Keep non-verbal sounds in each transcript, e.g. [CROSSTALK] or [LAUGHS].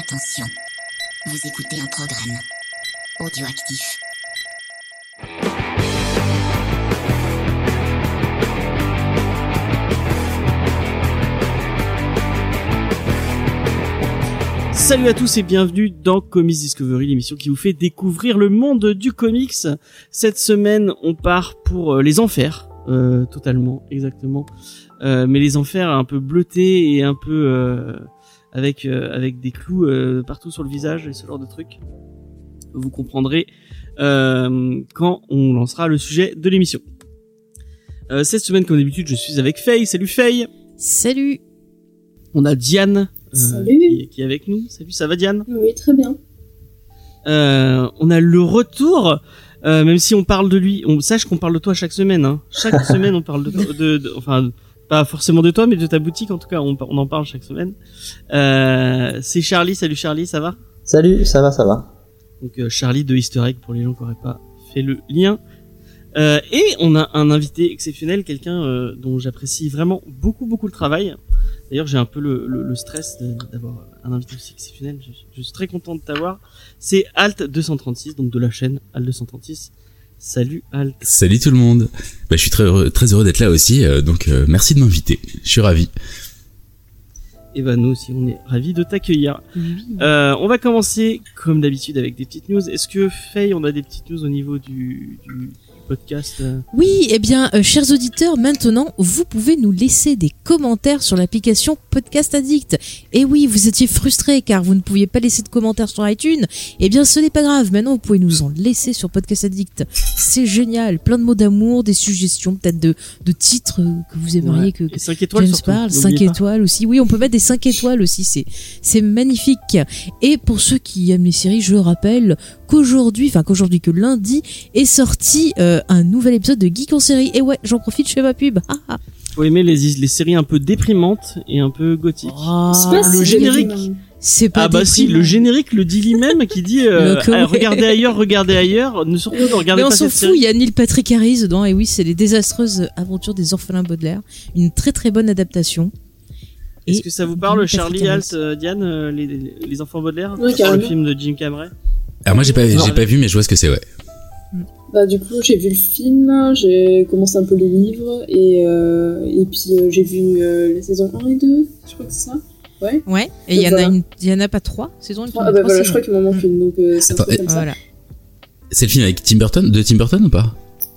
Attention, vous écoutez un programme audioactif. Salut à tous et bienvenue dans Comics Discovery, l'émission qui vous fait découvrir le monde du comics. Cette semaine, on part pour euh, les enfers, euh, totalement, exactement. Euh, mais les enfers un peu bleutés et un peu avec euh, avec des clous euh, partout sur le visage et ce genre de trucs. Vous comprendrez euh, quand on lancera le sujet de l'émission. Euh, cette semaine, comme d'habitude, je suis avec Faye. Salut Faye. Salut On a Diane euh, Salut. qui, qui est avec nous. Salut, ça va Diane? Oui, très bien. Euh, on a le retour, euh, même si on parle de lui, on sache qu'on parle de toi chaque semaine. Hein. Chaque [LAUGHS] semaine, on parle de, de, de- enfin, pas forcément de toi, mais de ta boutique en tout cas. On, on en parle chaque semaine. Euh, c'est Charlie. Salut Charlie, ça va? Salut, ça va, ça va. Donc euh, Charlie de Easter Egg pour les gens qui n'auraient pas fait le lien. Euh, et on a un invité exceptionnel, quelqu'un euh, dont j'apprécie vraiment beaucoup beaucoup le travail. D'ailleurs, j'ai un peu le, le, le stress d'avoir un invité aussi exceptionnel. Je, je suis très content de t'avoir. C'est Alt 236, donc de la chaîne Alt 236. Salut Alt. Salut tout le monde. Bah, je suis très heureux, très heureux d'être là aussi, euh, donc euh, merci de m'inviter. Je suis ravi. Et ben nous aussi, on est ravis de t'accueillir. Euh, on va commencer comme d'habitude avec des petites news. Est-ce que Faye, on a des petites news au niveau du podcast euh Oui, eh bien, euh, chers auditeurs, maintenant, vous pouvez nous laisser des commentaires sur l'application Podcast Addict. Et oui, vous étiez frustrés car vous ne pouviez pas laisser de commentaires sur iTunes. Eh bien, ce n'est pas grave. Maintenant, vous pouvez nous en laisser sur Podcast Addict. C'est génial. Plein de mots d'amour, des suggestions, peut-être de, de titres euh, que vous aimeriez Ouais. que, Et 5 étoiles James parle, n'oubliez 5 pas. étoiles aussi. Oui, on peut mettre des 5 étoiles aussi, c'est c'est magnifique. Et pour ceux qui aiment les séries, je rappelle qu'aujourd'hui, enfin qu'aujourd'hui que lundi est sorti euh, un nouvel épisode de Geek en série. Et ouais, j'en profite, je fais ma pub. Ah, ah. Faut aimer les, les séries un peu déprimantes et un peu gothiques. Oh, C'est pas le générique. c'est pas Ah bah si, le générique le dit lui-même qui dit euh, [LAUGHS] ah, regardez ailleurs, regardez ailleurs, ne surtout ne regardez Mais on s'en fout, il y a Neil Patrick Harris dedans, et oui, c'est les désastreuses aventures des orphelins Baudelaire. Une très très bonne adaptation. Est-ce que ça vous parle, Neil Charlie, Patrick Alt, euh, Diane, les, les, les enfants Baudelaire Oui, sur le film de Jim Cameron Alors moi j'ai pas, j'ai pas vu, mais je vois ce que c'est, ouais. Bah, du coup, j'ai vu le film, j'ai commencé un peu les livres, et, euh, et puis euh, j'ai vu euh, les saisons 1 et 2, je crois que c'est ça. Ouais. Ouais, et il y en a Voilà. une, il y en a pas trois saisons, il y en a Ah bah trois voilà, je crois qu'il m'en manque une, donc euh, c'est un Attends, truc comme ça. Voilà. C'est le film avec Tim Burton, de Tim Burton ou pas?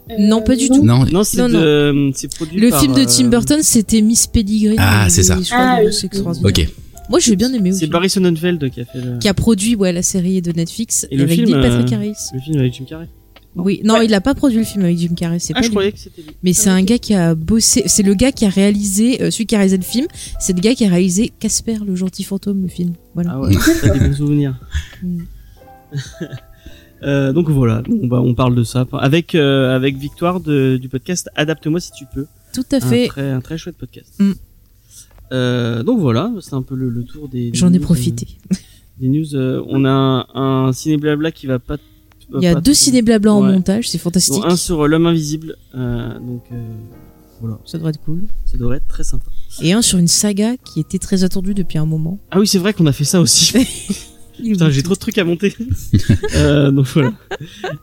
Euh, Non, pas du tout. Non. Non, c'est produit Le par, film de Tim Burton, c'était Miss Peregrine. Ah, c'est ça. Ah, que oui. c'est extraordinaire. Ok. Moi, j'ai bien aimé aussi. C'est Barry Sonnenfeld qui a fait le, Qui a produit ouais, la série de Netflix Et le avec film, Patrick euh, Harris. le film avec Jim Carrey. Oui, non, il a pas produit le film avec Jim Carrey, c'est Ah, pas je lui. croyais que c'était lui. Mais c'est un gars qui a bossé, c'est le gars qui a réalisé, euh, celui qui a réalisé le film, c'est le gars qui a réalisé Casper, le gentil fantôme, le film. Voilà. Ah ouais, t'as des bons souvenirs. Mm. [LAUGHS] [LAUGHS] Euh, donc voilà, on, va- on parle de ça avec euh, avec Victoire de, du podcast Adapte-moi si tu peux. Tout à Un fait. très, un très chouette podcast. Mm. Euh, donc voilà, c'est un peu le, le tour des. des J'en ai news, profité. euh, [LAUGHS] des news. euh, on a un, un ciné blabla qui va pas. Il y a deux ciné blabla en montage, c'est fantastique. un sur euh, l'homme invisible. euh, donc euh, voilà, Ça devrait être cool. ça devrait être très sympa. Et un sur une saga qui était très attendue depuis un moment. Ah oui, c'est vrai qu'on a fait ça aussi. [LAUGHS] Putain, j'ai trop de trucs à monter. [LAUGHS] euh, donc voilà.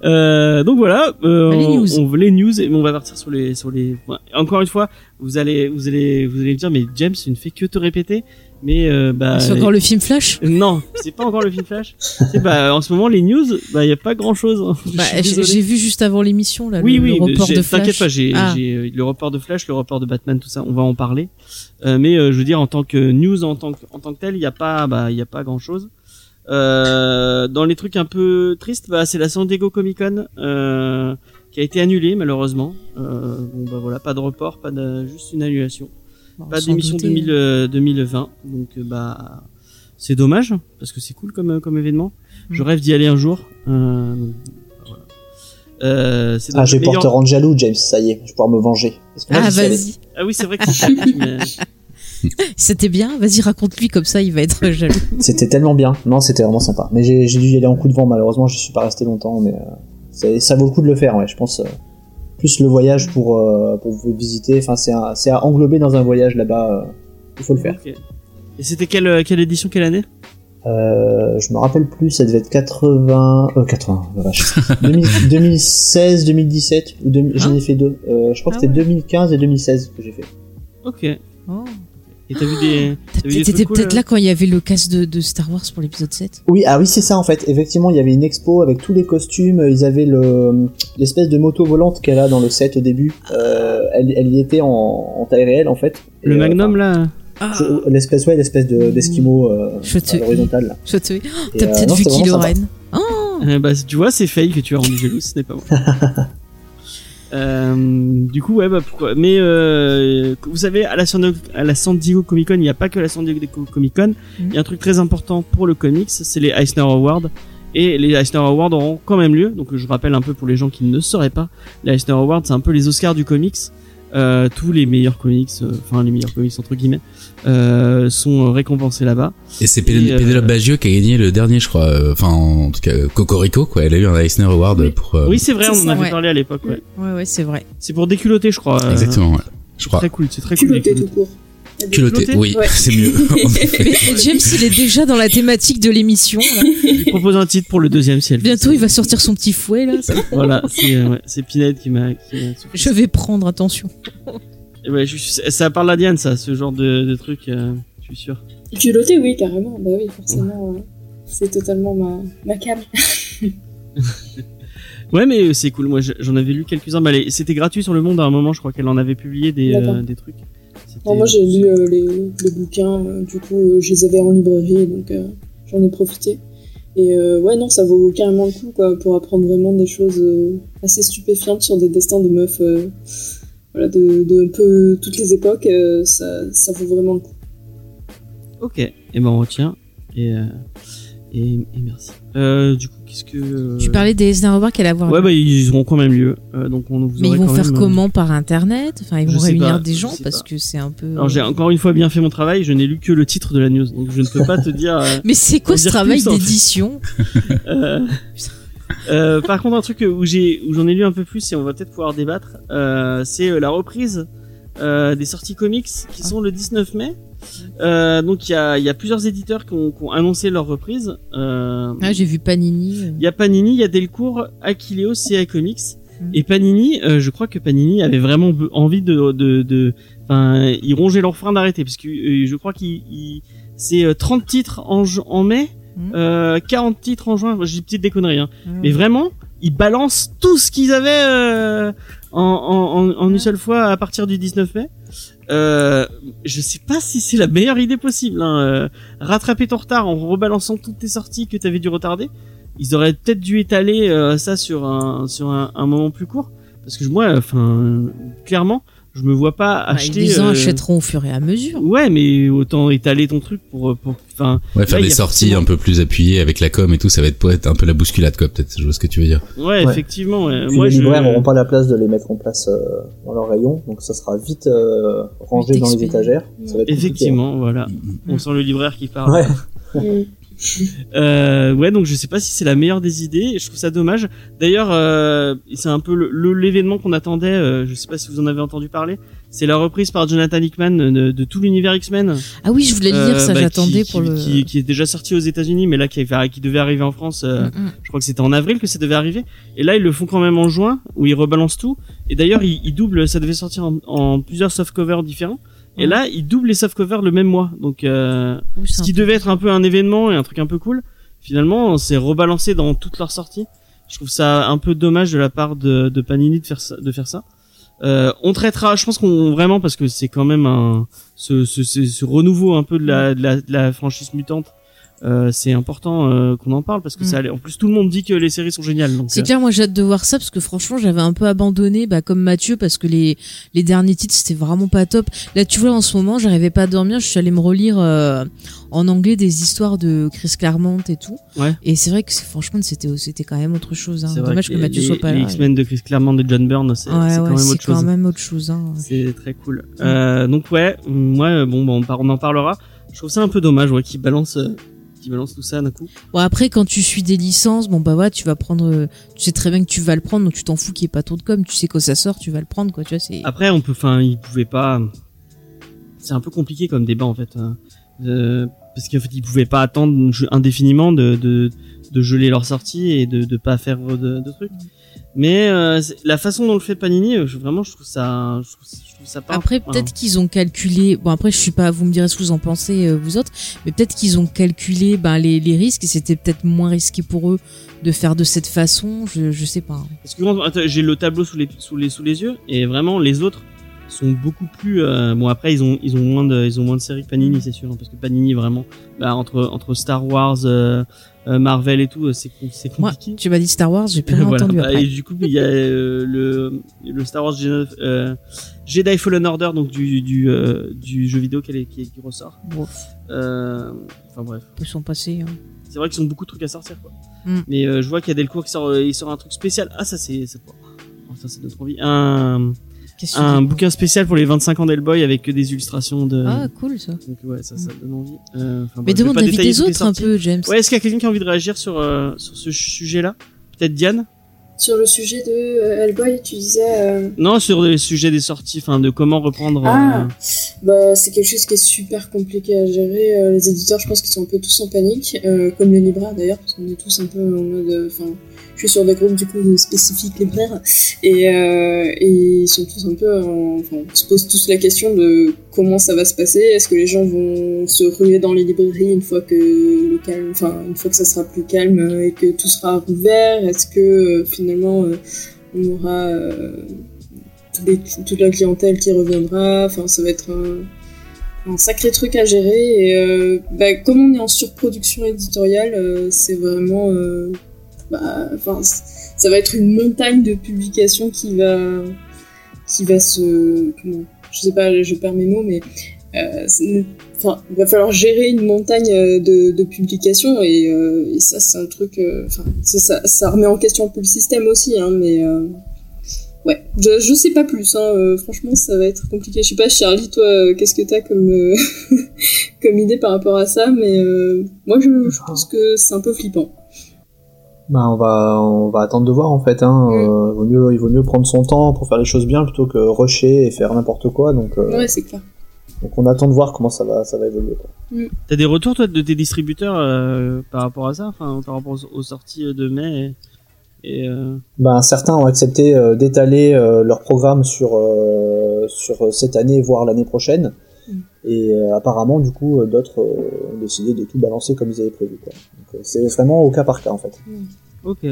Euh, donc voilà. Euh, Les news. On, les news et on va partir sur les sur les. Encore une fois, vous allez vous allez vous allez me dire mais James, tu ne fais que te répéter. Mais euh, bah. c'est encore le film Flash? Non, c'est pas encore le film Flash. Bah en ce moment les news, bah y a pas grand chose. Bah, j'ai vu juste avant l'émission là, Oui, le, oui, le report de Flash. T'inquiète pas, j'ai Ah. j'ai, euh, le report de Flash, le report de Batman, tout ça, on va en parler. Euh, mais euh, je veux dire, en tant que news, en tant que, en tant que tel, il y a pas, bah, il y a pas grand chose. Euh, dans les trucs un peu tristes, bah, c'est la San Diego Comic Con euh, qui a été annulée malheureusement. Euh, bon bah voilà, pas de report, pas de, juste une annulation, Bon, pas d'émission douter. 2000, euh, 2020. Donc euh, bah c'est dommage parce que c'est cool comme comme événement. Je Mm. rêve d'y aller un jour. Euh, donc, voilà. Euh, c'est Ah, je vais pouvoir te rendre jaloux, James, ça y est, je vais pouvoir me venger. Parce que moi, Ah, vas-y. Ah oui, c'est vrai que c'est mais- [LAUGHS] [LAUGHS] C'était bien. Vas-y, raconte-lui comme ça, il va être [LAUGHS] jaloux. C'était tellement bien. Non, c'était vraiment sympa. Mais j'ai dû y aller en coup de vent, malheureusement, je suis pas resté longtemps, mais euh, c'est- ça vaut le coup de le faire, ouais, je pense. euh, plus le voyage pour, euh, pour vous visiter, enfin, c'est à englober dans un voyage là-bas, euh, il faut le faire. Et c'était quelle, quelle édition, quelle année? Euh, je me rappelle plus, ça devait être 80, euh, 80, la vache. 2000 2016, 2017, ou 2000 j'en ai fait deux. Euh, je crois que Ah c'était ouais. 2015 et 2016 que j'ai fait. Ok. Oh. T'as- vu des T'étais cool, peut-être euh là quand il y avait le casque de, de Star Wars pour l'épisode 7 Oui, ah oui, c'est ça en fait. Effectivement, il y avait une expo avec tous les costumes. Ils avaient le l'espèce de moto volante qu'elle a dans le set au début. Euh, elle, elle y était en, en taille réelle en fait. Et, Le euh, Magnum là. Ah, l'espèce ouais, l'espèce de d'esquimau euh, Je te- à l'horizontale. là. je te... Et, T'as euh, peut-être non, vu Kylo. Ren. Oh Euh, bah, tu vois, c'est Faye que tu as rendu jaloux, ce n'est pas moi. [LAUGHS] Euh, du coup, ouais, bah pourquoi Mais euh, vous savez, à la, San, à la San Diego Comic Con, il n'y a pas que la San Diego Comic Con. Il y a un truc très important pour le comics, c'est les Eisner Awards. Et les Eisner Awards auront quand même lieu. Donc, je rappelle un peu pour les gens qui ne sauraient pas, les Eisner Awards, c'est un peu les Oscars du comics. Euh, tous les meilleurs comics, euh, enfin les meilleurs comics entre guillemets, euh, sont récompensés là-bas. Et c'est Pénélope euh, Baggio qui a gagné le dernier, je crois. euh, Enfin, en tout cas, Cocorico, quoi. Elle a eu un Eisner Award Oui. pour. euh, oui, c'est vrai, on en avait ouais. parlé à l'époque. Ouais. Ouais, ouais, c'est vrai. C'est pour déculoter, je crois. euh, Exactement, ouais. Je crois. Très cool, c'est très cool. Culotté les tout court. Culotté, Culotté oui, Ouais. [LAUGHS] c'est mieux. James, [LAUGHS] il est déjà dans la thématique de l'émission. Je lui propose un titre pour le deuxième fait Bientôt, il va sortir son petit fouet, là. [LAUGHS] Voilà, c'est euh, ouais, Pinhead qui m'a. Je vais prendre, attention. Et ouais, je suis- ça parle à Diane, ça, ce genre de, de truc. euh, je suis sûr. Culotté, oui, carrément. Bah oui, forcément. euh, c'est totalement ma, ma cam. Ouais, mais c'est cool. Moi, je- j'en avais lu quelques-uns. Bah, C'était gratuit sur le Monde à un moment. Je crois qu'elle en avait publié des, euh, des trucs. Non, moi j'ai lu euh, les, les bouquins, euh, du coup euh, je les avais en librairie, donc j'en ai profité. Et ouais, non, ça vaut carrément le coup quoi, pour apprendre vraiment des choses assez stupéfiantes sur des destins de meufs voilà, de, de un peu toutes les époques. ça, ça vaut vraiment le coup. Ok. Et ben on retient. Et euh, et, et merci. Euh, du coup, qu'est-ce que euh, Tu parlais des Eisner Awards qu'elle a voir. Ouais, bah ils auront quand même lieu. Euh, donc on vous Mais ils vont quand faire même, euh, comment par internet? Enfin, ils vont réunir pas, des gens parce pas. que c'est un peu. Alors j'ai encore une fois bien fait mon travail. Je n'ai lu que le titre de la news, donc je ne peux pas te dire. [LAUGHS] Mais c'est quoi ce travail d'édition? [LAUGHS] Euh, par contre, un truc où j'ai où j'en ai lu un peu plus et on va peut-être pouvoir débattre, euh, c'est la reprise euh, des sorties comics qui sont le 19 mai. Euh, donc il y a il y a plusieurs éditeurs qui ont, qui ont annoncé leur reprise. Euh, Ah, j'ai vu Panini. il y a Panini, il y a Delcourt, Aquileo, CA Comics Mm. et Panini. euh, je crois que Panini avait vraiment envie de de de enfin ils rongeaient leur frein d'arrêter parce que euh, je crois qu'ils ils- c'est euh, 30 titres en en mai, Mm. euh, 40 titres en juin. J'ai des petites des conneries hein. Ouais. Mais vraiment, ils balancent tout ce qu'ils avaient euh, en, en, en, en une seule fois à partir du 19 mai. Euh, je sais pas si c'est la meilleure idée possible. Hein. euh, rattraper ton retard en rebalançant toutes tes sorties que t'avais dû retarder. Ils auraient peut-être dû étaler euh, ça sur un sur un, un moment plus court. Parce que moi, enfin, clairement, je me vois pas Bah, acheter. les gens euh, achèteront au fur et à mesure. Ouais, mais autant étaler ton truc pour pour. Enfin, Ouais, faire Là, des sorties forcément- un peu plus appuyées avec la com et tout, ça va être peut-être un peu la bousculade, quoi, peut-être. Je vois ce que tu veux dire. ouais, Ouais. effectivement. ouais. Puis Moi, les je... libraires n'auront pas la place de les mettre en place euh, dans leur rayon, donc ça sera vite euh, rangé Vite dans les étagères. Ça va être compliqué, Effectivement, voilà. On sent le libraire qui parle. Ouais. [LAUGHS] Euh, ouais, donc je sais pas si c'est la meilleure des idées. Je trouve ça dommage. D'ailleurs, euh, c'est un peu l'événement qu'on attendait. euh, je sais pas si vous en avez entendu parler. C'est la reprise par Jonathan Hickman de, de tout l'univers X-Men. Ah oui, je voulais le Euh, lire, ça bah, j'attendais pour qui, le. qui, qui est déjà sorti aux États-Unis, mais là qui devait arriver en France. euh, Mm, mm. je crois que c'était en avril que ça devait arriver. Et là, ils le font quand même en juin, où ils rebalancent tout. Et d'ailleurs, ils, ils doublent. Ça devait sortir en, en plusieurs softcovers différents. Et là, ils doublent les softcovers le même mois. Donc, euh, Oui, ce qui devait être un peu un événement et un truc un peu cool, finalement, c'est rebalancé dans toutes leurs sorties. Je trouve ça un peu dommage de la part de, de Panini de faire ça. De faire ça. Euh, on traitera, je pense qu'on vraiment parce que c'est quand même un ce, ce, ce, ce renouveau un peu de la, de la, de la franchise mutante. Euh, c'est important euh, qu'on en parle parce que Mm. ça allait- en plus tout le monde dit que les séries sont géniales donc C'est euh, clair, moi j'ai hâte de voir ça parce que franchement j'avais un peu abandonné, bah, comme Mathieu, parce que les les derniers titres c'était vraiment pas top. Là tu vois en ce moment j'arrivais pas à dormir, je suis allée me relire euh, en anglais des histoires de Chris Claremont et tout. Ouais. Et c'est vrai que franchement c'était c'était quand même autre chose. Hein. Dommage que, les- Mathieu les, soit pas les là. X-Men de Chris Claremont et John Byrne c'est Ouais quand même autre quand chose même autre chose. Hein. c'est très cool euh, donc ouais moi bon bah, on en parlera je trouve ça un peu dommage ouais qu'ils balancent qu'ils balancent tout ça d'un coup? Bon après quand tu suis des licences, bon bah ouais tu vas prendre, euh, tu sais très bien que tu vas le prendre donc tu t'en fous qu'il y ait pas trop de com, tu sais quand ça sort tu vas le prendre quoi, tu vois c'est. Après, on peut, enfin, ils pouvaient pas. C'est un peu compliqué comme débat en fait. euh. euh, parce qu'en fait ils pouvaient pas attendre indéfiniment de, de, de geler leur sortie et de de pas faire de, de trucs. Mais euh, la façon dont le fait Panini, je, vraiment je trouve ça, je trouve ça. Après, enfin, peut-être qu'ils ont calculé. Bon, après, je suis pas. Vous me direz ce que vous en pensez, euh, vous autres. Mais peut-être qu'ils ont calculé ben, les, les risques et c'était peut-être moins risqué pour eux de faire de cette façon. Je, je sais pas. Parce que quand- j'ai le tableau sous les sous les sous les yeux et vraiment les autres sont beaucoup plus euh, bon après ils ont ils ont moins de ils ont moins de séries que Panini c'est sûr hein, parce que Panini vraiment bah, entre entre Star Wars euh, Marvel et tout euh, c'est com- c'est Moi, compliqué. tu m'as dit Star Wars, j'ai plus [LAUGHS] rien Voilà. entendu Bah, après. et du coup il y a euh, le le Star Wars Jedi, euh, Jedi Fallen Order donc du du euh, du jeu vidéo qui, est- qui, qui ressort. Euh, enfin bref. ils sont passés. hein. C'est vrai qu'ils ont beaucoup de trucs à sortir quoi. Mm. Mais euh, je vois qu'il y a Delcourt qui sort euh, il sort un truc spécial. Ah ça c'est oh, ça c'est notre envie. Un un bouquin spécial pour les 25 ans d'Hellboy avec que des illustrations de Ah, cool ça. donc ouais ça ça donne envie. Euh, enfin, Mais demande l'avis des autres un peu, James. Ouais, est-ce qu'il y a quelqu'un qui a envie de réagir sur euh, sur ce sujet-là? Peut-être Diane? Sur le sujet de euh, Hellboy, tu disais. euh, Non, sur le sujet des sorties, enfin de comment reprendre. Ah. euh, Bah, c'est quelque chose qui est super compliqué à gérer. Les éditeurs, je pense qu'ils sont un peu tous en panique, comme les libraires d'ailleurs, parce qu'on est tous un peu en mode. Enfin, je suis sur des groupes du coup spécifiques libraires, et, et ils sont tous un peu. en- Enfin, on se pose tous la question de comment ça va se passer. Est-ce que les gens vont se ruer dans les librairies une fois que le calme, enfin, une fois que ça sera plus calme euh, et que tout sera rouvert Est-ce que euh, finalement euh, on aura toute la clientèle qui reviendra? Enfin, ça va être un, sacré truc à gérer. Et bah, comme on est en surproduction éditoriale, c'est vraiment. bah, ça va être une montagne de publications qui va, qui va se. Comment Je sais pas, je perds mes mots, mais. euh, il va falloir gérer une montagne euh, de, de publications et, euh, et ça c'est un truc. Enfin, ça, ça, ça remet en question un peu le système aussi, hein, mais ouais, je, je sais pas plus. Hein, euh, franchement, ça va être compliqué. Je sais pas, Charlie, toi, qu'est-ce que t'as comme euh, [LAUGHS] comme idée par rapport à ça Mais moi, je, je pense que c'est un peu flippant. Bah, on va, on va attendre de voir en fait. Hein. Mm. Euh, vaut mieux, il vaut mieux prendre son temps pour faire les choses bien plutôt que rusher et faire n'importe quoi. Donc, euh, Ouais, c'est clair. donc on attend de voir comment ça va, ça va évoluer. Quoi. T'as des retours toi de tes distributeurs euh, par rapport à ça, enfin par rapport aux, sorties de mai et, et, euh, Ben, certains ont accepté euh, d'étaler euh, leur programme sur, euh, sur cette année, voire l'année prochaine. Et euh, apparemment, du coup, euh, d'autres euh, ont décidé de tout balancer comme ils avaient prévu. Quoi. Donc, euh, c'est vraiment au cas par cas en fait. Ok.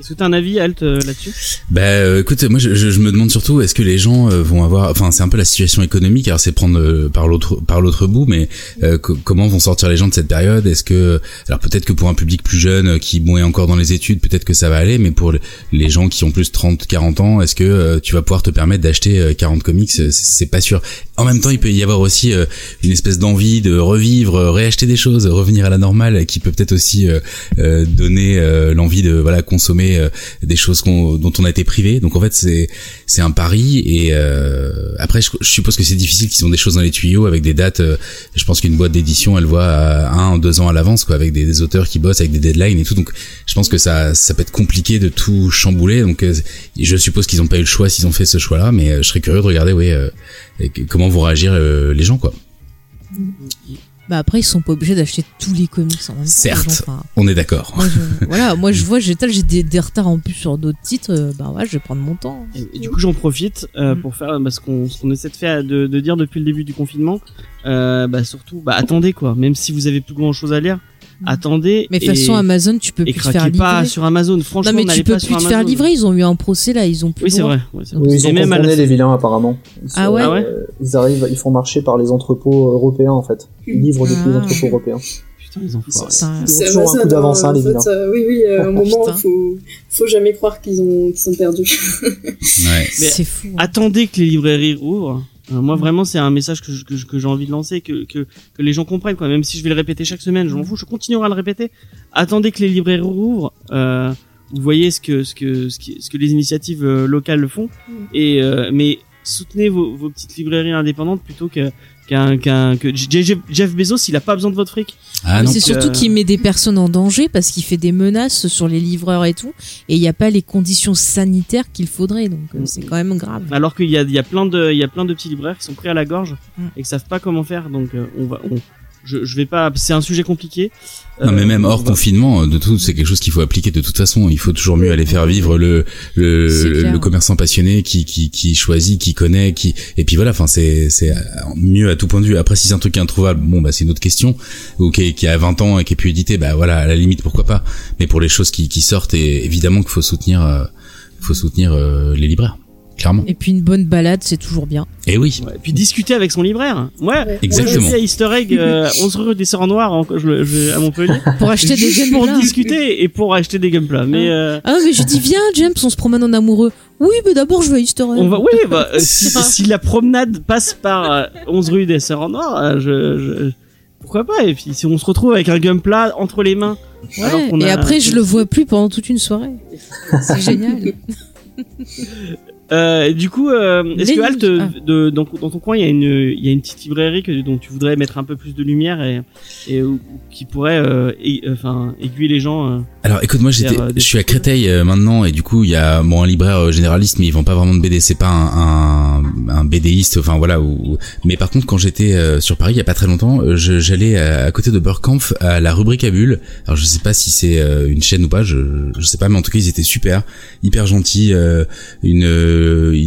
Est-ce que t'as un avis, Alt, euh, là-dessus? Bah euh, écoute, moi je, je, me demande surtout est-ce que les gens euh, vont avoir, enfin c'est un peu la situation économique, alors c'est prendre par l'autre par l'autre bout, mais euh, co- comment vont sortir les gens de cette période? Est-ce que, alors peut-être que pour un public plus jeune qui bon, est encore dans les études, peut-être que ça va aller, mais pour le- les gens qui ont plus 30, 40 ans, est-ce que tu vas pouvoir te permettre d'acheter euh, 40 comics? C'est- pas sûr. En même temps, il peut y avoir aussi une espèce d'envie de revivre, réacheter des choses, revenir à la normale, qui peut peut-être aussi donner l'envie de voilà consommer euh, des choses qu'on- dont on a été privé. Donc en fait c'est c'est un pari et euh, après je, je suppose que c'est difficile qu'ils ont des choses dans les tuyaux avec des dates. euh, je pense qu'une boîte d'édition elle voit à un deux ans à l'avance quoi avec des, auteurs qui bossent avec des deadlines et tout. Donc je pense que ça ça peut être compliqué de tout chambouler. Donc euh, je suppose qu'ils ont pas eu le choix s'ils ont fait ce choix là, mais euh, je serais curieux de regarder oui euh, comment vont réagir euh, les gens quoi. Bah après, ils sont pas obligés d'acheter tous les comics en même temps. Certes. les gens, enfin, On est d'accord. moi, je, [LAUGHS] voilà, moi je vois, j'ai des, des retards en plus sur d'autres titres. euh, bah ouais, je vais prendre mon temps. et, et du coup, j'en profite euh, Mm. pour faire bah, ce qu'on ce qu'on essaie de faire, de, de dire depuis le début du confinement. Euh, bah surtout, bah attendez quoi. Même si vous avez plus grand chose à lire. Attendez. Mais de toute façon, Amazon, tu peux plus te faire craquez pas livrer. sur Amazon. Franchement, Non mais tu peux plus te faire livrer. Ils ont eu un procès là, ils ont plus. Oui, c'est vrai. ouais. Oui, ils ont même les vilains apparemment. Ils Ah sont- Ah ouais euh, Ils arrivent, ils font marcher par les entrepôts européens en fait. Ils livrent depuis les Ah. entrepôts européens. Putain, ils ont. Ils ont C'est toujours un Amazon, coup d'avance, hein, hein, les vilains. euh, oui, oui, euh, à un Oh, moment, putain. faut, faut jamais croire qu'ils ont, qu'ils sont perdus. Ouais. [LAUGHS] C'est fou. hein. attendez que les librairies rouvrent. Euh, moi vraiment c'est un message que je- que que j'ai envie de lancer que, que que les gens comprennent quoi. Même si je vais le répéter chaque semaine je m'en fous je continuerai à le répéter. Attendez que les librairies rouvrent euh, vous voyez ce que ce que ce, qui- ce que les initiatives euh, locales le font et euh, mais soutenez vos, vos petites librairies indépendantes plutôt que qu'un qu'un que Jeff Bezos il a pas besoin de votre fric. Ah c'est surtout euh, qu'il met des personnes en danger parce qu'il fait des menaces sur les livreurs et tout, et il n'y a pas les conditions sanitaires qu'il faudrait, donc euh, c'est quand même grave. Alors qu'il y a il y a plein de il y a plein de petits libraires qui sont pris à la gorge Mm. et qui savent pas comment faire donc euh, on va on, je je vais pas c'est un sujet compliqué. Non mais Euh, même hors confinement, de tout, c'est quelque chose qu'il faut appliquer de toute façon. Il faut toujours mieux aller faire vivre le le, le commerçant passionné qui qui qui choisit, qui connaît, qui et puis voilà. Enfin c'est c'est mieux à tout point de vue. Après si c'est un truc introuvable, bon bah c'est une autre question. Ou qui, qui a 20 ans et qui est plus édité, bah voilà à la limite pourquoi pas. Mais pour les choses qui qui sortent, et évidemment qu'il faut soutenir euh, faut soutenir euh, les libraires, clairement. Et puis une bonne balade, c'est toujours bien. Et oui, Ouais, et puis discuter avec son libraire. Ouais. Ouais. Exactement. Moi, à Easter Egg, euh, 11 rue des Sœurs Noires, en- je, je- à Montpellier. [LAUGHS] Pour acheter des Juste pour discuter et pour acheter des Gunpla. Mais euh, Ah mais je dis viens James, on se promène en amoureux. Oui, mais d'abord je vais à Easter Egg. on va, oui, bah, [LAUGHS] si, si la promenade passe par euh, 11 rue des Sœurs Noires, euh, je, je, pourquoi pas? Et puis si on se retrouve avec un Gunpla entre les mains. alors Ouais, et a- après je le vois plus pendant toute une soirée. C'est [LAUGHS] génial. Euh, du coup, euh, est-ce que Alt, ah. de, dans, dans ton coin, il y a une, il y a une petite librairie que, dont tu voudrais mettre un peu plus de lumière et, et qui pourrait, euh, et- enfin, aiguiller les gens. euh. Alors écoute moi j'étais euh, je suis à. Créteil euh, maintenant et du coup il y a bon un libraire euh, généraliste mais ils vendent pas vraiment de BD c'est pas un, un, un BDiste enfin voilà ou, mais par contre quand j'étais euh, sur Paris il y a pas très longtemps euh, j'allais à, à côté de Burkampf à la rubrique à bulles alors je sais pas si c'est euh, une chaîne ou pas je je sais pas mais en tout cas ils étaient super hyper gentils euh, une euh,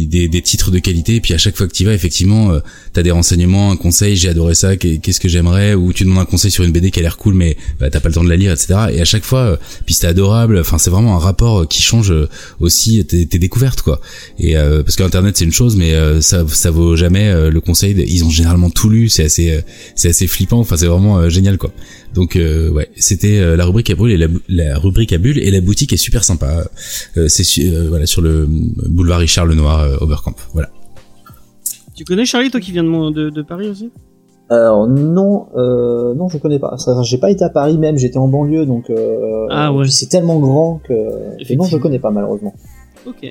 des, des titres de qualité et puis à chaque fois que tu vas effectivement euh, t'as des renseignements un conseil j'ai adoré ça qu'est- qu'est-ce que j'aimerais ou tu demandes un conseil sur une BD qui a l'air cool mais bah, t'as pas le temps de la lire etc et à chaque fois euh, puis c'était adorable enfin c'est vraiment un rapport euh, qui change euh, aussi tes, tes découvertes quoi. Et euh, parce que internet c'est une chose mais euh, ça ça vaut jamais euh, le conseil ils ont généralement tout lu c'est assez euh, c'est assez flippant enfin c'est vraiment euh, génial quoi donc euh, ouais c'était euh, la rubrique à brûle et la, rubrique à bulle et la boutique est super sympa Euh, c'est euh, voilà sur le boulevard Richard Lenoir euh, Oberkamp voilà Tu connais Charlie, toi qui viens de, Mon- de, de Paris aussi? Alors non, euh, non, je connais pas. Ça, J'ai pas été à Paris même, j'étais en banlieue, donc euh, Ah ouais. c'est tellement grand que et non, je connais pas malheureusement. Ok.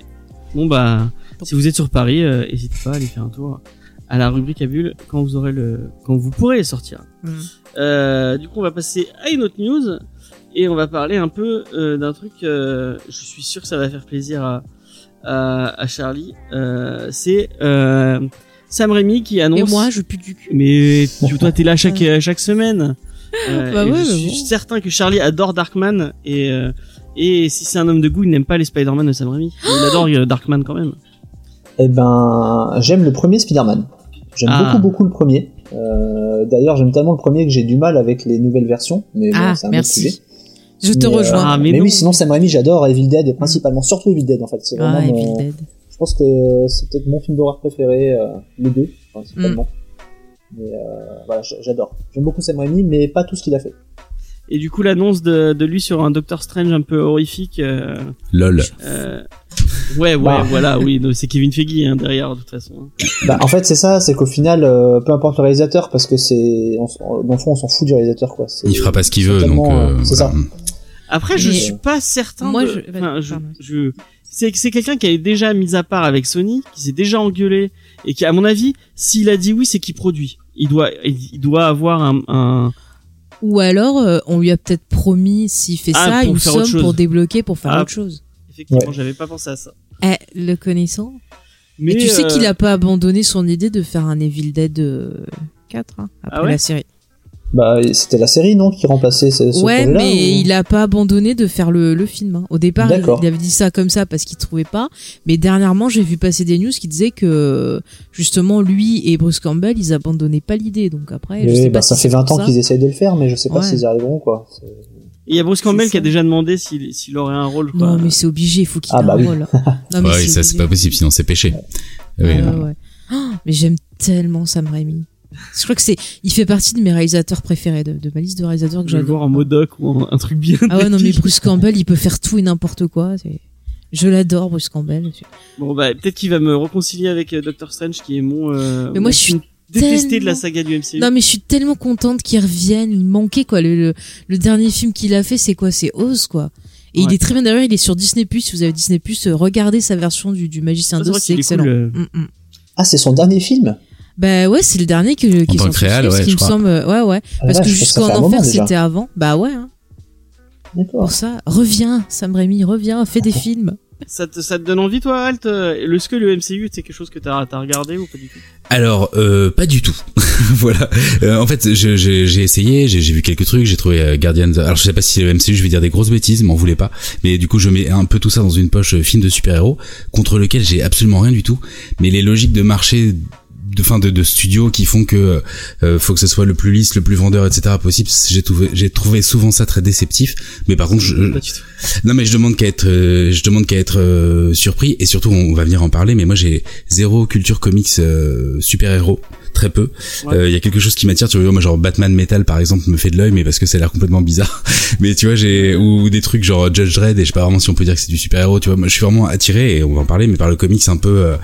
Bon bah, si vous êtes sur Paris, euh, n'hésitez pas à aller faire un tour à la rubrique à bulles quand vous aurez le, quand vous pourrez sortir. Mm. Euh, du coup, on va passer à une autre news et on va parler un peu euh, d'un truc. euh, je suis sûr que ça va faire plaisir à à, à Charlie. Euh, c'est euh, Sam Raimi qui annonce. Et moi je pue du cul. Mais tu, toi, t'es là [LAUGHS] chaque chaque semaine. Euh, [LAUGHS] Bah ouais, je suis bon. certain que Charlie adore Darkman et euh, et si c'est un homme de goût, il n'aime pas les Spider-Man de Sam Raimi. Il adore Darkman quand même. Eh ben, j'aime le premier Spider-Man. J'aime Ah. beaucoup beaucoup le premier. Euh, D'ailleurs, j'aime tellement le premier que j'ai du mal avec les nouvelles versions, mais bon, Ah c'est un autre sujet. merci. Je te Mais, euh, rejoins. Ah, mais oui, sinon Sam Raimi, j'adore Evil Dead principalement, surtout Evil Dead en fait. C'est vraiment Ah, mon- Evil Dead. Je pense que c'est peut-être mon film d'horreur préféré, euh, les deux principalement. Mm. Mais euh, voilà, j'adore. J'aime beaucoup Sam Raimi, mais pas tout ce qu'il a fait. Et du coup, l'annonce de, de lui sur un Doctor Strange un peu horrifique. Euh, lol euh, ouais, ouais, Bah. voilà, oui, c'est Kevin Feige hein, derrière de toute façon. Bah, en fait, c'est ça, c'est qu'au final, euh, peu importe le réalisateur, parce que c'est, s- dans le fond, on s'en fout du réalisateur, quoi. Il fera pas ce qu'il veut donc euh, euh, c'est voilà. ça. Après, je Mais- suis pas certain. Moi, de- je- enfin, je, pardon. je- c'est c'est quelqu'un qui est déjà mis à part avec Sony, qui s'est déjà engueulé et qui, à mon avis, s'il a dit oui, c'est qu'il produit. Il doit, il doit avoir un, un Ou alors euh, on lui a peut-être promis s'il fait Ah, ça une somme pour débloquer pour faire Ah. autre chose. Effectivement, Ouais. j'avais pas pensé à ça. Eh, le connaissant. Mais Et tu sais euh, qu'il a pas abandonné son idée de faire un Evil Dead euh, 4 hein, après Ah ouais la série. Bah, c'était la série, non, qui remplaçait ce, ce ouais, mais ou- il a pas abandonné de faire le, le film. hein. Au départ, il, avait dit ça comme ça parce qu'il trouvait pas. Mais dernièrement, j'ai vu passer des news qui disaient que justement lui et Bruce Campbell, ils abandonnaient pas l'idée. Donc après, je sais bah, pas ça si fait c'est 20 pour ans qu'ils essayent de le faire, mais je sais pas Ouais. s'ils y arriveront, quoi. Il y a Bruce Campbell qui a déjà demandé s'il s'il aurait un rôle. je crois. Non, mais c'est obligé, il faut qu'il Ah, ait bah un oui. rôle. [LAUGHS] Non, mais ouais ça c'est pas possible sinon c'est péché oui, ouais, ouais. Oh, mais j'aime tellement Sam Raimi. Je crois que c'est, il fait partie de mes réalisateurs préférés, de, de ma liste de réalisateurs que je vais le j'adore. voir en Modoc ou en- un truc bien. Ah ouais, non, mais. Bruce Campbell, il peut faire tout et n'importe quoi. c'est- Je l'adore, Bruce Campbell. Bon bah peut-être qu'il va me réconcilier avec euh, Doctor Strange qui est mon. euh, Mais mon moi, je suis détesté de la saga du MCU. Non, mais je suis tellement contente qu'il revienne. Il manquait, quoi. Le, le, le dernier film qu'il a fait, c'est quoi? C'est Oz, quoi. Et il est très bien d'ailleurs, il est sur Disney+. Si vous avez Disney+, euh, regardez sa version du, du Magicien Ah, d'Oz, c'est excellent. cool, euh. Mm, mm. Ah, c'est son dernier film? Bah ouais, c'est le dernier que, qui est tant que sorti, réal, ce ouais, je me crois. semble. Ouais, ouais. Ah, Parce que jusqu'en enfer, c'était avant. Bah ouais. Hein. D'accord. Pour ça, reviens, Sam Raimi, reviens, fais des films. Ça te, ça te donne envie, toi, Alt euh, Est-ce que le MCU, c'est quelque chose que t'as as regardé ou pas du tout? Alors, euh, pas du tout. [LAUGHS] voilà. Euh, en fait, j'ai essayé, j'ai vu quelques trucs, j'ai trouvé euh, Guardians. Alors, je sais pas si le MCU, je vais dire des grosses bêtises, m'en voulez pas. Mais du coup, je mets un peu tout ça dans une poche euh, film de super-héros contre lequel j'ai absolument rien du tout. Mais les logiques de marché de fin de, de studio qui font que euh, faut que ce soit le plus lisse, le plus vendeur, etc. possible. J'ai trouvé, j'ai trouvé souvent ça très déceptif. Mais par contre, je, non mais je demande qu'à être, euh, je demande qu'à être euh, surpris et surtout on va venir en parler. Mais moi j'ai zéro culture comics euh, super héros, très peu. Il Ouais. y a quelque chose qui m'attire. Tu vois, moi genre Batman Metal par exemple me fait de l'œil, mais parce que ça a l'air complètement bizarre. [LAUGHS] mais tu vois j'ai ou des trucs genre Judge Dredd et je sais pas vraiment si on peut dire que c'est du super héros. Tu vois, moi je suis vraiment attiré et on va en parler, mais par le comics un peu, euh,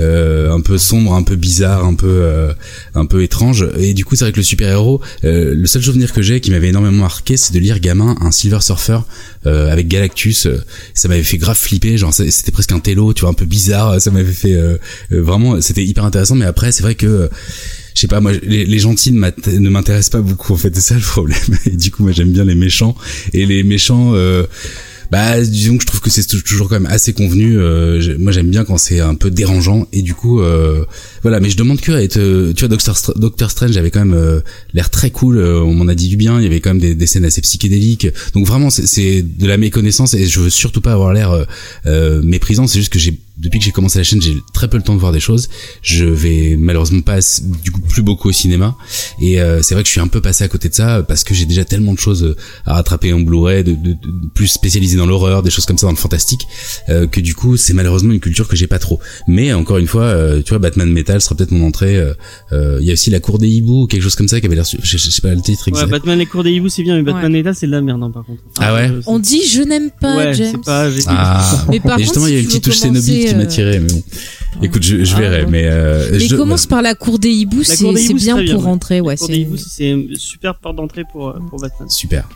euh, un peu sombre, un peu bizarre, un peu, euh, un peu étrange. Et du coup c'est vrai que le super héros, euh, le seul souvenir que j'ai qui m'avait énormément marqué, c'est de lire gamin un Silver Surfer euh, avec Galactus. euh, ça m'avait fait grave flipper, genre c'était presque un télo, tu vois, un peu bizarre. Ça m'avait fait euh, euh, vraiment, c'était hyper intéressant. Mais après, c'est vrai que euh, je sais pas, moi, les, gentils ne m'intéressent pas beaucoup. En fait, c'est ça le problème. [LAUGHS] Et du coup, moi, j'aime bien les méchants. Et les méchants. Euh, bah disons que je trouve que c'est tou- toujours quand même assez convenu euh, moi j'aime bien quand c'est un peu dérangeant et du coup euh, voilà mais je demande que tu vois Doctor, Str- Doctor Strange avait quand même euh, l'air très cool euh, on m'en a dit du bien il y avait quand même des, des scènes assez psychédéliques donc vraiment c'est- de la méconnaissance et je veux surtout pas avoir l'air méprisant c'est juste que j'ai depuis que j'ai commencé la chaîne j'ai très peu le temps de voir des choses je vais malheureusement pas du coup plus beaucoup au cinéma et euh, c'est vrai que je suis un peu passé à côté de ça parce que j'ai déjà tellement de choses euh, à rattraper en Blu-ray, de, de- de- plus spécialisé dans l'horreur, des choses comme ça dans le fantastique, euh, que du coup c'est malheureusement une culture que j'ai pas trop. Mais encore une fois, euh, tu vois, Batman Metal sera peut-être mon entrée. euh, euh, Il y a aussi la Cour des hiboux ou quelque chose comme ça qui avait l'air, je, je sais pas le titre Ouais, exact. Batman les cours des hiboux, c'est bien, mais Batman Metal, c'est de la merde, hein, par contre. Ah ouais On dit je n'aime pas Ouais, James. pas. Ah. Mais par Et justement, contre, il y a une petite touche Cénobite commencer, qui euh, m'attirait, mais bon. Écoute, je, je Ah, verrai, ouais. mais euh, Mais je commence par la cour des hiboux, La c'est cour bien pour ouais. rentrer, ouais. Les cours des c'est- hiboux, c'est une super porte d'entrée pour, euh, pour Batman. Super.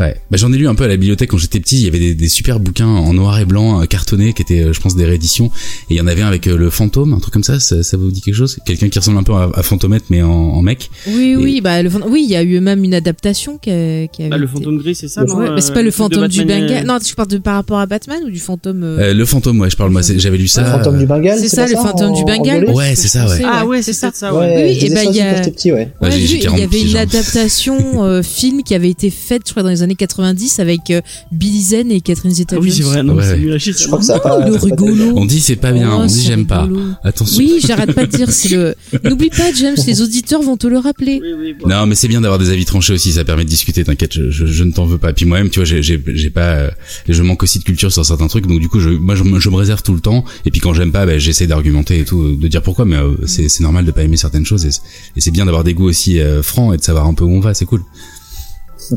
Ouais. Bah, j'en ai lu un peu à la bibliothèque quand j'étais petit. Il y avait des, des super bouquins en noir et blanc euh, cartonnés qui étaient, euh, je pense, des rééditions. Et il y en avait un avec euh, le fantôme, un truc comme ça. Ça, ça vous dit quelque chose? Quelqu'un qui ressemble un peu à, à Fantomètre mais en, en mec. Oui, Et- oui, bah le fant- oui, il y a eu même une adaptation qui, a- qui avait Bah, le fantôme gris, c'est ça, non Ouais, euh, mais c'est pas le fantôme du Bengale. Non, tu parles de par rapport à Batman ou du fantôme euh, Euh, le fantôme, ouais, je parle moi. c'est- J'avais lu ça. le fantôme du Bengale, c'est ça, le fantôme en- du en Bengale. Ouais, c'est ça, ouais. Ah ouais, c'est ça. Oui, et bah, il y aussi a- quand j'étais petit, ouais. Ouais, Ouais, j'ai- j'ai j'ai vu, il 40 y avait une adaptation film qui avait été faite, je crois, dans les années 90 avec euh, Billy Zen et Catherine Ah Zeta-Jones. oui, c'est vrai, non, Ouais, c'est Je crois que ça pas. le rigolo. On dit c'est pas bien, Oh, on dit j'aime pas. Attention. Oui, j'arrête pas de dire, c'est le. [LAUGHS] N'oublie pas, James, les auditeurs vont te le rappeler. Oui, oui, bon. Non, mais c'est bien d'avoir des avis tranchés aussi, ça permet de discuter, t'inquiète, je, je, je ne t'en veux pas. Puis moi-même, tu vois, j'ai, j'ai, j'ai pas, euh, je manque aussi de culture sur certains trucs, donc du coup, je, moi, je, me- je me réserve tout le temps, et puis quand j'aime pas, ben, j'essaie d'argumenter et tout, de dire pourquoi, mais euh, c'est, c'est normal de pas aimer certaines choses, et, c'est- et c'est bien d'avoir des goûts aussi euh, francs et de savoir un peu où on va, c'est cool. [LAUGHS]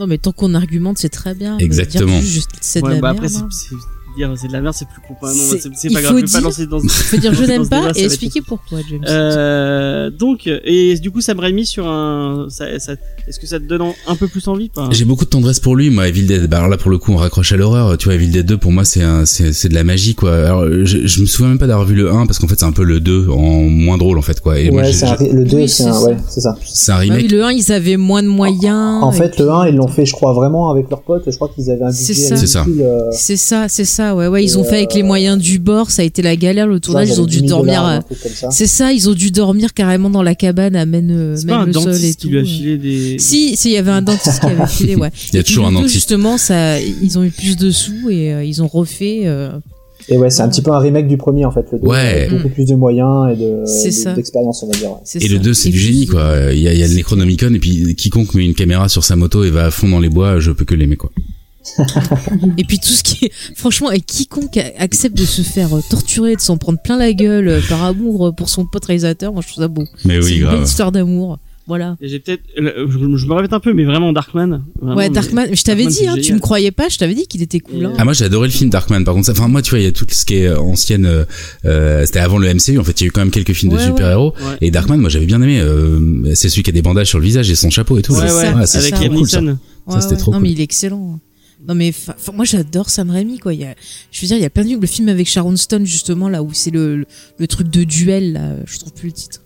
Non, mais tant qu'on argumente, c'est très bien. mais Exactement. juste c'est de Ouais, la bah merde. après, hein. c'est, dire c'est de la merde, c'est plus con. C'est- pas faut grave, je vais pas lancer dans Faut dire je [LAUGHS] n'aime pas et expliquer pourquoi, James. Euh, donc, et du coup, ça me mis sur un. Ça, ça, est-ce que ça te donne un peu plus envie pas J'ai beaucoup de tendresse pour lui, moi, Evil Dead. Bah, alors là, pour le coup, on raccroche à l'horreur. Tu vois, Evil Dead 2, pour moi, c'est un, c'est, c'est de la magie, quoi. Alors, je, je me souviens même pas d'avoir vu le 1, parce qu'en fait, c'est un peu le 2 en moins drôle, en fait, quoi. Et moi, Ouais, c'est un- le 2, Oui, c'est un, ça. ouais, c'est ça. c'est un Bah oui, remake. le 1, ils avaient moins de moyens. En fait, puis- le 1, ils l'ont fait, je crois, vraiment avec leurs potes. Je crois qu'ils avaient un budget. C'est ça. euh, C'est ça, c'est ça, ouais, ouais, ils ont fait avec les euh, moyens du bord, ça a été la galère, le tournage, ils ont dû 10 000 dormir. ça. C'est ça, ils ont dû dormir carrément dans la cabane à même, euh, même le sol et qui tout. lui a filé des. Si, si, il y avait un dentiste qui avait filé, ouais. [LAUGHS] Il y a toujours un deux, dentiste. Justement, ça, ils ont eu plus de sous et euh, ils ont refait. euh, Et ouais, c'est un petit peu un remake du premier, en fait. Le 2, Ouais. avec beaucoup plus de moyens et de- d'expérience, on va dire. ouais. Et ça. le 2, c'est du génie, quoi. Il y a, il y a le Necronomicon, et puis quiconque met une caméra sur sa moto et va à fond dans les bois, je peux que l'aimer, quoi. Et puis tout ce qui est, franchement, et quiconque accepte de se faire euh, torturer, de s'en prendre plein la gueule euh, par amour euh, pour son pote réalisateur, moi je trouve ça beau. Mais oui, une belle grave. histoire d'amour. Voilà. J'ai peut-être. Je, je me répète un peu, mais vraiment Darkman. vraiment, ouais, Darkman, mais je t'avais dit, hein, tu me croyais pas, je t'avais dit qu'il était cool. Hein. Ah moi j'ai adoré le film Darkman par contre enfin moi tu vois il y a tout ce qui est ancienne euh, c'était avant le MCU en fait il y a eu quand même quelques films Ouais, de ouais. super-héros Ouais. et Darkman moi j'avais bien aimé euh, c'est celui qui a des bandages sur le visage et son chapeau et tout Ouais, ouais, ça, avec ça, Liam cool, ça. Ça, c'était trop non, cool. mais il est excellent. Non mais moi j'adore Sam Raimi quoi. Il y a, je veux dire, il y a plein de films. Le film avec Sharon Stone justement là où c'est le, le, le truc de duel là, je trouve plus le titre.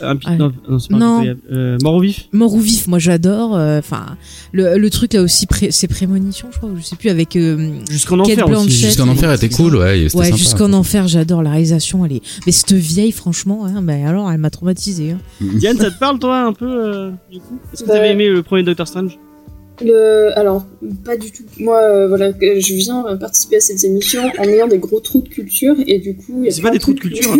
Un Ouais. non, non, c'est pas Non. Euh, mort au vif? Mort ou vif, moi j'adore. euh, Enfin, le, le truc là aussi, pré- c'est prémonition, je crois, ou je sais plus avec. euh, Jusqu'en enfer. Jusqu'en enfer était cool, ouais. c'était ouais, sympa. jusqu'en enfer, j'adore la réalisation. Elle est. Mais cette vieille, franchement, hein, bah, alors elle m'a traumatisé. Hein. Diane, ça te parle toi un peu euh, du coup? Est-ce que t'avais aimé le premier Doctor Strange? Le... Alors, pas du tout. Moi, euh, voilà, je viens participer à cette émission en ayant des gros trous de culture et du coup. C'est pas des trous de culture. hein,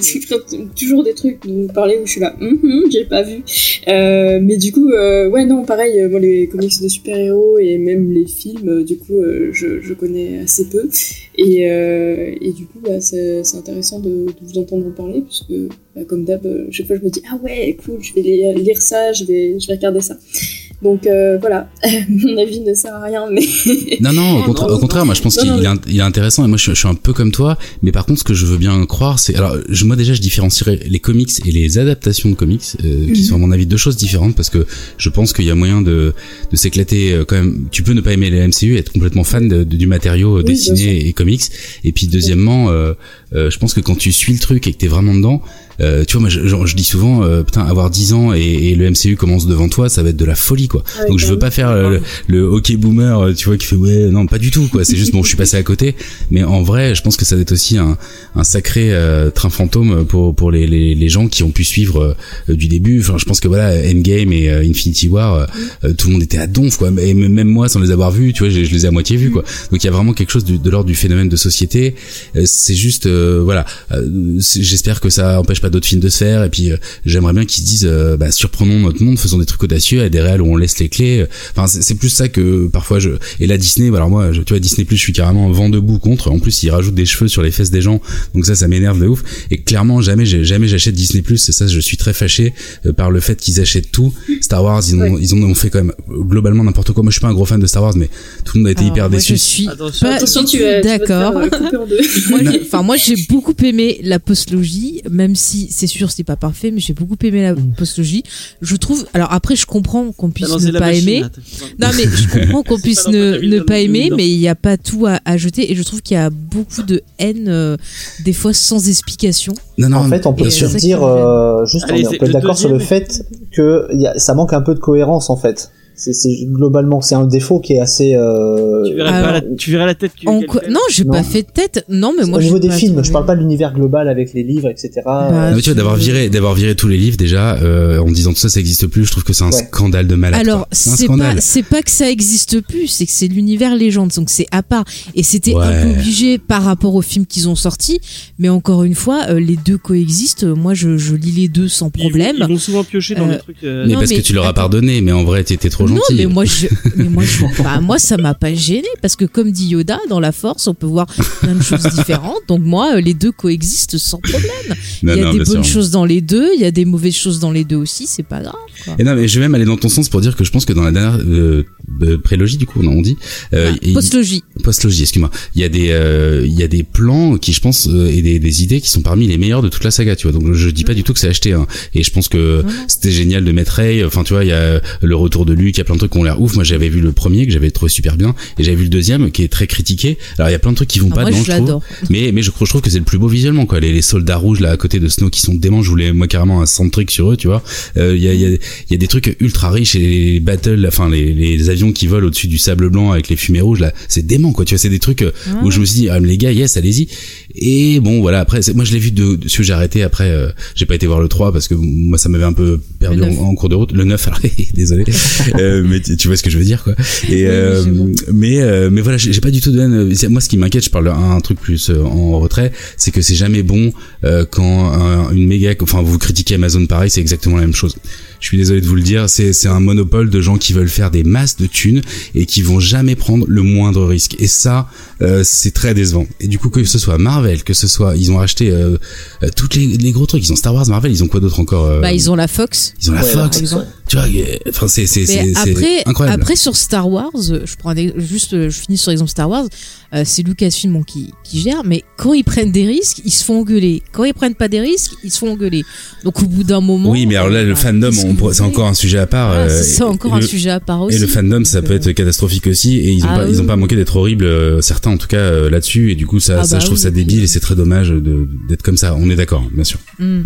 c'est- [LAUGHS] toujours des trucs dont vous parlez où je suis là, Hum, hum, j'ai pas vu. Euh, mais du coup, euh, ouais, non, pareil, moi les comics de super-héros et même les films, du coup, je, je connais assez peu. Et, et du coup, bah, c'est intéressant de, de vous entendre en parler, puisque, bah, comme d'hab, chaque fois je me dis, ah ouais, cool, je vais lire, lire ça, je vais, je vais regarder ça. Donc euh, voilà, [LAUGHS] mon avis ne sert à rien, mais. [LAUGHS] Non, non, au, contra- non, au contraire, moi je pense qu'il est, intéressant et moi je, je suis un peu comme toi, mais par contre ce que je veux bien croire, c'est alors je, moi déjà je différencierais les comics et les adaptations de comics, euh, qui Mhm. sont à mon avis deux choses différentes parce que je pense qu'il y a moyen de, de s'éclater euh, quand même. Tu peux ne pas aimer les MCU, et être complètement fan de- de- du matériau dessiné et comics, et puis deuxièmement, euh, euh, je pense que quand tu suis le truc et que t'es vraiment dedans. Euh, tu vois, moi, je, je dis souvent, euh, putain, avoir 10 ans et, et le MCU commence devant toi, ça va être de la folie, quoi. Donc je veux pas faire euh, le, le hockey boomer, euh, tu vois, qui fait ouais, non, pas du tout, quoi. C'est juste bon, je suis passé à côté. Mais en vrai, je pense que ça va être aussi un, un sacré euh, train fantôme pour pour les, les, les gens qui ont pu suivre euh, du début. Enfin, je pense que voilà, Endgame et euh, Infinity War, euh, tout le monde était à donf, quoi. Et même moi, sans les avoir vus, tu vois, je, je les ai à moitié vus, quoi. Donc il y a vraiment quelque chose du- de, l'ordre du phénomène de société. C'est juste, euh, voilà. Euh, J'espère que ça empêche pas d'autres films de se faire. Et puis euh, j'aimerais bien qu'ils se disent, euh, bah, surprenons notre monde, faisons des trucs audacieux, à des réels où on laisse les clés. Enfin, c'est plus ça que parfois je. Et la Disney, bah, alors moi, je, tu vois, Disney Plus, je suis carrément vent debout contre. En plus, ils rajoutent des cheveux sur les fesses des gens, donc ça, ça m'énerve de ouf. Et clairement, jamais, jamais j'achète Disney Plus. Et ça, je suis très fâché euh, par le fait qu'ils achètent tout. Star Wars, ils ont, Ouais. ils en ont fait quand même euh, globalement n'importe quoi. Moi, je suis pas un gros fan de Star Wars, mais tout le monde a été Alors, hyper moi, déçu. je suis Attention. pas Attention, tu d'accord. euh, [LAUGHS] Enfin, moi, j'ai beaucoup aimé la postlogie, même si c'est sûr, c'est pas parfait, mais j'ai beaucoup aimé la postlogie. Je trouve. Alors après, je comprends qu'on puisse ne pas machine, aimer. Non, mais je [LAUGHS] comprends qu'on puisse ne, pas aimer, mais il n'y a pas tout à, à jeter. Et je trouve qu'il y a beaucoup de haine, euh, des fois sans explication. Non, non, En fait, on peut se qui dire, euh, juste, Allez, on, peut être d'accord sur le fait que y a, ça manque un peu de cohérence, en fait. C'est globalement, c'est un défaut qui est assez. Euh, Tu verrais, Alors, pas la, tu verrais la tête que- En quoi-. Non, j'ai pas fait de tête. Non, mais moi au niveau des films, trouvé. je parle pas de l'univers global avec les livres, etc. Bah, Euh, mais tu vois, d'avoir viré, d'avoir viré tous les livs déjà, euh, en disant tout ça, ça existe plus. Je trouve que c'est un Ouais. scandale de malade. Alors, c'est pas, c'est pas que ça existe plus, c'est que c'est l'univers légende, donc c'est à part. Et c'était Ouais. un peu obligé par rapport aux films qu'ils ont sortis, mais encore une fois, euh, les deux coexistent. Moi, je, je lis les deux sans problème. Ils vont souvent piocher dans Euh, les trucs. euh, mais Non, parce mais que tu leur as pardonné, mais en vrai, t'étais trop gentil. Non, mais moi, je, mais moi, je, bah, moi, ça m'a pas gêné parce que comme dit Yoda, dans la Force, on peut voir plein de choses différentes. Donc moi, euh, les deux coexistent sans problème. Non, il y a non, des bonnes sûr. choses dans les deux, il y a des mauvaises choses dans les deux aussi. C'est pas grave. quoi. Et non, mais je vais même aller dans ton sens pour dire que je pense que dans la dernière euh, euh, prélogie, du coup, on dit, euh, Ah, Postlogie. postlogie, excuse-moi, il y a des, euh, il y a des plans qui, je pense, euh, et des, des idées qui sont parmi les meilleurs de toute la saga, tu vois. Donc, je dis pas du tout que c'est acheté, hein. Et je pense que c'était génial de mettre Ray. Enfin, tu vois, il y a le retour de Luke, il y a plein de trucs qui ont l'air ouf. Moi, j'avais vu le premier que j'avais trouvé super bien, et j'avais vu le deuxième qui est très critiqué. Alors, il y a plein de trucs qui vont Ah, pas moi, dedans, je je trouve. Mais, mais je, je trouve que c'est le plus beau visuellement, quoi. Les, les soldats rouges, là, à côté de Snow, qui sont déments. Je voulais, moi, carrément un soundtrack sur eux, tu vois. Euh, Il y, a, il y, a, y a des trucs ultra riches et les battles, enfin, les, les avions qui volent au-dessus du sable blanc avec les fumées rouges, là, c'est dément, quoi. Tu vois, c'est des trucs euh, Ah. où je me suis dit, ah, les gars, yes, allez-y. Et bon, voilà, après, moi, je l'ai vu de, de, j'ai arrêté après, euh, j'ai pas été voir le 3 parce que moi, ça m'avait un peu perdu en, cours de route. Le 9, alors, [LAUGHS] désolé. [LAUGHS] euh, mais tu, tu vois ce que je veux dire, quoi. Et, oui, euh, mais euh, mais voilà j'ai pas du tout de haine moi ce qui m'inquiète je parle un, un truc plus euh, en retrait c'est que c'est jamais bon euh, quand un- une méga enfin vous critiquez Amazon pareil c'est exactement la même chose je suis désolé de vous le dire c'est c'est un monopole de gens qui veulent faire des masses de thunes et qui vont jamais prendre le moindre risque et ça euh, c'est très décevant et du coup que ce soit Marvel que ce soit ils ont racheté euh, euh, toutes les, les gros trucs ils ont Star Wars Marvel ils ont quoi d'autre encore euh, Bah, ils ont la Fox. ils ont la Ouais, Fox. Tu vois, enfin, c'est, après, incroyable. après sur Star Wars, je prends des- juste, euh, je finis sur l'exemple Star Wars. euh, c'est Lucasfilm bon, qui, qui gère, mais quand ils prennent des risques, ils se font engueuler. Quand ils prennent pas des risques, ils se font engueuler. Donc au bout d'un moment. oui, mais alors là, le euh, fandom, pourrait- vous c'est encore un sujet à part. Ah, c'est encore un le- sujet à part aussi. Et le fandom, ça peut être catastrophique aussi, et ils ont Ah pas, ils ont oui. pas manqué d'être horribles, certains en tout cas là-dessus, et du coup, ça, Ah ça bah je trouve oui, ça débile, et c'est très dommage d'être comme ça. On est d'accord, bien sûr. Hmm.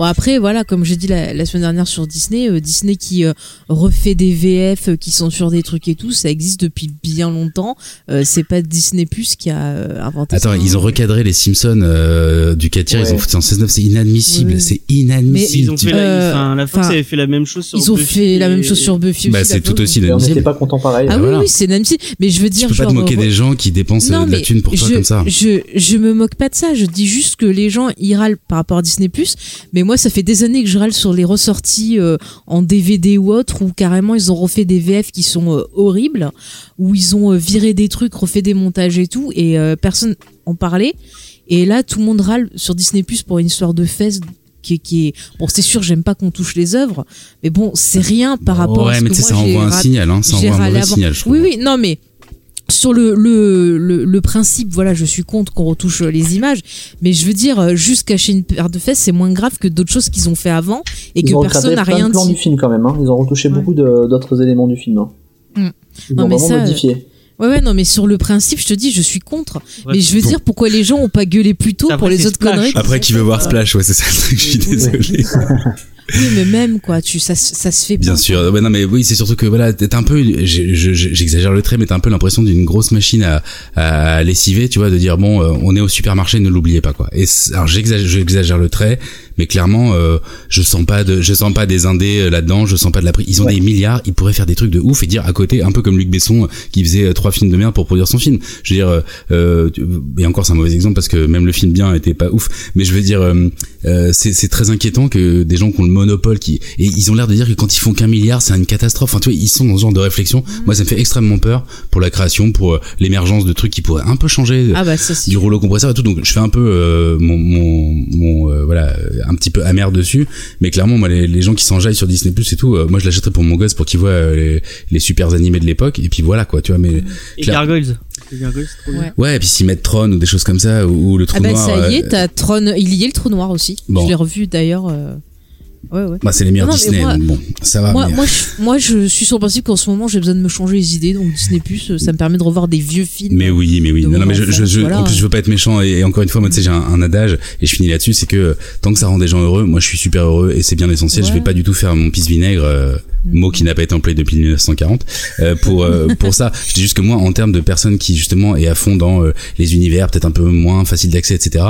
Bon après voilà comme j'ai dit la, la semaine dernière sur Disney, euh, Disney qui euh, refait des VF euh, qui sont sur des trucs et tout, ça existe depuis bien longtemps. Euh, c'est pas Disney Plus qui a euh, inventé Attends, ça. ils ont recadré les Simpsons euh, du 4 tiers, Ouais. ils ont foutu en 16-9, c'est inadmissible, c'est inadmissible. Ils ont fait la, enfin, la Fox enfin, avait fait la même chose sur Ils ont Buffy fait la et- même chose sur Buffy Bah, aussi. c'est la tout aussi on inadmissible. n'était pas content pareil. Ah oui oui c'est inadmissible. Mais je veux dire peux pas te moquer euh, des gens qui dépensent Non, de la mais thune pour toi je, comme ça. Je, je me moque pas de ça. Je dis juste que les gens ils râlent par rapport à Disney Mais moi, ça fait des années que je râle sur les ressorties euh, en DVD ou autre, où carrément ils ont refait des VF qui sont euh, horribles, où ils ont euh, viré des trucs, refait des montages et tout, et personne en parlait. Et là, tout le monde râle sur Disney pour une histoire de fesses. Qui, est- qui est bon c'est sûr j'aime pas qu'on touche les œuvres mais bon c'est rien par rapport ouais, à ce mais que moi ça envoie un signal, hein, ça envoie un mauvais signal, je. Oui, oui, non, mais sur le, le, le, le principe, voilà, je suis contre qu'on retouche les images, mais je veux dire, euh, juste cacher une paire de fesses, c'est moins grave que d'autres choses qu'ils ont fait avant et Ils ont que personne n'a rien de plans dit. du film quand même. Hein. Ils ont retouché Ouais. beaucoup d'autres éléments du film. Hein. Hmm. Ils Non, mais vraiment ça, euh, modifié. Ouais, ouais, non, mais sur le principe, je te dis, je suis contre. Ouais. mais je veux Bon. dire, pourquoi les gens ont pas gueulé plus tôt Après, pour les autres Splash. conneries Après, ont qui veut voir. Splash, ouais, c'est ça le truc, je suis Oui. désolé. [LAUGHS] Oui, mais même, quoi, tu, ça, se- ça se fait Bien pas, sûr, ouais, non mais oui, c'est surtout que voilà, t'es un peu, j'exagère le trait, mais t'as un peu l'impression d'une grosse machine à, à lessiver, tu vois, de dire bon, euh, on est au supermarché, ne l'oubliez pas quoi. Et alors j'exagère, j'exagère le trait, mais clairement, euh, je sens pas de, je sens pas des indés euh, là-dedans, je sens pas de la prise. Ils ont Ouais. des milliards, ils pourraient faire des trucs de ouf et dire à côté, un peu comme Luc Besson euh, qui faisait euh, trois films de merde pour produire son film. Je veux dire, euh, et encore c'est un mauvais exemple parce que même le film bien était pas ouf, mais je veux dire, euh, c'est c'est très inquiétant que des gens qui ont le monopole qui et ils ont l'air de dire que quand ils font qu'un milliard c'est une catastrophe enfin tu vois ils sont dans ce genre de réflexion moi ça me fait extrêmement peur pour la création pour l'émergence de trucs qui pourraient un peu changer Ah, bah, du rouleau compresseur et tout donc je fais un peu euh, mon, mon, mon euh, voilà un petit peu amer dessus mais clairement moi les, les gens qui s'enjaillent sur Disney Plus et tout euh, moi je l'achèterais pour mon gosse pour qu'il voit euh, les, les super animés de l'époque et puis voilà quoi tu vois mais Et Claire. Gargoyles. Ouais. ouais et puis s'ils mettent Tron ou des choses comme ça ou, ou le trou Ah, bah, noir ça y est, euh, t'as Tron, il y est le trou noir aussi. Bon. Je l'ai revu d'ailleurs. euh, Ouais, ouais. bah c'est les meilleurs Non, Disney moi- donc bon ça va moi, moi, je, moi, je suis sur le principe qu'en ce moment, j'ai besoin de me changer les idées. Donc, Disney Plus, ça me permet de revoir des vieux films. Mais oui, mais oui. Non, mais je, je, enfance, je- voilà. en plus, je veux pas être méchant. Et, et encore une fois, moi, tu sais, j'ai un, un adage et je finis là-dessus, c'est que euh, tant que ça rend des gens heureux, moi, je suis super heureux et c'est bien l'essentiel. Je Ouais. vais pas du tout faire mon pisse vinaigre, euh, mot qui n'a pas été employé depuis 1940, euh, pour euh, [LAUGHS] pour ça. Je dis juste que moi, en termes de personnes qui justement est à fond dans euh, les univers, peut-être un peu moins facile d'accès, etc.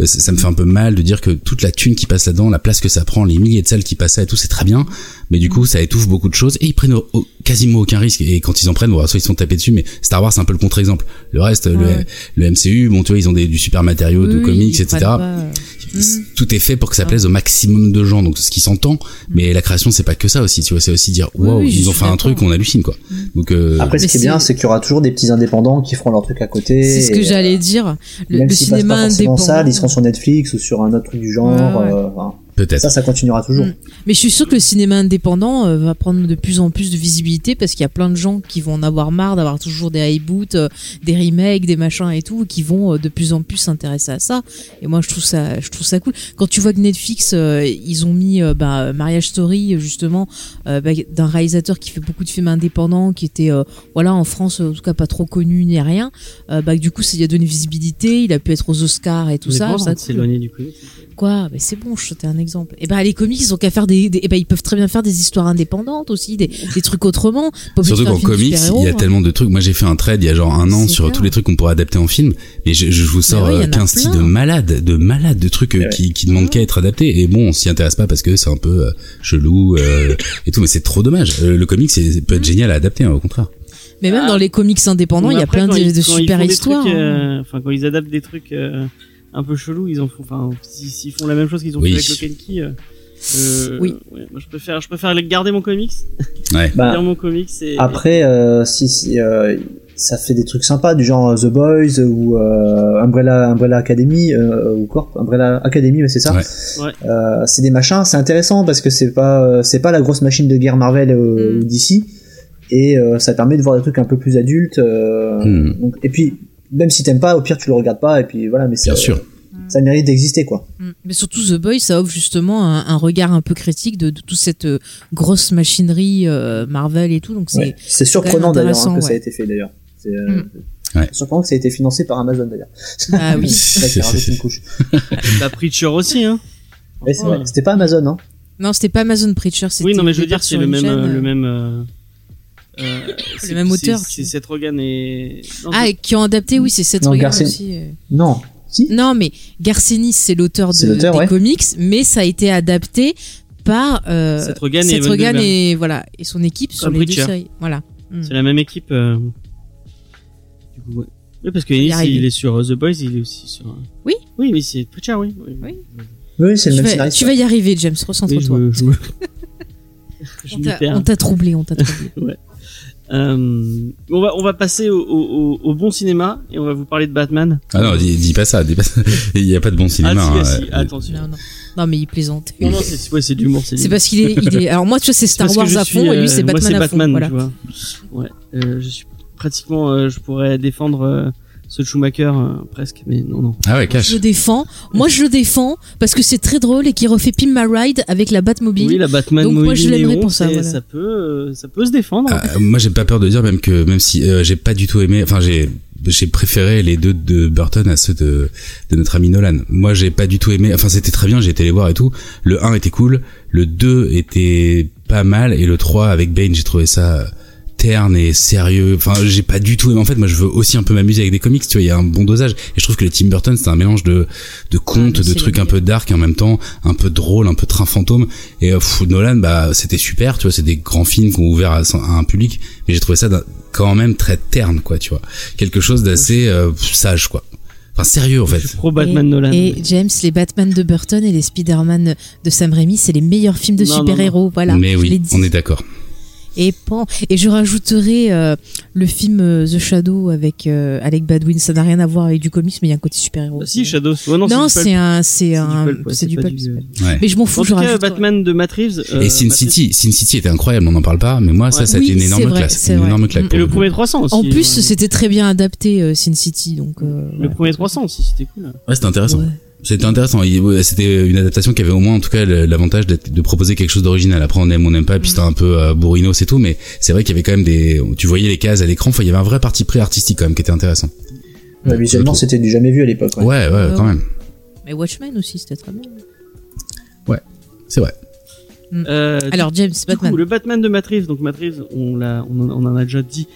euh, ça, ça me fait un peu mal de dire que toute la thune qui passe là-dedans, la place que ça prend, les milliers de salles qui passent ça et tout, c'est très bien. Mais du coup, ça étouffe beaucoup de choses et ils prennent au- au- quasiment aucun risque. Et quand ils en prennent, bon, soit ils sont tapés dessus, mais Star Wars c'est un peu le contre-exemple. Le reste, le, Ouais. le MCU, bon, tu vois, ils ont des, du super matériau de Oui, comics, ils etc. pas, euh, Mhm. Tout est fait pour que ça plaise au maximum de gens, donc ce qui s'entend. Mais la création, c'est pas que ça aussi, tu vois, c'est aussi dire, wow, oui, ils ont fait un truc, on hallucine quoi. Donc euh, Après, ce qui est bien, c'est- qu'il y aura toujours des petits indépendants qui feront leur truc à côté. C'est ce que et, j'allais euh, dire. Le, même le cinéma pas indépendant. salle, ils seront sur Netflix ou sur un autre truc du genre. Ouais, ouais. euh, enfin, peut-être. ça, ça continuera toujours. Mm. Mais je suis sûr que le cinéma indépendant euh, va prendre de plus en plus de visibilité parce qu'il y a plein de gens qui vont en avoir marre d'avoir toujours des reboots, euh, des remakes, des machins et tout, qui vont euh, de plus en plus s'intéresser à ça. Et moi, je trouve ça, je trouve ça cool. Quand tu vois que Netflix, euh, ils ont mis euh, bah, Marriage Story justement euh, bah, d'un réalisateur qui fait beaucoup de films indépendants, qui était euh, voilà en France en tout cas pas trop connu ni rien. Euh, bah du coup, ça lui a donné visibilité. Il a pu être aux Oscars et tout ça. ça c'est éloigné du comics. Quoi Mais c'est bon, je te un exemple. Et ben les comics, ils ont qu'à faire des, des- eh ben ils peuvent très bien faire des histoires indépendantes aussi, des, des trucs autrement. Pas Surtout qu'en comics, il y a hein. tellement de trucs. Moi, j'ai fait un trade il y a genre un an sur clair. tous les trucs qu'on pourrait adapter en film. Et je, je vous sors a 15 styles de malades, de malades, de trucs euh, Ouais. qui, qui demandent qu'à être adaptés. Et bon, on s'y intéresse pas parce que c'est un peu euh, chelou euh, et tout. Mais c'est trop dommage. Euh, le comics, c'est peut être génial à adapter, hein, au contraire. Mais même dans les comics indépendants, il y a Après, plein de, super histoires. trucs, hein. euh, Enfin, quand ils adaptent des trucs euh, un peu chelous, ils en font. Enfin, si- s'ils font la même chose qu'ils ont Oui. fait avec le Kenki. Euh, euh, Oui. ouais, moi, je préfère, je préfère garder mon comics, Ouais. Bah, mon comics et. Après, euh, si, si, euh, ça fait des trucs sympas du genre The Boys ou euh, Umbrella Umbrella Academy euh, ou Corp Umbrella Academy mais c'est ça Ouais. Ouais. Euh, c'est des machins c'est intéressant parce que c'est pas c'est pas la grosse machine de guerre Marvel euh, Mm. ou DC et euh, ça permet de voir des trucs un peu plus adultes euh, Mm. donc, et puis même si t'aimes pas au pire tu le regardes pas et puis voilà mais Bien sûr. Ça mérite d'exister quoi Mm. Mais surtout The Boys, ça offre justement un, un regard un peu critique de, de toute cette euh, grosse machinerie euh, Marvel et tout. Donc c'est Ouais. surprenant d'ailleurs hein, que ça a été fait d'ailleurs c'est euh, Mm. Ouais. surprenant que ça a été financé par Amazon d'ailleurs ah oui. [LAUGHS] C'est une couche Bah, Preacher aussi, hein. Ouais, c'est vrai. C'était pas Amazon hein Non, c'était pas Amazon Preacher. c'était Oui, non, mais je veux dire, c'est le même, euh, [LAUGHS] euh, le même, euh, euh, c'est- même auteur, C'est Seth Rogen et. non, Ah, et qui ont adapté, oui, c'est cette Non, Garcin- aussi. non si Non, mais Garcenis, c'est l'auteur de, des ouais. comics, mais ça a été adapté par euh, Seth Rogen et Seth Evan Rogen Goldberg. et voilà et son équipe sur Comme les deux Preacher. séries. Voilà. Mm. C'est la même équipe. euh, Du coup, ouais. Oui, parce que Ennis, il est sur euh, The Boys, il est aussi sur. euh, Oui. Oui, mais c'est Preacher, oui. oui. Oui. oui c'est le Tu même vas, scénariste tu vas y arriver, James. Recentre-toi. Oui, je me- je me- [LAUGHS] [LAUGHS] je On m'y t'a- perds. on t'a troublé, on t'a troublé. [LAUGHS] Euh, on va on va passer au, au, au- au bon cinéma et on va vous parler de Batman. Ah non, dis, dis pas ça, dis pas ça. [LAUGHS] Il y a pas de bon cinéma. ah, si, hein, si, euh, attention. non, non, non, mais il plaisante. Non, non, c'est ouais, c'est de l'humour, c'est du- parce qu'il est, il est. Alors moi, tu vois, c'est Star Wars à suis, fond, et lui, euh, c'est moi, Batman à fond. Voilà. tu vois. Ouais, euh, je suis pratiquement, euh, je pourrais défendre euh, ce Schumacher euh, presque, mais non, non. Ah ouais, Je cash. le défends. Moi, je le défends parce que c'est très drôle et qu'il refait Pim My Ride avec la Batmobile. Oui, la Batman Donc, moi, je l'aimerais pour ça, voilà. ça peut, euh, ça peut se défendre. Ah, moi, j'ai pas peur de dire même que même si euh, j'ai pas du tout aimé, enfin j'ai j'ai préféré les deux de Burton à ceux de de notre ami Nolan. Moi, j'ai pas du tout aimé. Enfin, c'était très bien, j'ai été les voir et tout. Le 1 était cool, le 2 était pas mal et le 3 avec Bane, j'ai trouvé ça terne et sérieux. Enfin, j'ai pas du tout aimé. En fait, moi, je veux aussi un peu m'amuser avec des comics. Tu vois, il y a un bon dosage. Et je trouve que les Tim Burton, c'est un mélange de de contes, Ah, mais de trucs un peu dark et en même temps un peu drôle, un peu train fantôme. Et euh, pff, Nolan, bah, c'était super. Tu vois, c'est des grands films qu'on ouvert à, à un public. Mais j'ai trouvé ça quand même très terne, quoi. Tu vois, quelque chose d'assez euh, sage, quoi. Enfin, sérieux, en Je fait. suis pro Batman et, Nolan. et James, les Batman de Burton et les Spider-Man de Sam Raimi, c'est les meilleurs films de super-héros. Voilà. Mais oui, on est d'accord. Et, pan- et je rajouterai euh, le film euh, The Shadow avec euh, Alec Baldwin. Ça n'a rien à voir avec du comics, mais il y a un côté super-héros. Bah, si, Shadow. Non, non, c'est un, c'est un, c'est du pas pulp. du- Ouais. Mais je m'en fous, En je tout cas. Batman de Matt Reeves. euh, et Sin Matt Reeves. City, Sin City était incroyable. On n'en parle pas, mais moi, ça, ça a été Oui, une énorme vrai, classe, c'est une vrai. énorme claque. Et le premier 300 aussi. En plus, c'était très bien adapté, Sin City, donc. Le premier 300 aussi, c'était cool. Ouais, c'était intéressant. Ouais. C'était intéressant. Ouais, C'était une adaptation qui avait au moins, en tout cas, l'avantage de proposer quelque chose d'original. Après, on aime, on n'aime pas, et puis c'était un peu euh, bourrino, c'est tout. Mais c'est vrai qu'il y avait quand même des, tu voyais les cases à l'écran. Enfin, il y avait un vrai parti pris artistique quand même qui était intéressant. Ouais, visuellement c'était du jamais vu à l'époque ouais. Ouais, ouais, Ouais, quand ouais. même. Mais Watchmen aussi, c'était très bien. C'est vrai. Euh, Alors, James, Du Batman. coup, le Batman de Reeves, donc Reeves, on, l'a, on, en, on en a déjà dit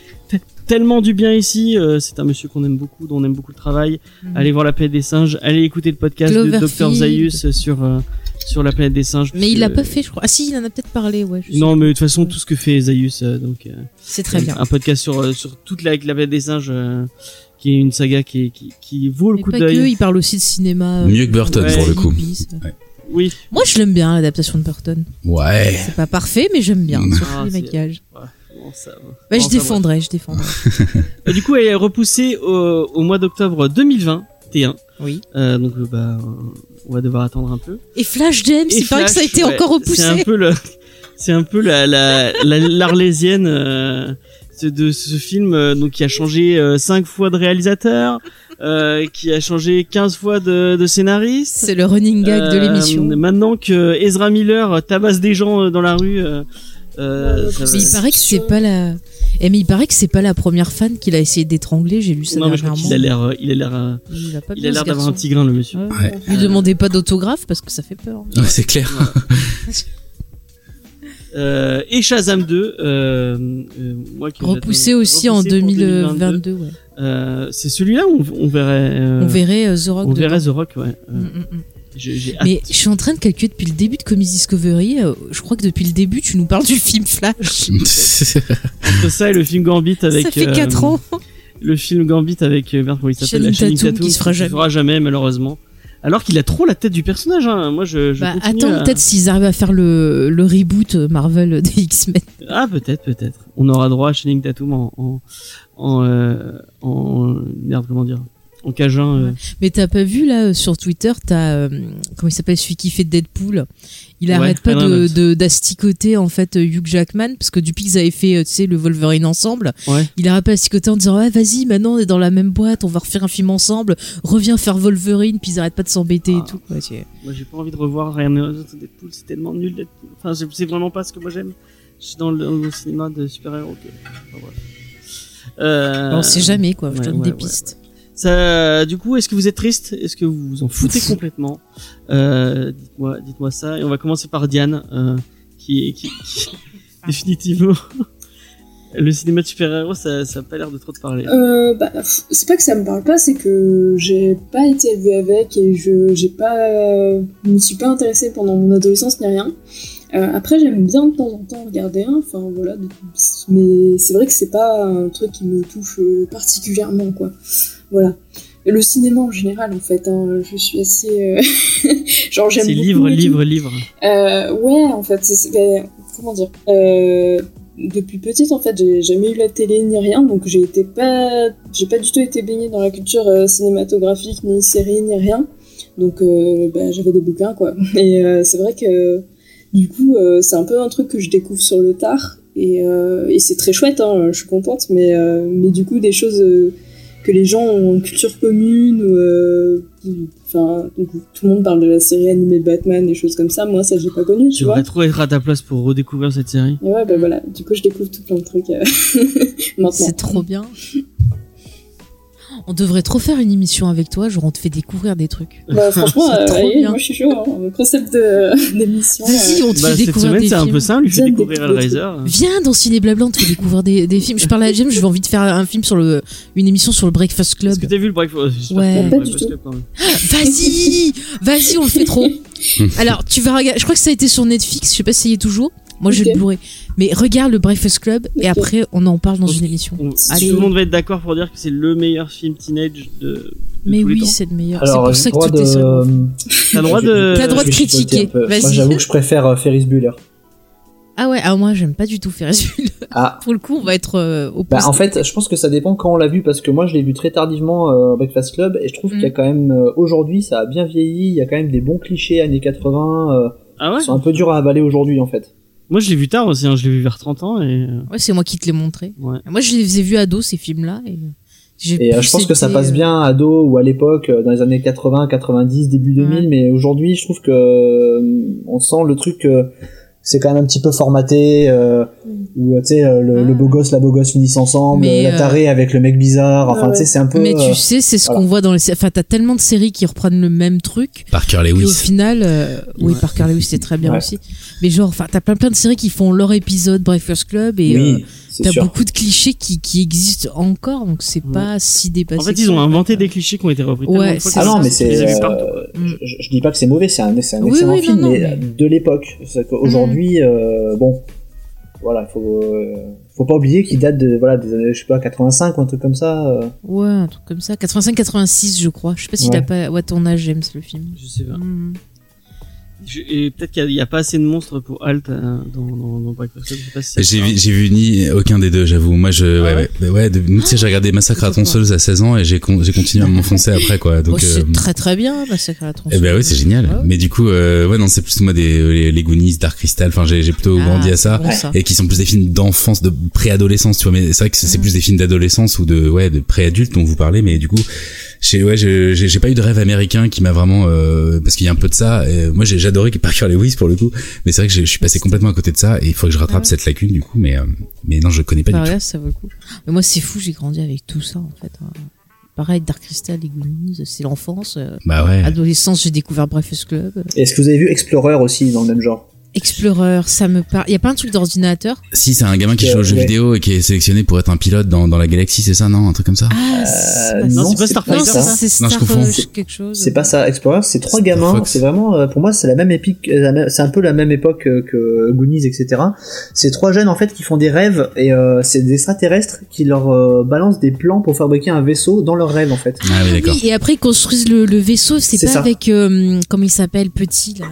tellement du bien ici. euh, c'est un monsieur qu'on aime beaucoup, dont on aime beaucoup le travail. Mhm. Allez voir la planète des singes, allez écouter le podcast de Dr. Zaius sur euh, sur la planète des singes. Mais il l'a pas fait, je crois. Ah si, il en a peut-être parlé, ouais. je Non, mais de toute façon, tout ce que fait Zaius, euh, donc euh, C'est très bien. un podcast sur euh, sur toute la, la planète des singes, euh, qui est une saga qui qui, qui vaut le Mais coup pas que, d'œil. il parle aussi de cinéma. euh, Mieux que Burton Ouais. pour le coup. ça. Oui. Moi, je l'aime bien, l'adaptation de Burton. Ouais. C'est pas parfait, mais j'aime bien, [LAUGHS] surtout Ah, les maquillages. Bon, ça va. Bah, Bon, je ça va. défendrai, je défendrai. Euh, Du coup, elle est repoussée au, au mois d'octobre 2021. Oui. Euh, donc, euh, bah, on va devoir attendre un peu. Et Flash James, il paraît que ça a été ouais, encore C'est un repoussé. peu le, [LAUGHS] c'est un peu la, la, la- l'arlésienne euh, de- ce film, euh, donc qui a changé euh, cinq fois de réalisateur, euh, qui a changé 15 fois de, de scénariste. C'est le running gag de l'émission. Maintenant que Ezra Miller tabasse des gens dans la rue, euh, euh, Mais il paraît que c'est pas la. Eh, mais il paraît que c'est pas la première fan qu'il a essayé d'étrangler. J'ai lu ça non mais je crois dernièrement. qu'il a l'air, euh, il a l'air, Il a l'air d'avoir un garçon. tigrin le monsieur. Ouais. Ouais. Lui demandez pas d'autographe parce que ça fait peur. Ouais, c'est clair. [LAUGHS] Euh, et Shazam 2, euh, euh, moi qui Repoussé aussi en repoussé pour 2022. ouais. Euh, c'est celui-là où on, on verrait. euh, On verrait The Rock. On dedans. verrait The Rock, ouais. Euh, Mm, mm, Mais je suis en train de calculer depuis le début de Comics Discovery. euh, je crois que depuis le début, tu nous parles du film Flash. [LAUGHS] Entre ça et le film Gambit avec. ça fait euh, 4 ans. Le film Gambit avec euh, merde, comment il s'appelle Channing la Tatum, Tatum, qui se fera jamais. fera jamais malheureusement. Alors qu'il a trop la tête du personnage. Hein. Moi, je. je Bah, attends, à- peut-être s'ils arrivent à faire le, le reboot Marvel [LAUGHS] des X-Men. Ah, peut-être, peut-être. On aura droit à Channing Tatum en, en, en, euh, en merde, comment dire, en cajun. euh. Mais t'as pas vu là euh, sur Twitter, t'as euh, comment il s'appelle celui qui fait Deadpool? Il Ouais, arrête pas de d'asticoter en fait euh, Hugh Jackman parce que depuis qu'ils avaient fait tu sais le Wolverine ensemble, Ouais. il arrête pas d'asticoter en disant ouais vas-y maintenant on est dans la même boîte, on va refaire un film ensemble, reviens faire Wolverine puis ils arrêtent pas de s'embêter Ah. et tout. Ouais, c'est- Moi, j'ai pas envie de revoir Ryan Reynolds Deadpool. C'est tellement nul Deadpool. Enfin, c'est- vraiment pas ce que moi j'aime. Je suis dans le, dans le cinéma de super-héros. ok. Enfin. Euh, on sait jamais quoi. Je donne des pistes. Ça, du coup, est-ce que vous êtes triste? Est-ce que vous vous en foutez [LAUGHS] complètement? Euh, Dites-moi, dites-moi ça. Et on va commencer par Diane, euh, qui qui, qui- [LAUGHS] définitivement [LAUGHS] le cinéma de super-héros, ça, ça a pas l'air de trop te parler. Euh, bah, c'est pas que ça me parle pas, c'est que j'ai pas été élevée avec et je j'ai pas, euh, je me suis pas intéressée pendant mon adolescence ni rien. Euh, après, j'aime bien de temps en temps regarder un, enfin voilà, mais c'est vrai que c'est pas un truc qui me touche euh, particulièrement, quoi. Voilà. Le cinéma en général, en fait, hein, je suis assez, euh, [LAUGHS] genre j'aime C'est livre, livre, livre. Euh, ouais, en fait, c'est- ben, comment dire Depuis petite, en fait, j'ai jamais eu la télé ni rien, donc j'ai été pas, j'ai pas du tout été baignée dans la culture euh, cinématographique, ni série, ni rien. Donc, euh, ben, j'avais des bouquins, quoi. [LAUGHS] Et euh, c'est vrai que, du coup, euh, c'est un peu un truc que je découvre sur le tard, et, euh, et c'est très chouette, hein, je suis contente, mais, euh, mais du coup, des choses que les gens ont en culture commune, ou, euh, enfin, tout le monde parle de la série animée Batman, des choses comme ça, moi, ça, j'ai pas connu, tu vois. Trop être à ta place pour redécouvrir cette série. Et ouais, bah voilà, du coup, je découvre tout plein de trucs euh, [LAUGHS] maintenant. C'est trop bien. On devrait trop faire une émission avec toi, genre on te fait découvrir des trucs. Bah, franchement, [LAUGHS] euh, trop allez, bien. moi je suis chaud, hein. Le concept [LAUGHS] d'émission. Vas-y, euh, on te Bah, fait cette découvrir semaine, des c'est un films. peu ça, on lui fait Viens découvrir Hellraiser. Viens dans Ciné Blabla, on te fait découvrir des, des films. Je parle à James, j'ai envie de faire un film sur le, une émission sur le Breakfast Club. Est-ce que t'as vu le Breakfast Ouais. du Breakfast. Club, quand même. Vas-y, vas-y, on le fait trop. [LAUGHS] Alors, tu vas regarder. Je crois que ça a été sur Netflix. Je sais pas si ça y est toujours. Moi, j'ai Ok. le Blu-ray. Mais regarde le Breakfast Club et après, on en parle dans une émission. On- Allez. Tout le monde va être d'accord pour dire que c'est le meilleur film teenage de, de Mais tous oui, c'est le meilleur. C'est Alors, pour j'ai ça que tout est sur. de. T'as le droit de. T'as le droit de critiquer. Vas-y. j'avoue que je préfère euh, Ferris Bueller. Ah ouais, ah moi, j'aime pas du tout Ferris Bueller. Ah, [LAUGHS] Pour le coup, on va être euh, bah, opposés. en fait, je pense que ça dépend quand on l'a vu parce que moi, je l'ai vu très tardivement euh, au Breakfast Club et je trouve Mm. qu'il y a quand même euh, aujourd'hui, ça a bien vieilli. Il y a quand même des bons clichés années 80 euh, Ah ouais qui sont un peu durs à avaler aujourd'hui en fait. Moi, je l'ai vu tard aussi, hein, je l'ai vu vers 30 ans et. euh, Ouais, c'est moi qui te l'ai montré. Ouais. Moi, je les ai vus ados, ces films-là. Et, Et euh, je pense que ça passe euh, bien ado ou à l'époque euh, dans les années 80, 90, début 2000, Ouais. mais aujourd'hui, je trouve que euh, on sent le truc que c'est quand même un petit peu formaté euh, où tu sais euh, le, Ah. le beau gosse la beau gosse finissent ensemble Mais, la euh, tarée avec le mec bizarre enfin Ouais, tu sais c'est un peu Mais euh, tu sais, c'est ce voilà. qu'on voit dans les. Enfin, t'as tellement de séries qui reprennent le même truc. Parker Et au Lewis. final, euh, oui, Ouais. Parker Lewis, c'est très bien Ouais. aussi. Mais genre, enfin, t'as plein plein de séries qui font leur épisode Breakfast Club et euh, oui t'as beaucoup de clichés qui, qui existent encore, donc c'est Ouais. pas si dépassé. En fait, ils ont inventé des clichés qui ont été repris. Ouais, ah non ça, mais c'est euh, Mm. je, je dis pas que c'est mauvais c'est un c'est un Oui, excellent oui, film non, non, mais mais- Mm. de l'époque c'est qu'aujourd'hui euh, bon voilà faut euh, faut pas oublier qu'il date de voilà des années je sais pas 85 ou un truc comme ça euh. Ouais, un truc comme ça. 85-86, je crois. Je sais pas si Ouais. t'as pas. Ouais, ton âge, James, le film. Je sais pas. Mm. Je- Et peut-être qu'il n'y a, pas assez de monstres pour Alt euh, dans, dans, dans Breakfast Club. Si J'ai vu, j'ai vu ni aucun des deux, j'avoue. Moi, je, ouais, Ah ouais, ouais, ouais, de- tu sais, j'ai regardé Massacre à quoi tronçonneuse à 16 ans et j'ai, con- j'ai continué à m'enfoncer [LAUGHS] après, quoi. Donc, Oh, c'est euh, très très bien, Massacre à la eh tronçonneuse. ben ouais, c'est génial. Ouais, ouais. Mais du coup, euh, ouais, non, c'est plus moi des les, les Goonies, Dark Crystal. Enfin, j'ai, j'ai plutôt Ah, grandi à ça. bon, ça. Et qui sont plus des films d'enfance, de préadolescence, tu vois. Mais c'est vrai que c'est c'est Mm. plus des films d'adolescence ou de, ouais, de préadulte dont vous parlez. Mais du coup, j'ai, ouais, j'ai, j'ai j'ai pas eu de rêve américain qui m'a vraiment, euh, parce qu'il y a un peu de ça. Et moi, j'ai, j'adorais Parker Lewis pour le coup. Mais c'est vrai que je suis passé complètement à côté de ça et il faut que je rattrape Ah ouais. cette lacune du coup. Mais, euh, mais non, je connais pas Bah, du tout. ça vaut le coup. Mais moi, c'est fou, j'ai grandi avec tout ça, en fait. hein. Pareil, Dark Crystal, les Goonies, c'est l'enfance. euh, Bah ouais. Adolescence, j'ai découvert Breakfast Club. est-ce que vous avez vu Explorer aussi dans le même genre? Explorer, ça me parle. Il y a pas un truc d'ordinateur? Si, c'est un gamin qui Euh, joue aux jeux vidéo et qui est sélectionné pour être un pilote dans, dans la galaxie, c'est ça, non? Un truc comme ça? Ah, Euh, c'est Non, pas c'est pas c'est Starfighter. Non, ça. c'est c'est Non, je Star confonds. quelque chose. C'est pas ça, Explorer, c'est trois Star gamins. C'est vraiment, euh, pour moi, c'est la même épique, c'est un peu la même époque que Goonies, etc. C'est trois jeunes en fait qui font des rêves et euh, c'est des extraterrestres qui leur euh, balancent des plans pour fabriquer un vaisseau dans leurs rêves en fait. Ah oui, d'accord. Oui, et après ils construisent le, le vaisseau, c'est C'est pas ça. avec euh, comment il s'appelle petit là.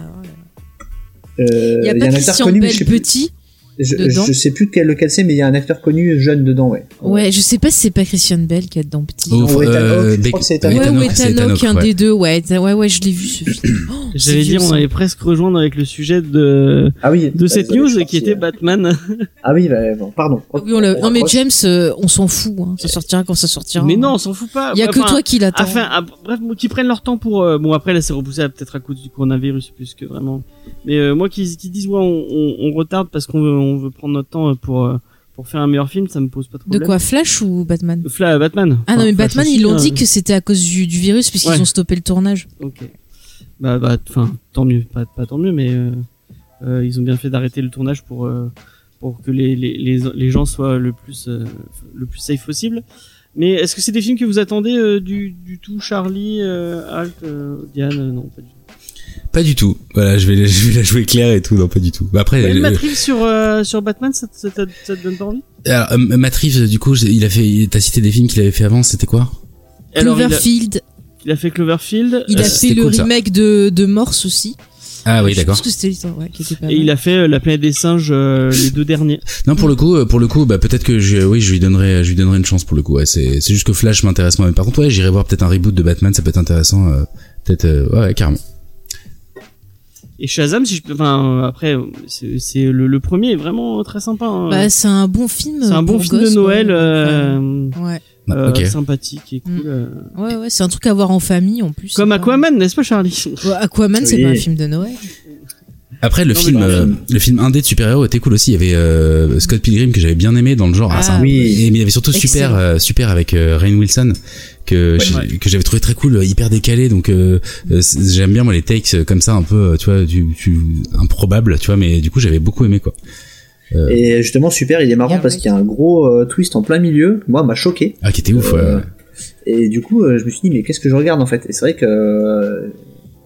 Euh, Il y a il y pas a un Christian Bell petit. Je, dedans. je sais plus quel, lequel c'est, mais il y a un acteur connu jeune dedans, ouais. Ouais, je sais pas si c'est pas Christian Bell qui est dedans petit. Oh, ou Ethan euh, Hawke, je crois que c'est Ethan ouais, ou Ethan Hawke, un ouais. des deux, ouais, ouais, ouais, je l'ai vu ce film. [CLEARS THROAT] Oh, J'allais dire, on allait presque rejoindre avec le sujet de, Ah oui. de bah, cette news qui était euh. Batman. [LAUGHS] Ah oui, bah, bon, pardon. Ah oui, on l'a- non mais. James, euh, on s'en fout, hein. ça sortira quand ça sortira. Mais non, on s'en fout pas. il y a que toi qui l'attends. Enfin, ah, bref, qui prennent leur temps pour. euh, bon, après, là, c'est repoussé peut-être à cause du coronavirus plus que vraiment. Mais euh, moi, qui, disent ouais, on retarde parce qu'on veut, on veut prendre notre temps euh, pour euh, pour faire un meilleur film, ça me pose pas de de problème. quoi, Flash ou Batman? Fla Batman. Ah non mais Flash Batman, aussi, ils l'ont hein. dit que c'était à cause du, du virus puisqu'ils Ouais. ont stoppé le tournage. Ok. Bah, bah, enfin, tant mieux, pas, pas tant mieux, mais euh, euh, ils ont bien fait d'arrêter le tournage pour euh, pour que les, les les les gens soient le plus euh, le plus safe possible. Mais est-ce que c'est des films que vous attendez euh, du du tout, Charlie, euh, Alt, euh, Diane? Euh, Non, pas du tout. Pas du tout. Voilà, je vais, [LAUGHS] je vais la jouer claire et tout. Non, pas du tout. Bah après, Et le euh, Matrix sur euh, sur Batman, ça, te- ça, te- ça te donne pas envie? Alors, euh, Matt Reeves, du coup, il a fait, t'as cité des films qu'il avait fait avant, c'était quoi? Alors, il a, Cloverfield, il a fait Cloverfield. il euh, a fait c'était le cool, remake de, de Morse aussi. Ah oui, Je d'accord. pense que c'était le ouais, qui était pas et mal. il a fait euh, La planète des singes, euh, les deux derniers. Non, pour le coup, euh, pour le coup, bah peut-être que je, oui, je lui donnerai, je lui donnerai une chance pour le coup. Ouais, c'est, c'est juste que Flash m'intéresse moi. Mais par contre, ouais, j'irai voir peut-être un reboot de Batman, ça peut être intéressant. euh, peut-être, euh, ouais, carrément. Et Shazam, si je peux. Enfin, euh, après, c'est c'est le, le premier est vraiment très sympa. hein. Bah, c'est un bon film. c'est un bon film de Noël, ouais. euh, Ouais, euh, ok. sympathique et cool. Mm. euh. ouais, ouais, c'est un truc à voir en famille en plus. Comme Aquaman, n'est-ce pas, Charlie? Ouais, Aquaman, c'est Oui. pas un film de Noël. Après, le Non, film, euh, le film indé de super-héros était cool aussi. Il y avait euh, Scott Pilgrim que j'avais bien aimé dans le genre. Ah, c'est un- oui. Et mais il y avait surtout super, euh, super avec euh, Rainn Wilson que j'ai- ouais. que j'avais trouvé très cool, hyper décalé. Donc j'aime bien moi les takes comme ça, un peu, tu vois, du, du improbable, tu vois. Mais du coup, j'avais beaucoup aimé quoi. Et justement, super, il est marrant Yeah, parce qu'il y a un gros euh, twist en plein milieu. Moi, m'a choqué. Ah, qui était ouf. Euh, ouais. Et du coup, euh, je me suis dit, mais qu'est-ce que je regarde en fait? Et c'est vrai que euh,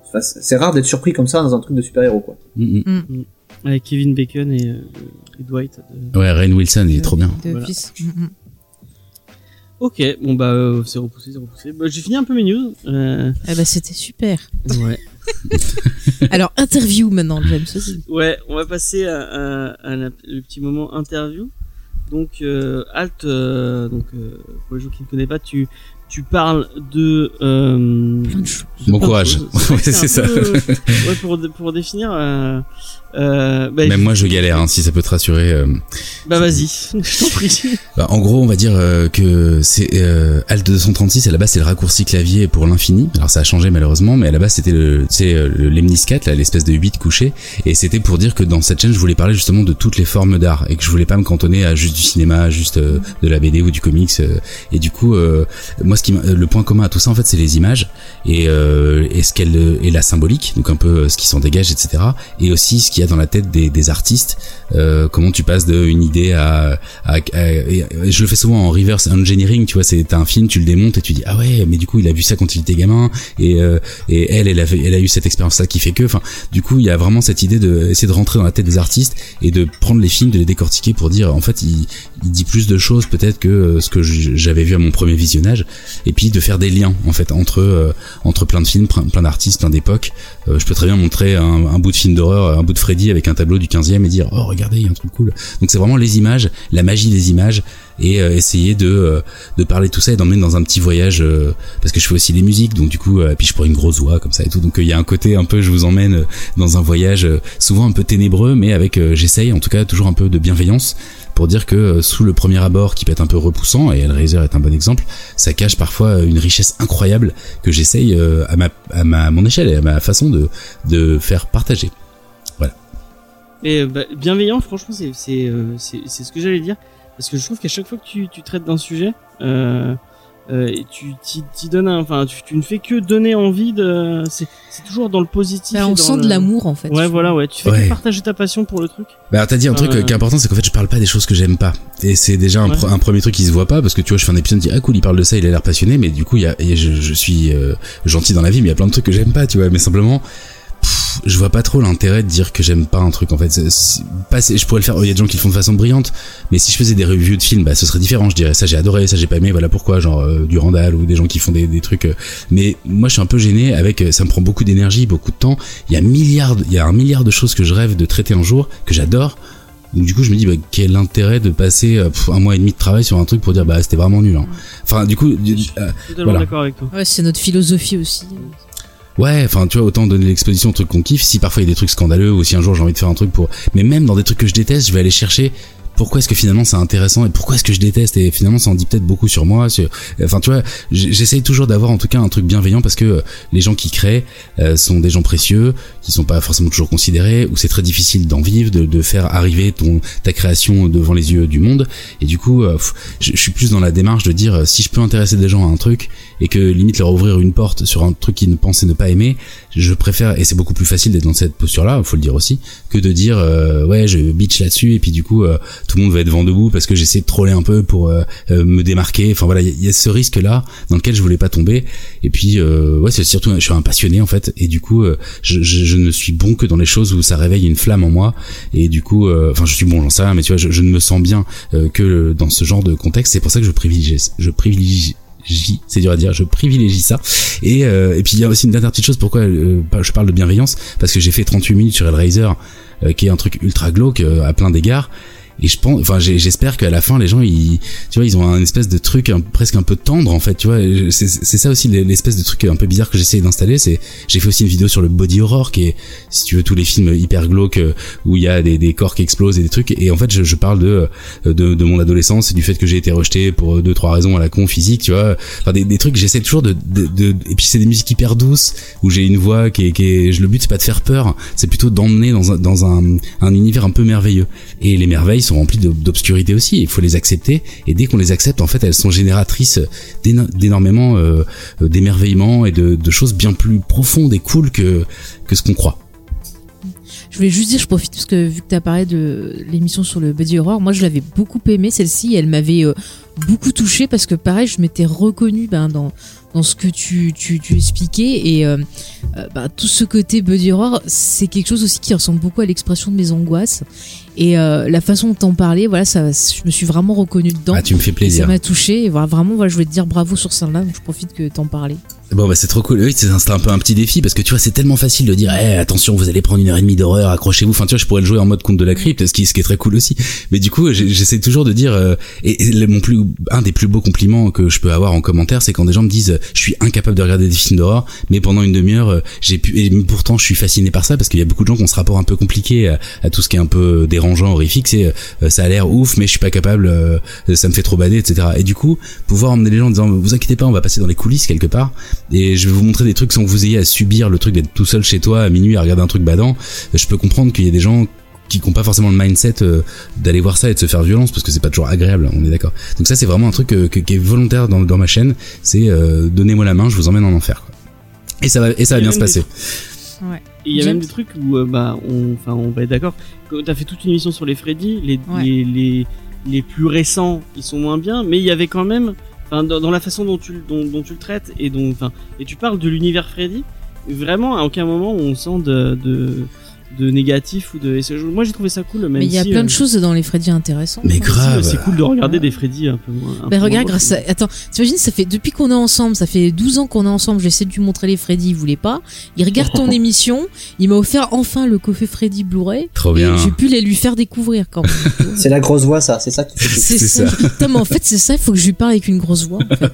enfin, c'est rare d'être surpris comme ça dans un truc de super-héros, quoi. Mm, mm. Avec Kevin Bacon et, euh, et Dwight. euh. Ouais, Rainn Wilson, il est trop bien. De Voilà. Mm, mm. [LAUGHS] Ok, bon bah euh, c'est repoussé, c'est repoussé. Bah, J'ai fini un peu mes news. Euh, Ah bah, c'était super. ouais. [LAUGHS] Alors, interview maintenant, James aussi. Ouais, on va passer à, à- à la- le petit moment interview. Donc, euh, Alt, euh, donc euh, pour les gens qui ne connaissent pas, tu tu parles de. Euh, de Bon courage. que [LAUGHS] Ouais, c'est un peu, euh, ouais, pour pour définir. Euh, euh, bah, Même moi, je galère, hein, si ça peut te rassurer. euh. Bah vas-y, [LAUGHS] je t'en prie. Bah, en gros, on va dire euh, que c'est euh, Alt 236 à la base c'est le raccourci clavier pour l'infini. Alors ça a changé malheureusement, mais à la base c'était le c'est euh, le Lemnis 4, là, l'espèce de 8 couché et c'était pour dire que dans cette chaîne, je voulais parler justement de toutes les formes d'art et que je voulais pas me cantonner à juste du cinéma, juste euh, de la BD ou du comics euh, et du coup euh, moi ce qui m'a- le point commun à tout ça en fait, c'est les images et euh, et ce qu'elle et la symbolique, donc un peu euh, ce qui s'en dégage etc. et aussi ce qu'il y a dans la tête des, artistes, euh, comment tu passes d'une idée à, je le fais souvent en reverse engineering, tu vois, c'est un film, tu le démontes et tu dis ah ouais, mais du coup il a vu ça quand il était gamin et euh, et elle elle a elle a eu cette expérience là qui fait que, enfin du coup il y a vraiment cette idée de essayer de rentrer dans la tête des artistes et de prendre les films, de les décortiquer pour dire en fait il, dit plus de choses peut-être que euh, ce que j'avais vu à mon premier visionnage et puis de faire des liens en fait entre entre plein de films, plein d'artistes, plein d'époques. Je peux très bien montrer un, un bout de film d'horreur, un bout de Avec un tableau du 15e et dire oh regardez il y a un truc cool. Donc c'est vraiment les images, la magie des images et euh, essayer de euh, de parler tout ça et d'emmener dans un petit voyage euh, parce que je fais aussi les musiques donc du coup euh, puis je prends une grosse voix comme ça et tout donc il y a un côté un peu je vous emmène dans un voyage souvent un peu ténébreux mais avec j'essaye en tout cas toujours un peu de bienveillance pour dire que sous le premier abord qui peut être un peu repoussant et Hellraiser est un bon exemple ça cache parfois une richesse incroyable que j'essaye à ma à ma mon échelle et à ma façon de de faire partager Euh, bah, bienveillant, franchement, c'est c'est euh, c'est c'est ce que j'allais dire parce que je trouve qu'à chaque fois que tu tu traites d'un sujet, euh, euh, tu t'y donnes, un- enfin, tu, tu ne fais que donner envie de. C'est c'est toujours dans le positif. Bah, et on dans sent le- de l'amour en fait. Ouais, voilà, ouais. Tu fais Ouais. que partager ta passion pour le truc. Bah, t'as dit un truc Euh. qui est important, c'est qu'en fait, je parle pas des choses que j'aime pas. Et c'est déjà un, Ouais. pre- un premier truc qui se voit pas, parce que tu vois, je fais un épisode, je dis, ah cool, il parle de ça, il a l'air passionné, mais du coup, il y a, et je, je suis euh, gentil dans la vie, mais il y a plein de trucs que j'aime pas, tu vois. Mais simplement, pff, je vois pas trop l'intérêt de dire que j'aime pas un truc, en fait. Pas, je pourrais le faire, il y a des gens qui le font de façon brillante, mais si je faisais des reviews de films, bah, ce serait différent, je dirais, ça j'ai adoré, ça j'ai pas aimé, voilà pourquoi, genre, euh, du Randall ou des gens qui font des, des trucs. euh, mais moi, je suis un peu gêné avec, euh, ça me prend beaucoup d'énergie, beaucoup de temps. Il y a milliards, de- il y a un milliard de choses que je rêve de traiter un jour, que j'adore. Donc du coup, je me dis bah, quel intérêt de passer euh, pff, un mois et demi de travail sur un truc pour dire bah c'était vraiment nul. hein. Enfin, du coup, du- euh, Totalement Voilà. d'accord avec toi. Ouais, c'est notre philosophie aussi. Ouais, enfin, tu vois, autant donner l'exposition aux trucs qu'on kiffe. Si parfois il y a des trucs scandaleux ou si un jour j'ai envie de faire un truc pour. Mais même dans des trucs que je déteste, je vais aller chercher pourquoi est-ce que finalement c'est intéressant et pourquoi est-ce que je déteste et finalement ça en dit peut-être beaucoup sur moi. sur- Enfin, tu vois, j'essaye toujours d'avoir en tout cas un truc bienveillant parce que euh, les gens qui créent euh, sont des gens précieux, qui sont pas forcément toujours considérés, où c'est très difficile d'en vivre, de, de faire arriver ton ta création devant les yeux du monde. Et du coup, euh, je, suis plus dans la démarche de dire si je peux intéresser des gens à un truc et que limite leur ouvrir une porte sur un truc qu'ils ne pensaient ne pas aimer, je préfère et c'est beaucoup plus facile d'être dans cette posture-là, faut le dire aussi, que de dire euh, ouais je bitch là-dessus et puis du coup euh, tout le monde va être vent debout parce que j'essaie de troller un peu pour euh, euh, me démarquer. Enfin voilà, il y, a- ce risque-là dans lequel je voulais pas tomber. Et puis euh, ouais c'est surtout je suis un passionné en fait et du coup euh, je, je, je ne suis bon que dans les choses où ça réveille une flamme en moi et du coup euh, enfin je suis bon j'en sais rien mais tu vois je, je ne me sens bien que dans ce genre de contexte. C'est pour ça que je privilégie je privilégie c'est dur à dire, je privilégie ça. Et, euh, et puis il y a aussi une dernière petite chose, pourquoi euh, je parle de bienveillance, parce que j'ai fait 38 minutes sur Hellraiser, euh, qui est un truc ultra glauque à plein d'égards. Et je pense, enfin, j'espère qu'à la fin, les gens, ils, tu vois, ils ont un espèce de truc presque un peu tendre, en fait, tu vois. C'est ça aussi l'espèce de truc un peu bizarre que j'essaye d'installer. C'est, j'ai fait aussi une vidéo sur le body horror, qui est, si tu veux, tous les films hyper glauques euh, où il y a des, des corps qui explosent et des trucs. Et en fait, je, je parle de, de, de mon adolescence et du fait que j'ai été rejeté pour deux, trois raisons à la con physique, tu vois. Enfin, des, des trucs, j'essaie toujours de, de, de- et puis c'est des musiques hyper douces où j'ai une voix qui est, qui est, le but c'est pas de faire peur, c'est plutôt d'emmener dans un, dans un, un univers un peu merveilleux. Et les merveilles sont remplies d'obscurité aussi. Il faut les accepter. Et dès qu'on les accepte, en fait, elles sont génératrices d'éno- d'énormément euh, euh, d'émerveillement et de, choses bien plus profondes et cool que que ce qu'on croit. Je voulais juste dire, je profite parce que vu que tu as parlé de l'émission sur le body horror, moi je l'avais beaucoup aimé celle-ci, elle m'avait euh, beaucoup touchée parce que pareil, je m'étais reconnue ben, dans, dans ce que tu, tu, tu expliquais et euh, ben, tout ce côté body horror, c'est quelque chose aussi qui ressemble beaucoup à l'expression de mes angoisses et euh, la façon dont t'en parlais, voilà, ça, je me suis vraiment reconnue dedans. Ah, tu me fais et ça plaisir. m'a touché et voilà, vraiment, voilà, je voulais te dire bravo sur ça là, donc je profite que t'en parlais. Bon bah c'est trop cool. Oui, c'est un peu un petit défi parce que tu vois c'est tellement facile de dire eh, attention vous allez prendre une heure et demie d'horreur accrochez-vous. Enfin tu vois je pourrais le jouer en mode conte de la crypte ce qui ce qui est très cool aussi. Mais du coup j'essaie toujours de dire euh, et, mon plus un des plus beaux compliments que je peux avoir en commentaire c'est quand des gens me disent je suis incapable de regarder des films d'horreur mais pendant une demi-heure euh, j'ai pu et pourtant je suis fasciné par ça parce qu'il y a beaucoup de gens qui ont ce rapport un peu compliqué à, à tout ce qui est un peu dérangeant horrifique c'est euh, ça a l'air ouf mais je suis pas capable euh, ça me fait trop bader etc. Et du coup pouvoir emmener les gens en disant vous inquiétez pas on va passer dans les coulisses quelque part et je vais vous montrer des trucs sans que vous ayez à subir le truc d'être tout seul chez toi à minuit à regarder un truc badant. Je peux comprendre qu'il y a des gens qui n'ont pas forcément le mindset euh, d'aller voir ça et de se faire violence parce que c'est pas toujours agréable, on est d'accord. Donc ça c'est vraiment un truc euh, que- qui est volontaire dans, dans ma chaîne, c'est euh, donnez-moi la main, je vous emmène en enfer. quoi. Et ça va et ça va bien se passer. Ouais. Il y a James même des trucs où, euh, bah, on, enfin, on va être d'accord. T'as fait toute une émission sur les Freddy, les, Ouais. les, les, les plus récents, ils sont moins bien, mais il y avait quand même, enfin, dans, dans la façon dont tu, le- dont, dont tu le traites et dont, enfin, et tu parles de l'univers Freddy, vraiment, à aucun moment on sent de, de, de négatif ou de. Moi, j'ai trouvé ça cool, même Mais il y a si, plein euh, de choses dans les Freddy intéressantes. Mais hein. grave. C'est cool de regarder des Freddy un peu moins. Bah peu regarde, moins grâce à... Attends, t'imagines, ça fait depuis qu'on est ensemble, ça fait 12 ans qu'on est ensemble, j'essaie de lui montrer les Freddy, il voulait pas. Il regarde ton [LAUGHS] émission, il m'a offert enfin le coffret Freddy Blu-ray. Trop Et bien. j'ai pu les lui faire découvrir quand même. [LAUGHS] C'est la grosse voix, ça. C'est ça qui fait. c'est C'est ça. Putain, mais en fait, c'est ça, il faut que je lui parle avec une grosse voix. En fait.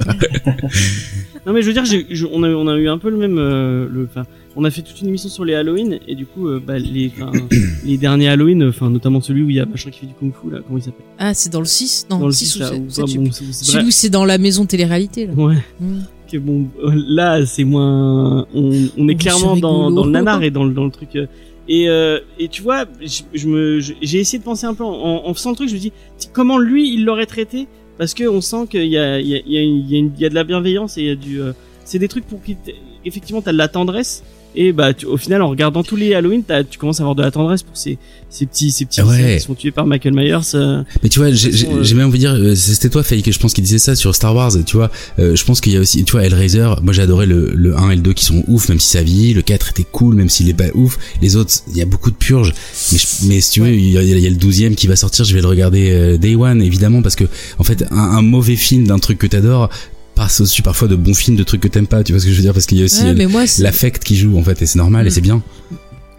Non mais je veux dire, je- on, a, on a eu un peu le même, euh, le, on a fait toute une émission sur les Halloween et du coup, euh, bah, les, [COUGHS] derniers Halloween, enfin notamment celui où il y a machin qui fait du kung fu là, comment il s'appelle? Ah, c'est dans le 6 Non, Dans le 6 six, ou là, 7, où- ah, bon, c'est- c'est Celui où c'est dans la maison télé-réalité, là. Ouais. Mm. Que bon, euh, là c'est moins, on, on est Oh, clairement dans, dans le nanar et dans le, dans le truc. euh, et, euh, et tu vois, je, je me, je- j'ai essayé de penser un peu en, en faisant le truc, je me dis comment lui il l'aurait traité? Parce que on sent qu'il y a, il y a, il y a, une- il y de la bienveillance et il y a du, euh, c'est des trucs pour qui effectivement t'as de la tendresse et bah tu- au final en regardant tous les Halloween tu commences à avoir de la tendresse pour ces, ces petits ces petits Ouais. lycéens qui sont tués par Michael Myers. euh, Mais tu vois, j'ai euh, j'ai même envie de dire, euh, c'était toi Faye que je pense qui disait ça sur Star Wars, tu vois. Euh, je pense qu'il y a aussi, tu vois, Hellraiser, moi j'ai adoré le, le 1 et le 2 qui sont ouf, même si ça vieillit, le 4 était cool, même s'il est pas ouf. Les autres, il y a beaucoup de purges. Mais, je- mais si tu veux, il y, a, il y a le 12e qui va sortir, je vais le regarder euh, Day One, évidemment, parce que, en fait, un, un mauvais film d'un truc que t'adores passe aussi parfois de bons films de trucs que t'aimes pas, tu vois ce que je veux dire, parce qu'il y a aussi Ouais, euh, c'est- l'affect qui joue, en fait, et c'est normal, et Mm. c'est bien.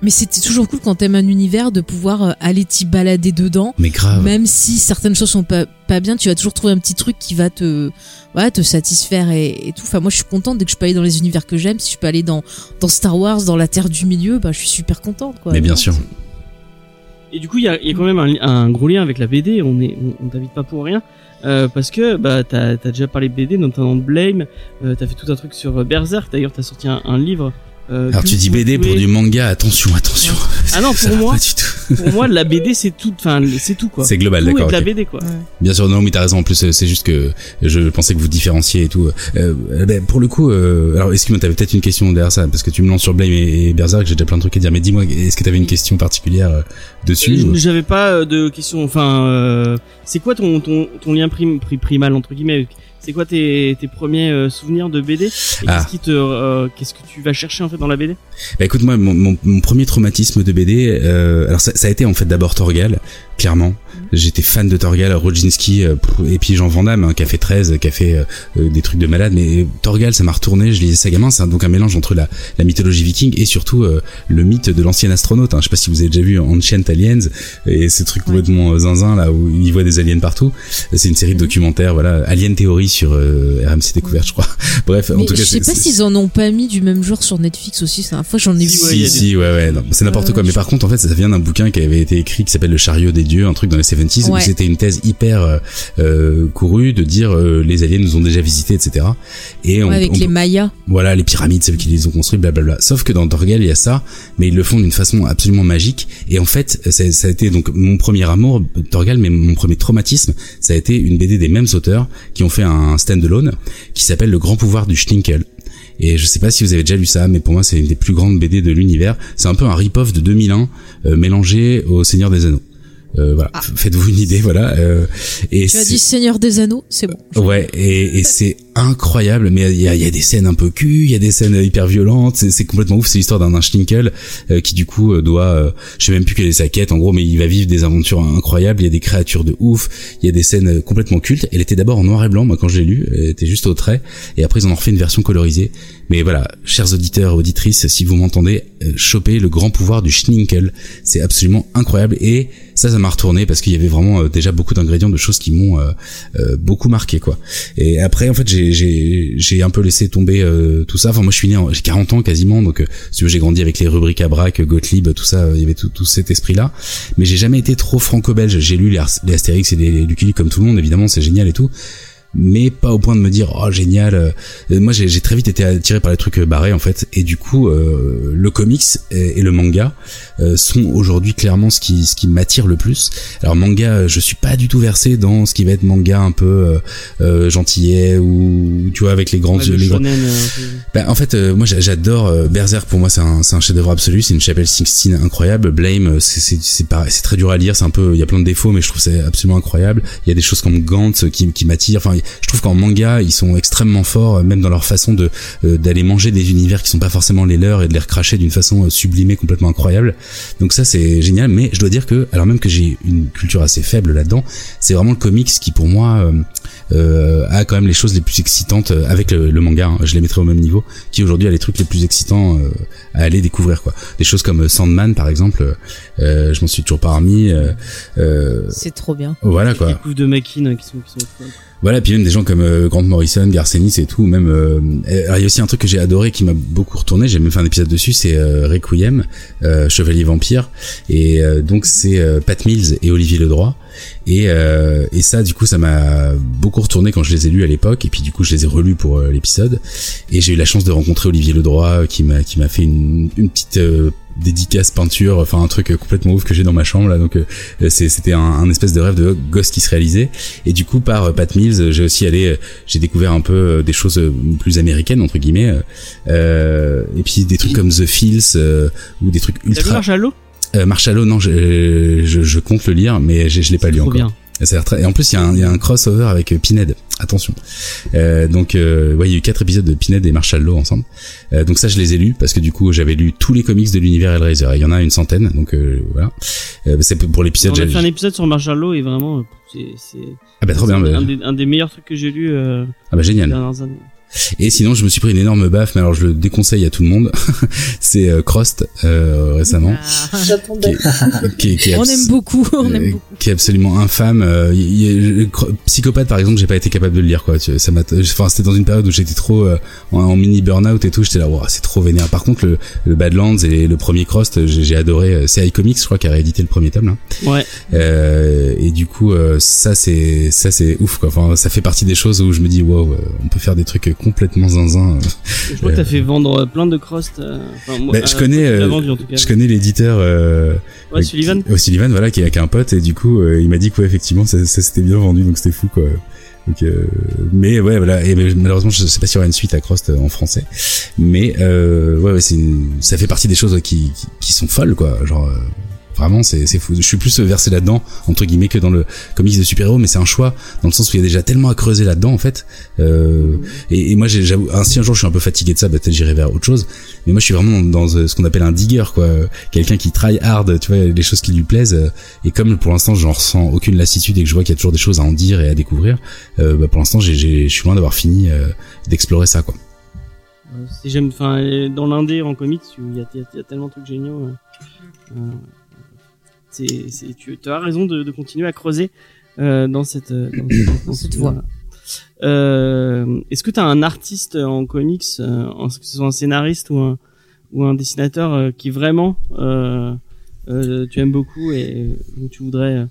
Mais c'était toujours cool quand t'aimes un univers de pouvoir euh, aller t'y balader dedans. Mais grave. Même si certaines choses sont pas, pas bien, tu vas toujours trouver un petit truc qui va te, ouais, te satisfaire et, et tout. Enfin, moi, je suis contente dès que je peux aller dans les univers que j'aime. Si je peux aller dans, dans Star Wars, dans la Terre du Milieu, bah, je suis super contente, quoi. Mais bien sûr. Et du coup, il y a, il y a quand même un, un gros lien avec la BD. On est, on, on t'invite pas pour rien. Euh, parce que bah t'as as déjà parlé de BD, notamment de Blame. Euh, t'as fait tout un truc sur euh, Berserk. D'ailleurs, t'as sorti un, un livre. Alors tu dis pouvez BD pour du manga, attention, attention. Ah non, pour moi, pas du tout. Pour moi, la BD c'est tout. Enfin, c'est tout quoi. C'est global, d'accord. de la. BD quoi. Bien sûr, non, mais t'as raison. En plus, euh, c'est juste que je pensais que vous différenciez et tout. Euh, euh, ben, pour le coup, euh, alors excuse-moi, t'avais peut-être une question derrière ça, parce que tu me lances sur Blame et, et Berserk, j'ai déjà plein de trucs à dire. Mais dis-moi, est-ce que t'avais une question particulière euh, dessus Euh, ou- J'avais pas euh, de question. Enfin, euh, c'est quoi ton, ton, ton lien prim, pri- primal entre guillemets? C'est quoi tes, tes premiers euh, souvenirs de BD Ah. qu'est-ce qui te, euh, qu'est-ce que tu vas chercher en fait dans la BD Bah écoute moi mon, mon, mon premier traumatisme de BD euh, alors ça, ça a été en fait d'abord Torgal clairement j'étais fan de Torgal Rodzinski euh, et puis Jean Van Damme hein, qui a fait 13 qui a fait euh, des trucs de malade mais Torgal ça m'a retourné je lisais ça gamin c'est un- donc un mélange entre la, la mythologie viking et surtout euh, le mythe de l'ancien astronaute hein. je sais pas si vous avez déjà vu Ancient Aliens et ce truc complètement euh, zinzin là où il voit des aliens partout c'est une série de documentaires voilà Alien Theory sur euh, RMC Découverte je crois [LAUGHS] bref en tout cas je sais pas s'ils en ont pas mis du même genre sur Netflix aussi. C'est la fois j'en ai vu. Si, ouais, si, ouais, ouais, non, c'est n'importe quoi. Mais par contre, en fait, ça vient d'un bouquin qui avait été écrit qui s'appelle Le chariot des dieux, un truc dans les 70s, où c'était une thèse hyper euh, euh, courue de dire euh, les aliens nous ont déjà visités, etc. Et on, Ouais, avec on- les Mayas. voilà, les pyramides, ceux qui les ont construits, blablabla. Sauf que dans Torgal, il y a ça, mais ils le font d'une façon absolument magique. Et en fait, ça, ça a été donc mon premier amour, Torgal, mais mon premier traumatisme, ça a été une BD des mêmes auteurs qui ont fait un stand-alone qui s'appelle Le Grand Pouvoir du Schtinkel. Et je sais pas si vous avez déjà lu ça, mais pour moi c'est une des plus grandes BD de l'univers. C'est un peu un rip-off de 2001 euh, mélangé au Seigneur des Anneaux. Euh, voilà, Ah. Faites-vous une idée, voilà. Euh, et Tu as dit Seigneur des Anneaux, c'est bon. Ouais, et, et c'est incroyable, mais il y a, y a des scènes un peu cul, il y a des scènes hyper violentes, c'est, complètement ouf, c'est l'histoire d'un, Schtinkel euh, qui du coup doit, euh, je sais même plus quelle est sa quête en gros, mais il va vivre des aventures incroyables, il y a des créatures de ouf, il y a des scènes complètement cultes, elle était d'abord en noir et blanc, moi quand je l'ai lu, elle était juste au trait, et après ils en ont refait une version colorisée, mais voilà, chers auditeurs auditrices, si vous m'entendez, euh, chopez le grand pouvoir du Schninkel, c'est absolument incroyable, et ça, ça m'a retourné parce qu'il y avait vraiment euh, déjà beaucoup d'ingrédients de choses qui m'ont euh, beaucoup marqué quoi. Et après en fait j'ai un peu laissé tomber tout ça. Enfin moi je suis né j'ai 40 ans quasiment donc si j'ai grandi avec les rubriques à braque, Gottlieb, tout ça, il y avait tout, cet esprit là. Mais j'ai jamais été trop franco-belge. J'ai lu les, les Astérix et les Luke comme tout le monde évidemment, c'est génial et tout mais pas au point de me dire oh génial euh, moi j'ai très vite été attiré par les trucs euh, barrés en fait et du coup euh, le comics et, et le manga euh, sont aujourd'hui clairement ce qui ce qui m'attire le plus alors manga euh, je suis pas du tout versé dans ce qui va être manga un peu euh, euh, gentillet ou tu vois avec les grands Ouais, yeux le les grands- euh, bah, en fait, euh, moi j'a- j'adore euh, Berserk. Pour moi, c'est un, c'est un chef-d'œuvre absolu. C'est une chapelle Sixtine incroyable. Blame, euh, c'est c'est c'est très dur à lire. C'est un peu, il y a plein de défauts, mais je trouve c'est absolument incroyable. Il y a des choses comme Gantz euh, qui, qui m'attirent. Enfin, je trouve qu'en manga, ils sont extrêmement forts, euh, même dans leur façon de euh, d'aller manger des univers qui sont pas forcément les leurs et de les recracher d'une façon euh, sublimée, complètement incroyable. Donc ça, c'est génial. Mais je dois dire que, alors même que j'ai une culture assez faible là-dedans, c'est vraiment le comics qui, pour moi. euh, euh, a quand même les choses les plus excitantes euh, avec le, le manga. hein, je les mettrai au même niveau, qui aujourd'hui a les trucs les plus excitants euh, à aller découvrir quoi. Des choses comme Sandman par exemple, euh, je m'en suis toujours pas remis. euh, euh, C'est trop bien. voilà Les quoi. coups de Makin euh, qui sont, qui sont fun. Voilà, puis même des gens comme euh, Grant Morrison, Garcenis et tout, même. euh, il y a aussi un truc que j'ai adoré qui m'a beaucoup retourné. J'ai même fait un épisode dessus, c'est euh, Requiem, euh, Chevalier Vampire, et euh, donc c'est Pat Mills et Olivier Ledroit. Et, et ça, du coup, ça m'a beaucoup retourné quand je les ai lus à l'époque. Et puis, du coup, je les ai relus pour l'épisode. Et j'ai eu la chance de rencontrer Olivier Ledroit, qui m'a qui m'a fait une, une petite dédicace peinture, enfin un truc complètement ouf que j'ai dans ma chambre là. Donc, euh, c'est- c'était un, un espèce de rêve de gosse qui se réalisait. Et du coup, par euh, Pat Mills, j'ai aussi allé, euh, j'ai découvert un peu des choses plus américaines entre guillemets. et puis des trucs comme The Fields euh, ou des trucs ultra. Marshall Euh, Marshall, non, je, je, je compte le lire, mais je, je l'ai pas lu encore. bien. Et en plus, il y, a un- il y a un crossover avec euh, Pinhead. Attention. Euh, donc, euh, ouais, il y a eu quatre épisodes de Pinhead et Marshall Law ensemble. Euh, donc ça, je les ai lus parce que du coup, j'avais lu tous les comics de l'univers Hellraiser. Il y en a une centaine, donc voilà. C'est pour l'épisode. On a j'ai- fait un épisode sur Marshall Law et vraiment, c'est, Ah bah trop bien. c'est bah- un, des, un des meilleurs trucs que j'ai lu Ah bah génial. dernières années. Et sinon, je me suis pris une énorme baffe, mais alors je le déconseille à tout le monde. [LAUGHS] c'est euh, Crost euh, récemment, Ah. Qui, est- qui est On aime beaucoup, on aime euh, beaucoup. qui est absolument infâme. Euh, Psychopathe, par exemple, j'ai pas été capable de le lire, quoi. Tu- Ça m'a, enfin, c'était dans une période où j'étais trop euh, en, en mini burn-out et tout. J'étais là, Ouah, c'est trop vénère. Par contre, le, le Badlands et le premier Crost, j'ai j'ai adoré. Euh, C'est iComics, je crois, qui a réédité le premier tome. Là. Ouais. Euh, et du coup, euh, ça c'est ça c'est ouf, quoi. Enfin, ça fait partie des choses où je me dis, wow, euh, on peut faire des trucs complètement zinzin. Je vois que t'as fait vendre euh, plein de crust. euh, enfin, moi, Bah, je euh, connais, tu l'as euh, vendu, en tout cas. Je connais l'éditeur. Euh, Ouais, Sullivan. qui- euh, Sullivan, voilà, qui est est un pote et du coup, euh, il m'a dit que ouais, effectivement, ça, ça s'était bien vendu, donc c'était fou, quoi. Donc, euh, mais ouais, voilà. Et mais malheureusement, je sais pas s'il y aura une suite à Crost euh, en français, mais euh, ouais, ouais, c'est ça fait partie des choses qui, qui, qui sont folles, quoi. Genre. Euh, Vraiment, c'est c'est fou. Je suis plus versé là-dedans entre guillemets que dans le comics de super-héros, mais c'est un choix dans le sens où il y a déjà tellement à creuser là-dedans en fait. Euh, et, et moi, j'avoue, si un jour je suis un peu fatigué de ça, bah, peut-être j'irai vers autre chose. Mais moi, je suis vraiment dans, euh, ce qu'on appelle un digger, quoi. Quelqu'un qui try hard, tu vois, les choses qui lui plaisent. euh, Et comme pour l'instant, j'en ressens aucune lassitude et que je vois qu'il y a toujours des choses à en dire et à découvrir, euh, bah, pour l'instant, je suis loin d'avoir fini euh, d'explorer ça, quoi. Euh, Si j'aime, enfin, euh, dans l'indé en comics, il y a, tellement de trucs géniaux. euh, euh, c'est, c'est, tu, as raison de, de continuer à creuser euh, dans cette, euh, dans, cette- Dans cette voie. Euh, est-ce que tu as un artiste en comics, euh, en- que ce soit un scénariste ou un, ou un dessinateur qui vraiment tu aimes beaucoup et où tu voudrais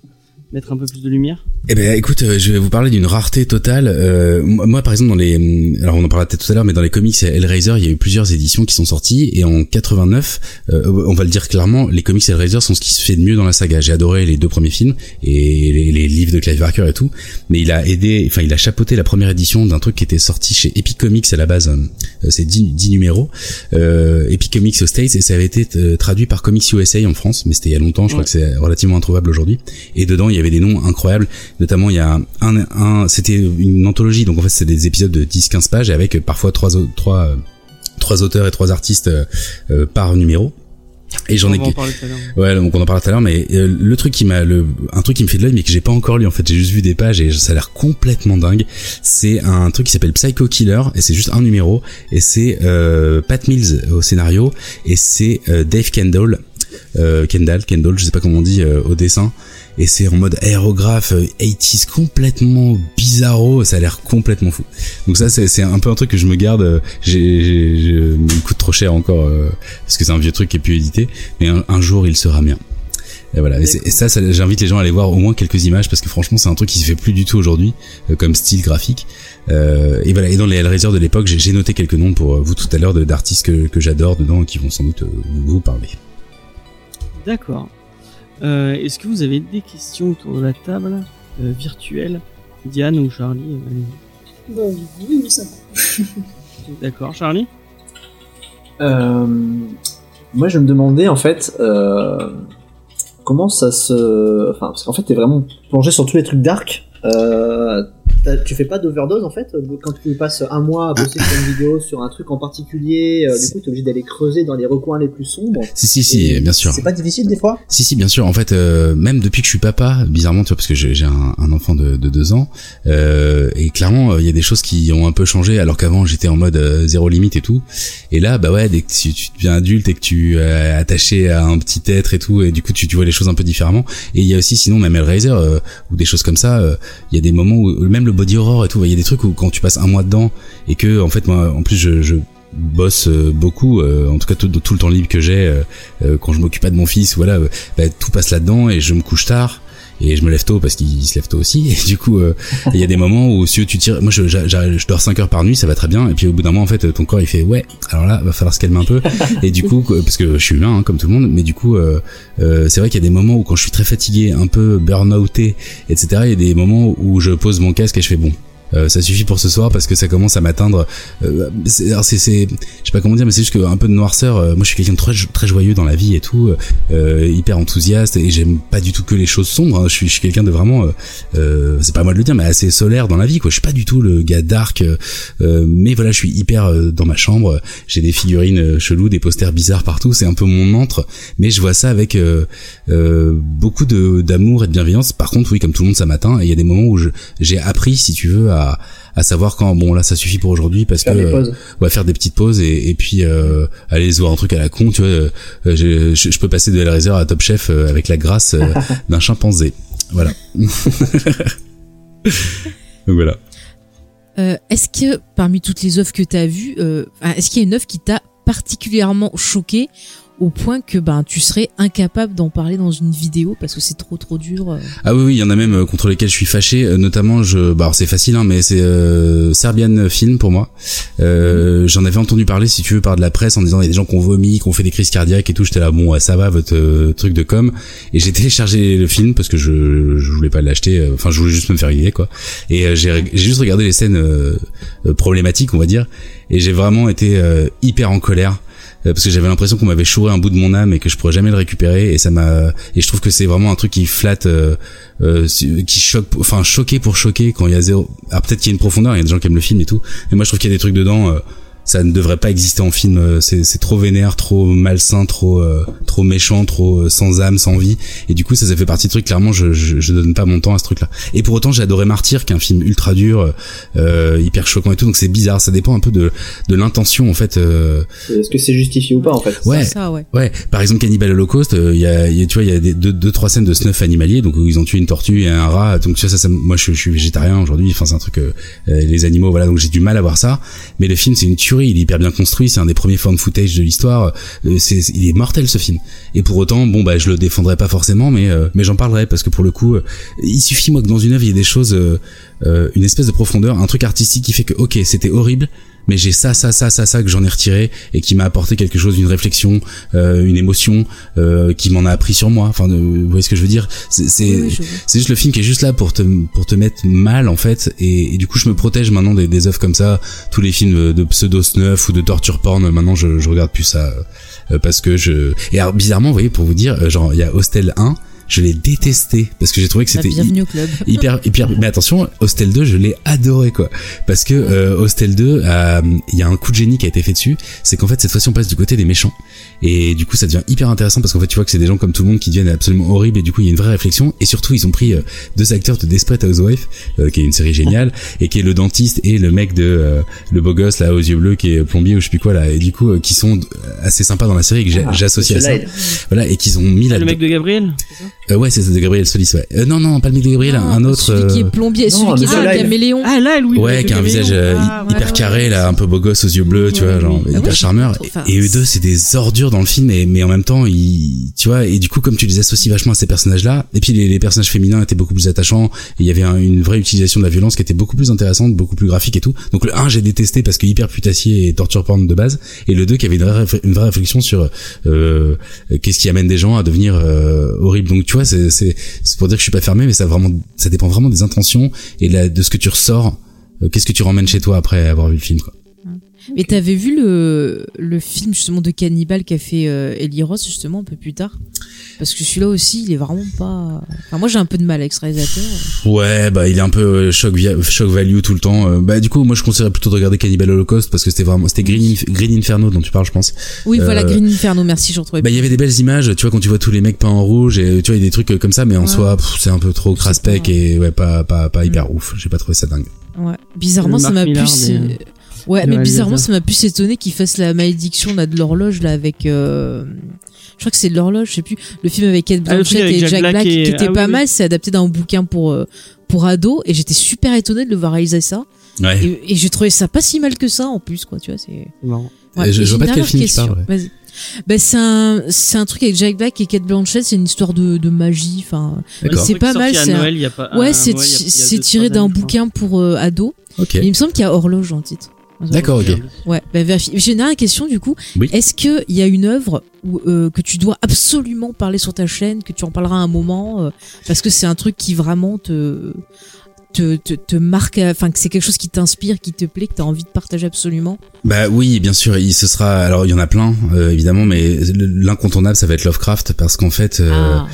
mettre un peu plus de lumière? Eh ben, écoute, euh, je vais vous parler d'une rareté totale. Euh, moi, par exemple, dans les, hum, alors on en parlera peut-être tout à l'heure, mais dans les comics Hellraiser, il y a eu plusieurs éditions qui sont sorties, et en 89, euh, on va le dire clairement, les comics Hellraiser sont ce qui se fait de mieux dans la saga. J'ai adoré les deux premiers films et les, les livres de Clive Barker et tout, mais il a aidé, enfin, il a chapeauté la première édition d'un truc qui était sorti chez Epic Comics à la base. euh, c'est 10, 10 numéros, euh, Epic Comics aux States, et ça avait été euh, traduit par Comics USA en France, mais c'était il y a longtemps. Je crois que c'est relativement introuvable aujourd'hui. Et dedans, il y avait des noms incroyables. Notamment, il y a un, un c'était une anthologie, donc en fait, c'est des épisodes de 10-15 pages avec parfois trois, trois, euh, trois auteurs et trois artistes euh, euh, par numéro. Et j'en ai en parler tout à l'heure. Ouais, donc on en parlera tout à l'heure, mais euh, le truc qui m'a, le, un truc qui me fait de l'œil, mais que j'ai pas encore lu, en fait, j'ai juste vu des pages et ça a l'air complètement dingue. C'est un truc qui s'appelle Psycho Killer et c'est juste un numéro et c'est euh, Pat Mills au scénario et c'est euh, Dave Kendall, euh, Kendall, Kendall, je sais pas comment on dit euh, au dessin. Et c'est en mode aérographe euh, 80s complètement bizarro, ça a l'air complètement fou. Donc ça c'est un peu un truc que je me garde, euh, j'ai, coûte trop cher encore euh, parce que c'est un vieux truc qui est plus édité, mais un, jour il sera mien. Et voilà, et, ça, j'invite les gens à aller voir au moins quelques images parce que franchement c'est un truc qui se fait plus du tout aujourd'hui euh, comme style graphique. Euh, et voilà, et dans les Hellraiser de l'époque, j'ai noté quelques noms pour euh, vous tout à l'heure d'artistes que, j'adore dedans et qui vont sans doute euh, vous parler. D'accord. Euh, Est-ce que vous avez des questions autour de la table euh, virtuelle Diane ou Charlie euh. Bah, oui, oui, ça va. [LAUGHS] D'accord, Charlie Euh, moi, je me demandais en fait euh, comment ça se. Enfin, parce qu'en fait, t'es vraiment plongé sur tous les trucs dark. Euh, tu fais pas d'overdose en fait quand tu passes un mois à bosser sur une [COUGHS] vidéo sur un truc en particulier. euh, du coup, t'es obligé d'aller creuser dans les recoins les plus sombres. Si si si, bien sûr. C'est pas difficile des fois? Si si bien sûr en fait euh, même depuis que je suis papa bizarrement tu vois parce que j'ai un, un enfant de, de deux ans euh, et clairement euh, il y a des choses qui ont un peu changé alors qu'avant j'étais en mode euh, zéro limite et tout et là bah ouais dès que tu, tu deviens adulte et que tu es attaché à un petit être et tout et du coup tu, tu vois les choses un peu différemment et il y a aussi sinon même Hellraiser euh, ou des choses comme ça euh, il y a des moments où même le body horror et tout il y a des trucs où quand tu passes un mois dedans et que en fait moi en plus je, bosse euh, beaucoup euh, en tout cas tout, le temps libre que j'ai euh, quand je m'occupe pas de mon fils voilà bah, tout passe là-dedans et je me couche tard et je me lève tôt parce qu'il se lève tôt aussi. [LAUGHS] Et du coup euh, il y a des moments où si tu tires moi je, je dors 5 heures par nuit ça va très bien. Et puis au bout d'un moment en fait ton corps il fait ouais alors là va falloir se calmer un peu. Et du coup parce que je suis humain hein, comme tout le monde mais du coup euh, euh, c'est vrai qu'il y a des moments où quand je suis très fatigué un peu burn-outé etc il y a des moments où je pose mon casque et je fais bon euh, ça suffit pour ce soir parce que ça commence à m'atteindre. Euh, c'est, je sais pas comment dire, mais c'est juste qu'un peu de noirceur. euh, moi, je suis quelqu'un de très, très joyeux dans la vie et tout, euh, hyper enthousiaste et j'aime pas du tout que les choses sombres. hein. Je suis, je suis quelqu'un de vraiment, euh, euh, c'est pas moi de le dire, mais assez solaire dans la vie. Quoi, je suis pas du tout le gars dark, mais voilà, je suis hyper dans ma chambre. J'ai des figurines cheloues, des posters bizarres partout. C'est un peu mon antre, mais je vois ça avec beaucoup d'amour et de bienveillance. Par contre, oui, comme tout le monde, ça m'atteint. Et il y a des moments où j'ai appris, si tu veux, à, à savoir quand bon là ça suffit pour aujourd'hui parce Faire que euh, ouais faire des petites pauses et, et puis euh, aller se voir un truc à la con tu vois euh, je, je, je peux passer de Hellraiser à Top Chef euh, avec la grâce euh, [LAUGHS] d'un chimpanzé. Voilà. [LAUGHS] Donc voilà. Euh, est-ce que parmi toutes les œuvres que tu as vues, euh, est-ce qu'il y a une œuvre qui t'a particulièrement choqué au point que ben tu serais incapable d'en parler dans une vidéo parce que c'est trop trop dur euh. Ah oui, oui, il y en a même euh, contre lesquels je suis fâché. euh, notamment, je, bah c'est facile, hein, mais c'est euh, Serbian Film pour moi. Euh, J'en avais entendu parler, si tu veux, par de la presse en disant il y a des gens qui ont vomi, qui ont fait des crises cardiaques et tout. J'étais là, bon, ouais, ça va, votre euh, truc de com. Et j'ai [LAUGHS] téléchargé le film parce que je, je voulais pas l'acheter. Enfin, je voulais juste me faire idée, quoi. Et j'ai j'ai juste regardé les scènes problématiques, on va dire. Et j'ai vraiment été euh, hyper en colère parce que j'avais l'impression qu'on m'avait chouré un bout de mon âme et que je pourrais jamais le récupérer. Et ça m'a et je trouve que c'est vraiment un truc qui flatte euh, euh, qui choque enfin choqué pour choquer quand il y a zéro alors peut-être qu'il y a une profondeur il y a des gens qui aiment le film et tout. Mais moi je trouve qu'il y a des trucs dedans euh, ça ne devrait pas exister en film euh, c'est c'est trop vénère trop malsain trop euh, trop méchant trop euh, sans âme sans vie et du coup ça ça fait partie de trucs clairement je, je je donne pas mon temps à ce truc là et pour autant j'ai adoré Martyr qui est un film ultra dur euh, hyper choquant et tout donc c'est bizarre ça dépend un peu de de l'intention en fait euh, Est-ce que c'est justifié ou pas en fait? Ouais. C'est ça ouais Ouais, par exemple Cannibal Holocaust, euh, il y, a, y a- tu vois, il y a des, deux, deux, trois scènes de snuff animalier, donc où ils ont tué une tortue et un rat. Donc tu vois ça, ça moi je, je suis végétarien aujourd'hui. Enfin c'est un truc, les animaux, voilà. Donc j'ai du mal à voir ça. Mais le film c'est une tuerie, il est hyper bien construit, c'est un des premiers found footage de l'histoire. Euh, il est mortel ce film. Et pour autant, bon bah je le défendrai pas forcément, mais euh, mais j'en parlerai parce que pour le coup, euh, il suffit moi que dans une œuvre il y ait des choses, une espèce de profondeur, un truc artistique qui fait que ok c'était horrible mais j'ai ça, ça, ça, ça, ça que j'en ai retiré et qui m'a apporté quelque chose, une réflexion, euh, une émotion, euh, qui m'en a appris sur moi. Enfin, vous voyez ce que je veux dire? C'est c'est- Oui, juste le film qui est juste là pour te pour te mettre mal en fait. Et, et du coup, je me protège maintenant des, des œuvres comme ça. Tous les films de pseudo snuff ou de torture porn, maintenant je, je regarde plus ça euh, parce que je. Et alors bizarrement, vous voyez, pour vous dire, euh, genre il y a Hostel 1. Je l'ai détesté parce que j'ai trouvé que c'était bienvenue au club. [LAUGHS] hyper hyper mais attention Hostel 2 je l'ai adoré quoi. Parce que euh, Hostel 2 euh, il y a un coup de génie qui a été fait dessus. C'est qu'en fait cette fois-ci on passe du côté des méchants. Et du coup ça devient hyper intéressant parce qu'en fait tu vois que c'est des gens comme tout le monde qui deviennent absolument horribles. Et du coup il y a une vraie réflexion. Et surtout ils ont pris euh, deux acteurs de Desperate Housewife euh, qui est une série géniale et qui est le dentiste et le mec de euh, le beau gosse là aux yeux bleus qui est plombier ou je sais plus quoi là. Et du coup euh, qui sont assez sympas dans la série et que Ah, j'associe à ça. Voilà et qu'ils ont mis là Le mec de Gabriel? Euh, ouais c'est ça, de Gabriel Solis ouais euh, non non pas le mec de Gabriel un autre celui qui euh, est plombier non, celui qui Monsieur est un caméléon Ah là, Louis. Ouais, qui a un visage euh, hy- hyper carré, là, un peu beau gosse aux yeux bleus, tu Ouais, vois, genre. Ah hyper ouais, charmeur. Et, et eux deux, c'est des ordures dans le film, et, mais en même temps, ils, tu vois, et du coup, comme tu les associes vachement à ces personnages-là, et puis les, les personnages féminins étaient beaucoup plus attachants, et il y avait un- une vraie utilisation de la violence qui était beaucoup plus intéressante, beaucoup plus graphique et tout. Donc le 1, j'ai détesté parce que hyper putassier et torture porn de base, et le 2 qui avait une vraie, une vraie réflexion sur euh, qu'est-ce qui amène des gens à devenir euh, horribles. Donc tu vois, c'est c'est c'est pour dire que je suis pas fermé, mais ça vraiment, ça dépend vraiment des intentions et de, ce que tu ressors. Euh, Qu'est-ce que tu ramènes chez toi après avoir vu le film quoi mais t'avais vu le le film justement de cannibale qu'a fait euh, Eli Roth justement un peu plus tard? Parce que celui-là aussi il est vraiment pas enfin moi j'ai un peu de mal avec ce réalisateur Ouais, bah il est un peu euh, shock, via- shock value tout le temps. Euh, bah du coup, moi je conseillerais plutôt de regarder Cannibal Holocaust parce que c'était vraiment c'était Green, Green Inferno dont tu parles, je pense. oui voilà Euh, Green Inferno merci je retrouvais Bah il y avait des belles images, tu vois quand tu vois tous les mecs peints en rouge et tu vois il y a des trucs comme ça, mais en Ouais. soi pff, c'est un peu trop craspec et ouais pas pas pas hyper ouf. J'ai pas trouvé ça dingue. Ouais. Bizarrement, Le ça m'a plus. des- Ouais, mais bizarrement, ça m'a plus étonné qu'il fasse la malédiction là de l'horloge là avec. euh, Je crois que c'est de l'horloge, je sais plus. Le film avec Ed Ah, Blanchett avec et Jack Jack Black Black, et- qui était ah oui, pas oui. mal. C'est adapté d'un bouquin pour euh, pour ados et j'étais super étonné de le voir réaliser ça. Ouais. Et, et j'ai trouvé ça pas si mal que ça en plus quoi, tu vois. C'est. Marrant. Et je- vois pas de quel film tu dernière parles, question. Vas-y. Ben, c'est un c'est un truc avec Jack Black et Kate Blanchett. C'est une histoire de de magie. Enfin, c'est pas mal, c'est un- ouais, c'est tiré d'un bouquin pour euh, ados. Ok. Et il me semble qu'il y a horloge en titre. D'accord, ok. Ouais, bah vérifie. J'ai une dernière question du coup. Oui. Est-ce que il y a une œuvre où, euh, que tu dois absolument parler sur ta chaîne, que tu en parleras à un moment, euh, parce que c'est un truc qui vraiment te te, te, te marque, euh, enfin que c'est quelque chose qui t'inspire, qui te plaît, que tu as envie de partager absolument? Bah oui, bien sûr, il ce sera. Alors il y en a plein, euh, évidemment, mais le- l'incontournable, ça va être Lovecraft parce qu'en fait, euh, Ah.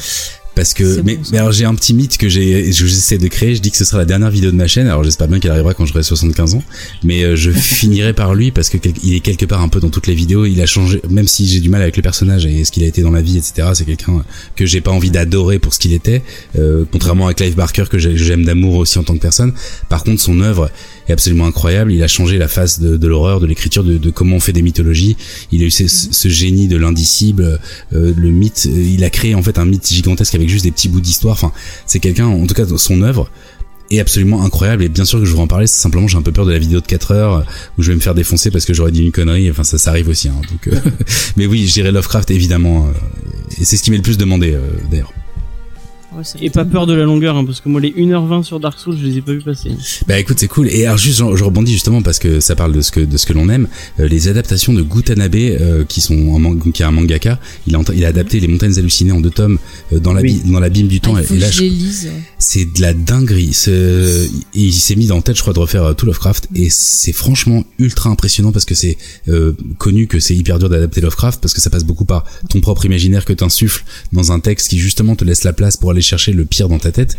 Parce que mais, bon, mais alors j'ai un petit mythe que j'essaie de créer. Je dis que ce sera la dernière vidéo de ma chaîne. Alors j'espère bien qu'elle arrivera quand j'aurai 75 ans. Mais euh, je [LAUGHS] finirai par lui parce que il est quelque part un peu dans toutes les vidéos. Il a changé même si j'ai du mal avec le personnage et ce qu'il a été dans ma vie etc c'est quelqu'un que j'ai pas envie d'adorer pour ce qu'il était euh, contrairement à Clive Barker que j'ai- j'aime d'amour aussi en tant que personne. Par contre son œuvre est absolument incroyable. Il a changé la face de, de l'horreur de l'écriture de, de comment on fait des mythologies. Il a eu ce, ce génie de l'indicible euh, le mythe il a créé en fait un mythe gigantesque avec juste des petits bouts d'histoire enfin c'est quelqu'un en tout cas son œuvre est absolument incroyable et bien sûr que je vais en parler simplement j'ai un peu peur de la vidéo de 4 heures euh, où je vais me faire défoncer parce que j'aurais dit une connerie enfin ça ça arrive aussi hein, donc euh, [LAUGHS] mais oui je dirais Lovecraft évidemment euh, et c'est ce qui m'est le plus demandé d'ailleurs Ouais, Et pas peur de la longueur, hein, parce que moi les 1h20 sur Dark Souls, je les ai pas vu passer. Bah écoute, c'est cool. Et alors juste, je, je rebondis justement parce que ça parle de ce que de ce que l'on aime. Euh, les adaptations de Gutanabe, euh, qui sont man- qui est un mangaka, il a ent- il a adapté les Montagnes hallucinées en deux tomes euh, dans la Oui. dans l'abîme du Ah, temps. il faut et là, que je je- les lise. c'est de la dinguerie. C'est- Et il s'est mis dans la tête, je crois, de refaire euh, tout Lovecraft. Et c'est franchement ultra impressionnant parce que c'est euh, connu que c'est hyper dur d'adapter Lovecraft parce que ça passe beaucoup par ton propre imaginaire que t'insuffles dans un texte qui justement te laisse la place pour aller chercher le pire dans ta tête.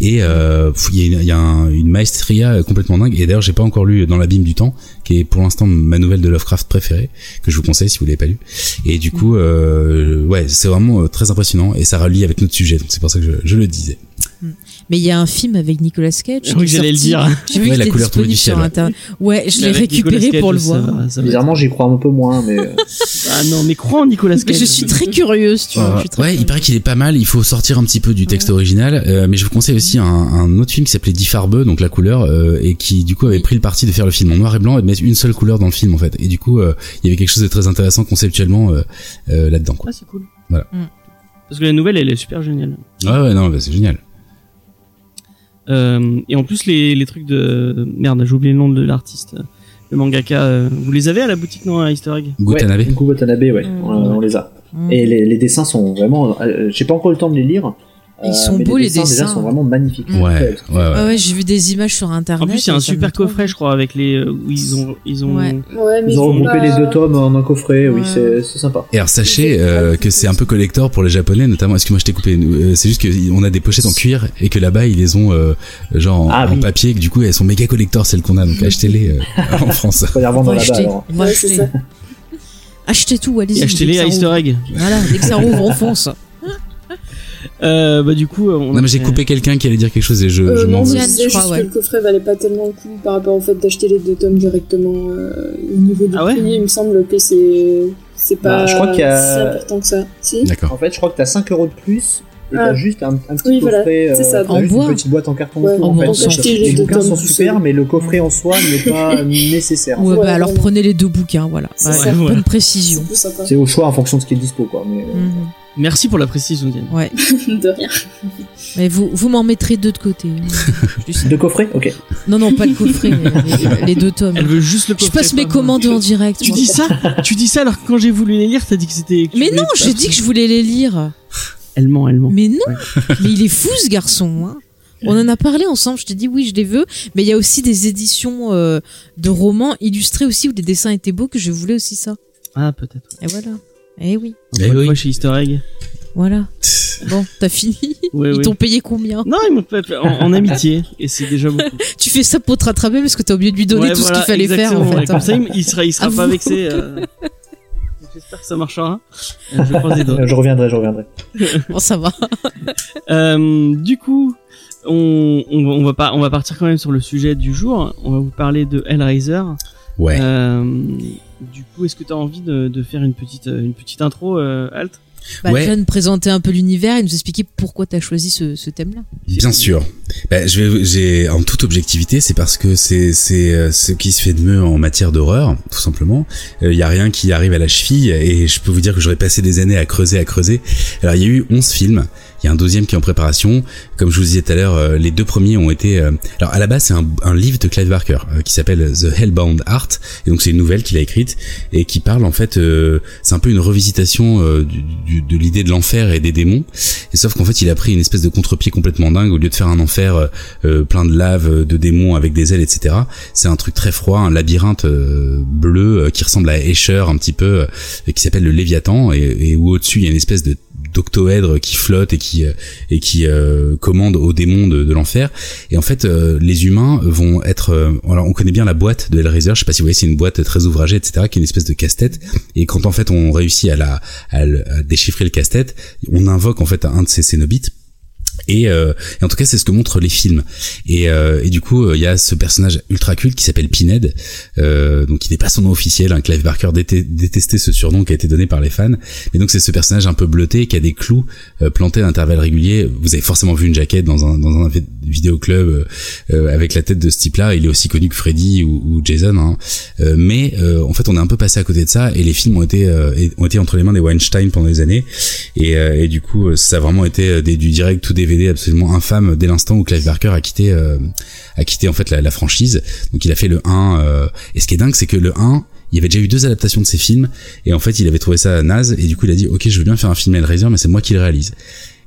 Et euh, il y a, une, maestria complètement dingue. Et d'ailleurs, j'ai pas encore lu Dans l'abîme du temps, qui est pour l'instant ma nouvelle de Lovecraft préférée, que je vous conseille si vous l'avez pas lu. Et du coup, euh, ouais, c'est vraiment euh, très impressionnant et ça relie avec notre sujet. Donc c'est pour ça que je le disais. Mais il y a un film avec Nicolas Cage. Je crois que j'allais le dire. J'ai vu Ouais, la couleur du ciel, internet. Ouais, je l'ai récupéré Cage, pour le ça voir. Bizarrement, j'y crois un peu moins, mais euh, Ah non, mais crois en Nicolas Mais Cage. je suis très curieuse, tu vois. ouais, il paraît qu'il est pas mal. Il faut sortir un petit peu du texte original, euh, mais je vous conseille aussi un, un autre film qui s'appelait Diffarbeux, donc la couleur, euh, et qui du coup avait pris le parti de faire le film en noir et blanc et de mettre une seule couleur dans le film en fait. Et du coup, euh, il y avait quelque chose de très intéressant conceptuellement euh, euh, là-dedans. Quoi. Ah, c'est cool. Voilà. Mm. Parce que la nouvelle, elle est super géniale. Ouais, ouais, non, bah, c'est génial. Euh, et en plus, les, les trucs de. Merde, j'ai oublié le nom de l'artiste. Le mangaka. euh, Vous les avez à la boutique, non, à Easter Egg? Gutanabe. Ouais, ouais, Mm. on, on les a. Mm. Et les, les dessins sont vraiment. euh, J'ai pas encore eu le temps de les lire. Ils euh, sont beaux, les dessins, déjà, dessins. sont vraiment magnifiques. Mm. Ouais, ouais, ouais. Ah ouais, j'ai vu des images sur internet. En plus, il y a un ça super coffret, je crois, avec les. euh, où ils ont. Ils ont... Ouais. Ils ont regroupé pas- les deux tomes en un coffret, oui, Ouais. c'est c'est sympa. Et alors sachez euh, que c'est un peu collector pour les japonais notamment. Excuse-moi, je t'ai coupé. Euh, C'est juste qu'on a des pochettes en cuir et que là-bas ils les ont euh, genre en, Ah, en oui. papier. Et que du coup elles sont méga collector celles qu'on a. Donc achetez-les euh, en [LAUGHS] France. Faut les acheter. Achetez tout, allez-y. Et achetez-les que à Easter. Egg. Voilà, dès que ça rouvre, on fonce. Euh, bah, du coup. euh, On Non a mais j'ai coupé quelqu'un qui allait dire quelque chose et je, Euh, je m'en non, veux. je crois, ouais. que le coffret valait pas tellement le coup par rapport au fait d'acheter les deux tomes directement euh, au niveau du Ah ouais prix. Il me semble que c'est c'est pas Bah, je crois qu'il y a- si important que ça. Si D'accord. En fait, je crois que t'as 5 euros de plus et Ah. t'as juste un, un petit Oui, voilà, coffret, ça. En juste bois. une petite boîte en carton. Ouais, en en fait. Les bouquins sont super, mais le coffret en soi n'est pas [LAUGHS] nécessaire. Ouais, bah alors prenez les deux bouquins, voilà. C'est Ouais. Bonne précision. C'est au choix en fonction de ce qui est dispo, quoi. Mais, euh, Mhm. Merci pour la précision, Diane. Ouais. [LAUGHS] de rien. Mais vous, vous m'en mettrez deux de côté. hein. [LAUGHS] Je sais. Deux coffrets Ok. Non, non, pas le coffret, [LAUGHS] mais les, les deux tomes. Elle veut juste le Je coffret. passe mes commandes en direct. Tu dis ça Tu dis ça alors que quand j'ai voulu les lire, t'as dit que c'était. Mais non, j'ai dit que je voulais les lire. Elle ment, elle ment. Mais non, mais il est fou ce garçon. Hein. On en a parlé ensemble. Je t'ai dit oui, je les veux. Mais il y a aussi des éditions euh, de romans illustrés aussi où les dessins étaient beaux que je voulais aussi ça. Ah, peut-être. Et voilà. Eh oui, Eh oui. fois chez Easter Egg. voilà. [LAUGHS] Bon, t'as fini. [LAUGHS] Ouais, Ils ouais. t'ont payé combien? Non, ils m'ont fait en, en amitié et c'est déjà beaucoup. [LAUGHS] Tu fais ça pour te rattraper parce que t'as oublié de lui donner Ouais, tout voilà, ce qu'il fallait faire en fait. Comme ça, il, il sera, il sera À pas vous. vexé. euh. J'espère que ça marchera. Euh, Je croise les doigts. Je reviendrai, je reviendrai. Bon, ça va. Euh, du coup, on, on, va- on va pas, on va partir quand même sur le sujet du jour. On va vous parler de Hellraiser. Ouais. Euh, du coup, est-ce que tu as envie de, de faire une petite, euh, une petite intro, euh, Alt? Bah, Ouais. déjà nous présenter un peu l'univers et nous expliquer pourquoi t'as choisi ce, ce thème-là. Bien sûr. Bah, je vais, j'ai, en toute objectivité, c'est parce que c'est, c'est euh, ce qui se fait de mieux en matière d'horreur, tout simplement. Il y a rien qui arrive à la cheville, et je peux vous dire que j'aurais passé des années à creuser, à creuser. Alors, il y a eu 11 films. Il y a un deuxième qui est en préparation. Comme je vous disais tout à l'heure, euh, les deux premiers ont été. euh, alors, à la base, c'est un, un livre de Clive Barker euh, qui s'appelle The Hellbound Heart, et donc c'est une nouvelle qu'il a écrite et qui parle en fait. c'est un peu une revisitation du, de l'idée de l'enfer et des démons. Et sauf qu'en fait, il a pris une espèce de contre-pied complètement dingue. Au lieu de faire un enfer plein de lave, de démons avec des ailes, etc. C'est un truc très froid, un labyrinthe bleu qui ressemble à Escher un petit peu, et qui s'appelle le Léviathan, et, et où au-dessus il y a une espèce de d'octoèdres qui flottent et qui euh, et qui euh, commandent aux démons de, de l'enfer. Et en fait, euh, les humains vont être. euh, alors, on connaît bien la boîte de Hellraiser. Je sais pas si vous voyez, c'est une boîte très ouvragée, etc., qui est une espèce de casse-tête. Et quand en fait on réussit à la à, le- à déchiffrer le casse-tête, on invoque en fait un de ces Cénobites. Et, euh, en tout cas, c'est ce que montrent les films. Et, euh, et du coup, euh, il y a ce personnage ultra culte qui s'appelle Pinhead, euh, donc qui n'est pas son nom officiel. Hein, Clive Barker déte- détestait ce surnom qui a été donné par les fans. Mais donc c'est ce personnage un peu bleuté qui a des clous euh, plantés à intervalles réguliers. Vous avez forcément vu une jaquette dans un dans un vi- vidéoclub avec la tête de ce type-là. Il est aussi connu que Freddy ou, Jason. Hein. Mais en fait, on est un peu passé à côté de ça. Et les films ont été ont été entre les mains des Weinstein pendant des années. Et, et du coup, ça a vraiment été des, du direct tout DVD absolument infâme dès l'instant où Clive Barker a quitté euh, a quitté en fait la, franchise. Donc il a fait le 1 euh, et ce qui est dingue c'est que le 1 il y avait déjà eu deux adaptations de ces films et en fait il avait trouvé ça naze et du coup il a dit ok je veux bien faire un film Hellraiser mais c'est moi qui le réalise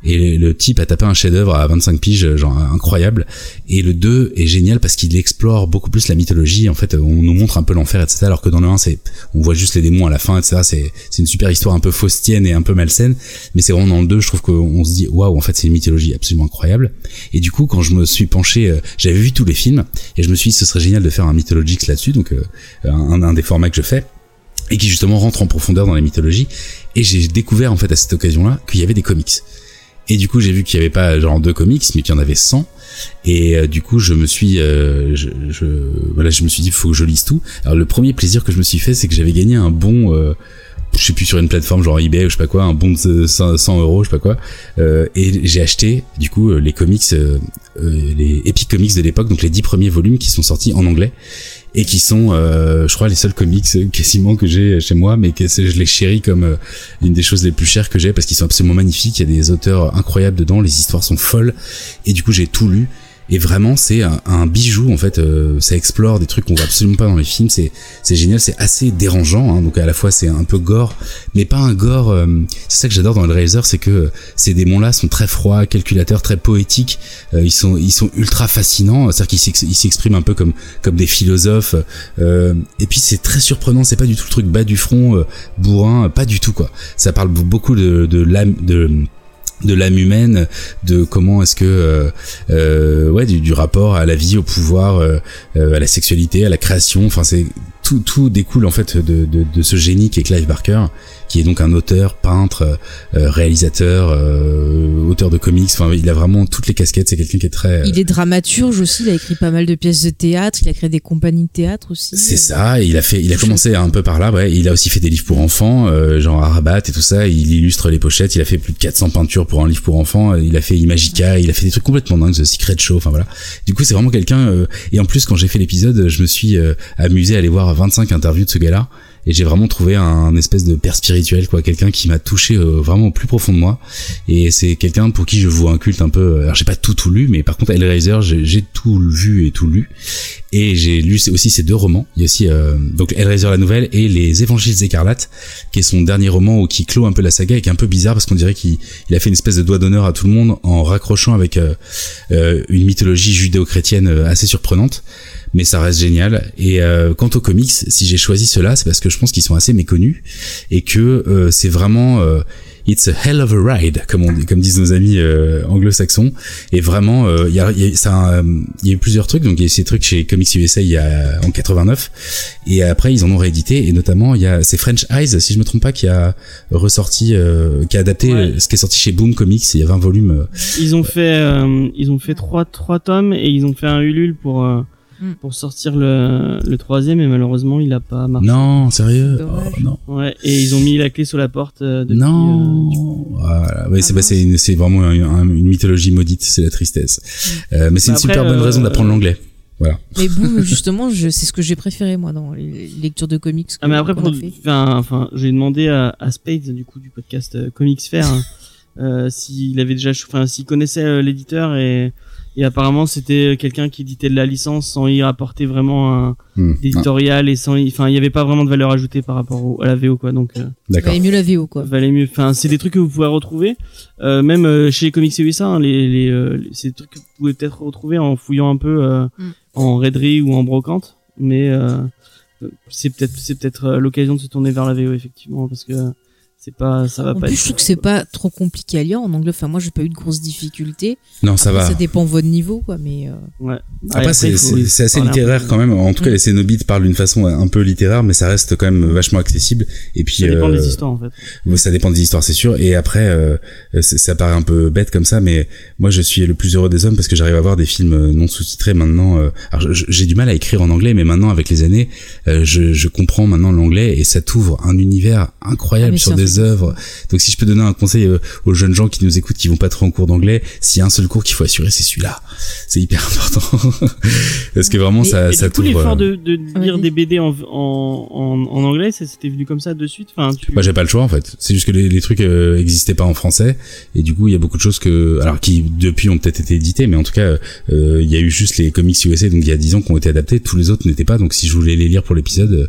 et le type a tapé un chef-d'œuvre à 25 piges, genre incroyable. Et le 2 est génial parce qu'il explore beaucoup plus la mythologie. En fait, on nous montre un peu l'enfer, etc. Alors que dans le 1, c'est, on voit juste les démons à la fin, etc. C'est, c'est une super histoire un peu faustienne et un peu malsaine. Mais c'est vraiment dans le 2, je trouve qu'on se dit, waouh, en fait, c'est une mythologie absolument incroyable. Et du coup, quand je me suis penché, euh, j'avais vu tous les films et je me suis dit, ce serait génial de faire un Mythologix là-dessus. Donc, euh, un, un des formats que je fais et qui justement rentre en profondeur dans la mythologie. Et j'ai découvert en fait à cette occasion-là qu'il y avait des comics. Et du coup, j'ai vu qu'il y avait pas genre deux comics, mais qu'il y en avait 100. Et euh, du coup, je me suis, euh, je, je, voilà, je me suis dit, faut que je lise tout. Alors, le premier plaisir que je me suis fait, c'est que j'avais gagné un bon, euh, je sais plus sur une plateforme genre eBay ou je sais pas quoi, un bon de 100 100 euros, je sais pas quoi. Euh, et j'ai acheté, du coup, euh, les comics, les Epic Comics de l'époque, donc les dix premiers volumes qui sont sortis en anglais et qui sont, euh, je crois, les seuls comics quasiment que j'ai chez moi, mais que je les chéris comme euh, une des choses les plus chères que j'ai parce qu'ils sont absolument magnifiques. Il y a des auteurs incroyables dedans, les histoires sont folles, et du coup j'ai tout lu. Et vraiment, c'est un, bijou en fait. euh, ça explore des trucs qu'on voit absolument pas dans les films. C'est c'est génial, c'est assez dérangeant. Hein, donc à la fois c'est un peu gore, mais pas un gore. euh, c'est ça que j'adore dans Razor, c'est que euh, ces démons-là sont très froids, calculateurs, très poétiques. Euh, ils sont ils sont ultra fascinants. C'est-à-dire qu'ils s'ex- ils s'expriment un peu comme comme des philosophes. Euh, et puis c'est très surprenant. C'est pas du tout le truc bas du front, euh, bourrin, pas du tout quoi. Ça parle beaucoup de de l'âme de de l'âme humaine, de comment est-ce que euh, euh, ouais du, rapport à la vie, au pouvoir, euh, à la sexualité, à la création. Enfin c'est tout tout découle en fait de, de, de ce génie qui est Clive Barker, qui est donc un auteur, peintre, euh, réalisateur, euh, auteur de comics. Enfin il a vraiment toutes les casquettes. C'est quelqu'un qui est très Il est dramaturge aussi, il a écrit pas mal de pièces de théâtre, il a créé des compagnies de théâtre aussi. C'est ça, et il a fait, il a commencé un peu par là, ouais. Il a aussi fait des livres pour enfants, euh, genre Arabat et tout ça. Il illustre les pochettes. Il a fait plus de 400 peintures pour un livre pour enfants. Il a fait Imagica. Il a fait des trucs complètement dingues, The Secret Show. Enfin voilà. Du coup, c'est vraiment quelqu'un. euh, et en plus, quand j'ai fait l'épisode, je me suis euh, amusé à aller voir 25 interviews de ce gars-là. Et j'ai vraiment trouvé un, espèce de père spirituel, quoi, quelqu'un qui m'a touché euh, vraiment au plus profond de moi. Et c'est quelqu'un pour qui je vois un culte un peu. Alors j'ai pas tout tout lu, mais par contre Hellraiser, j'ai tout vu et tout lu. Et j'ai lu aussi ses deux romans. Il y a aussi euh, donc Hellraiser la nouvelle et Les Évangiles écarlates, qui est son dernier roman où qui clôt un peu la saga et qui est un peu bizarre parce qu'on dirait qu'il il a fait une espèce de doigt d'honneur à tout le monde en raccrochant avec euh, euh, une mythologie judéo-chrétienne euh, assez surprenante. Mais ça reste génial. Et euh, quant aux comics, si j'ai choisi ceux-là, c'est parce que je pense qu'ils sont assez méconnus et que euh, c'est vraiment euh, It's a hell of a ride, comme on dit, comme disent nos amis euh, anglo-saxons. Et vraiment, euh, il y, a, y, a, ça, euh, y a eu plusieurs trucs. Donc il y a eu ces trucs chez Comics USA il y a en 89, et après ils en ont réédité. Et notamment il y a c'est French Eyes, si je me trompe pas, qui a ressorti, euh, qui a adapté Ouais. ce qui est sorti chez Boom Comics. Il y a 20 volumes. Ils ont fait, euh, ils ont fait trois, trois tomes et ils ont fait un Ulule pour, euh, Mm. pour sortir le, le troisième et malheureusement il a pas marché. Non, sérieux? Oh, Non. Ouais, et ils ont mis la clé sur la porte euh, depuis, non. euh, Voilà. Ouais, c'est Ah bah, c'est vraiment un- un- une mythologie maudite, c'est la tristesse. Euh, mais c'est Bah une super après, bonne euh, raison d'apprendre l'anglais. Voilà. Mais boum, [LAUGHS] justement, je, c'est ce que j'ai préféré moi dans les lectures de comics. Ah mais après pour, enfin, enfin, j'ai demandé à, à Spades du coup du podcast euh, Comics Fair [LAUGHS] hein, euh, s'il avait déjà, enfin s'il connaissait euh, l'éditeur et et apparemment c'était quelqu'un qui éditait de la licence sans y rapporter vraiment un Hmm. éditorial et sans, y- enfin il y avait pas vraiment de valeur ajoutée par rapport au- à la VO quoi donc. euh, D'accord. Valait mieux la VO quoi. valait mieux enfin c'est des trucs que vous pouvez retrouver euh, même euh, chez Comics USA hein, les les euh, les- c'est des trucs que vous pouvez peut-être retrouver en fouillant un peu euh, Mm. en raiderie ou en brocante mais euh, c'est peut-être c'est peut-être euh, l'occasion de se tourner vers la VO effectivement parce que C'est pas, ça va En pas. plus, être- je trouve que c'est pas trop compliqué à lire en anglais. Enfin, moi, j'ai pas eu de grosses difficultés. Non, ça Après, va. Ça dépend de votre niveau, quoi. Mais euh, Ouais. Après, c'est assez littéraire quand même. En tout cas, Mm. les Cénobites parlent d'une façon un peu littéraire, mais ça reste quand même vachement accessible. Et puis, Ça dépend euh, des histoires en fait. Ça dépend des histoires, c'est sûr. Et après, euh, ça paraît un peu bête comme ça, mais moi, je suis le plus heureux des hommes parce que j'arrive à voir des films euh, non sous-titrés maintenant. euh, alors, j'ai du mal à écrire en anglais, mais maintenant, avec les années, euh, je, je comprends maintenant l'anglais et ça t'ouvre un univers incroyable Ah, sur un des œuvres. Donc, si je peux donner un conseil euh, aux jeunes gens qui nous écoutent, qui vont pas trop en cours d'anglais, s'il y a un seul cours qu'il faut assurer, c'est celui-là. C'est hyper important [LAUGHS] parce que vraiment, Mais- ça, Et ça t'ouvre. l'effort euh, de, de lire des BD en, en, en, en anglais, ça c'était venu comme ça de suite? Enfin, tu... Bah j'ai pas le choix en fait. C'est juste que les, les trucs euh, existaient pas en français et du coup il y a beaucoup de choses que alors qui depuis ont peut-être été éditées mais en tout cas euh, il y a eu juste les comics USA donc il y a 10 ans qui ont été adaptés, tous les autres n'étaient pas donc si je voulais les lire pour l'épisode euh,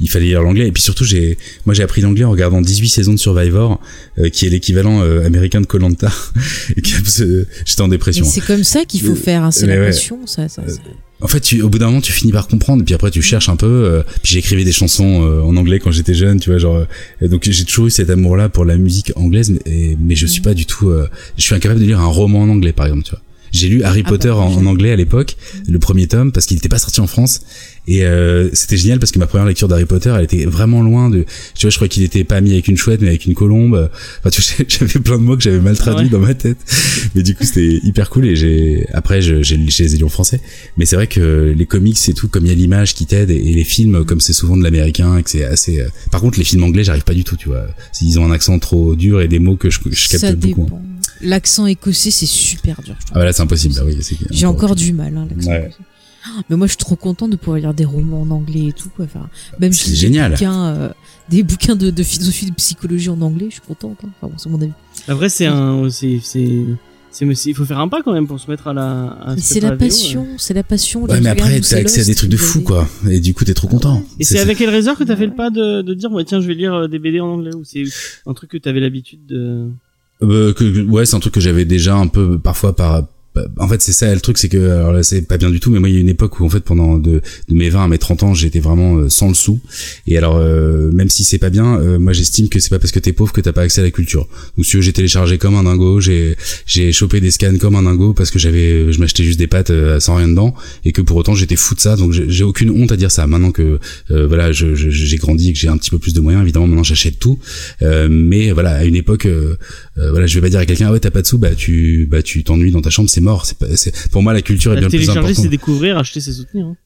il fallait lire l'anglais et puis surtout j'ai moi j'ai appris l'anglais en regardant 18 saisons de Survivor euh, qui est l'équivalent euh, américain de Colanta [LAUGHS] euh, j'étais en dépression. c'est comme ça qu'il faut Euh, faire. Hein. C'est la ouais. passion, ça. ça, ça. En fait, tu, au bout d'un moment, tu finis par comprendre, puis après, tu cherches un peu. euh, puis j'écrivais des chansons euh, en anglais quand j'étais jeune, tu vois, genre. euh, donc j'ai toujours eu cet amour-là pour la musique anglaise, mais, et- mais je suis pas du tout. euh, je suis incapable de lire un roman en anglais, par exemple, tu vois. J'ai lu Harry Ah Potter bah, en, anglais à l'époque, le premier tome, parce qu'il n'était pas sorti en France. Et euh, c'était génial parce que ma première lecture d'Harry Potter, elle était vraiment loin de. Tu vois, je crois qu'il était pas mis avec une chouette, mais avec une colombe. Enfin, tu vois, [LAUGHS] j'avais plein de mots que j'avais mal traduits ouais. dans ma tête. Mais du coup, c'était hyper cool. Et j'ai après, j'ai les ai en français. Mais c'est vrai que les comics, c'est tout comme il y a l'image qui t'aide et, et les films, comme c'est souvent de l'américain et que c'est assez. euh, Par contre, les films anglais, j'arrive pas du tout, tu vois. Ils ont un accent trop dur et des mots que je, je capte ça beaucoup. hein. L'accent écossais, c'est super dur. je. Ah bah là, c'est impossible. Là, oui, J'ai encore du mal, hein, l'accent Ouais. écossais. Mais moi, je suis trop contente de pouvoir lire des romans en anglais et tout. Quoi. Enfin, même si j'ai génial. Des bouquins, euh, des bouquins de, de philosophie, de psychologie en anglais, je suis contente. Hein. Enfin, bon, c'est mon avis. Après, c'est un, c'est, il faut faire un pas quand même pour se mettre à la. c'est la VO, passion, c'est la passion. Ouais, mais après, t'as c'est accès à des trucs de fou, quoi. Et du coup, t'es trop content. Et c'est avec raison que t'as fait le pas de, de dire, ouais, tiens, je vais lire euh, des BD en anglais ou c'est un truc que t'avais l'habitude de. Euh, que- ouais, c'est un truc que j'avais déjà un peu parfois par en fait c'est ça le truc c'est que alors là c'est pas bien du tout mais moi il y a une époque où en fait pendant de, de mes 20 à mes 30 ans j'étais vraiment euh, sans le sou. Et alors euh, même si c'est pas bien euh, moi j'estime que c'est pas parce que t'es pauvre que t'as pas accès à la culture. Donc si j'ai téléchargé comme un dingo j'ai j'ai chopé des scans comme un dingo parce que j'avais je m'achetais juste des pâtes sans rien dedans. Et que pour autant j'étais fou de ça. Donc j'ai j'ai aucune honte à dire ça. Maintenant que voilà je- je- j'ai grandi et que j'ai un petit peu plus de moyens évidemment maintenant j'achète tout. Mais voilà à une époque euh, voilà je vais pas dire à quelqu'un ah ouais t'as pas de sous bah tu bah tu t'ennuies dans ta chambre c'est mort c'est pas c'est pour moi la culture est bien plus télécharger, importante c'est découvrir, acheter, c'est soutenir. hein.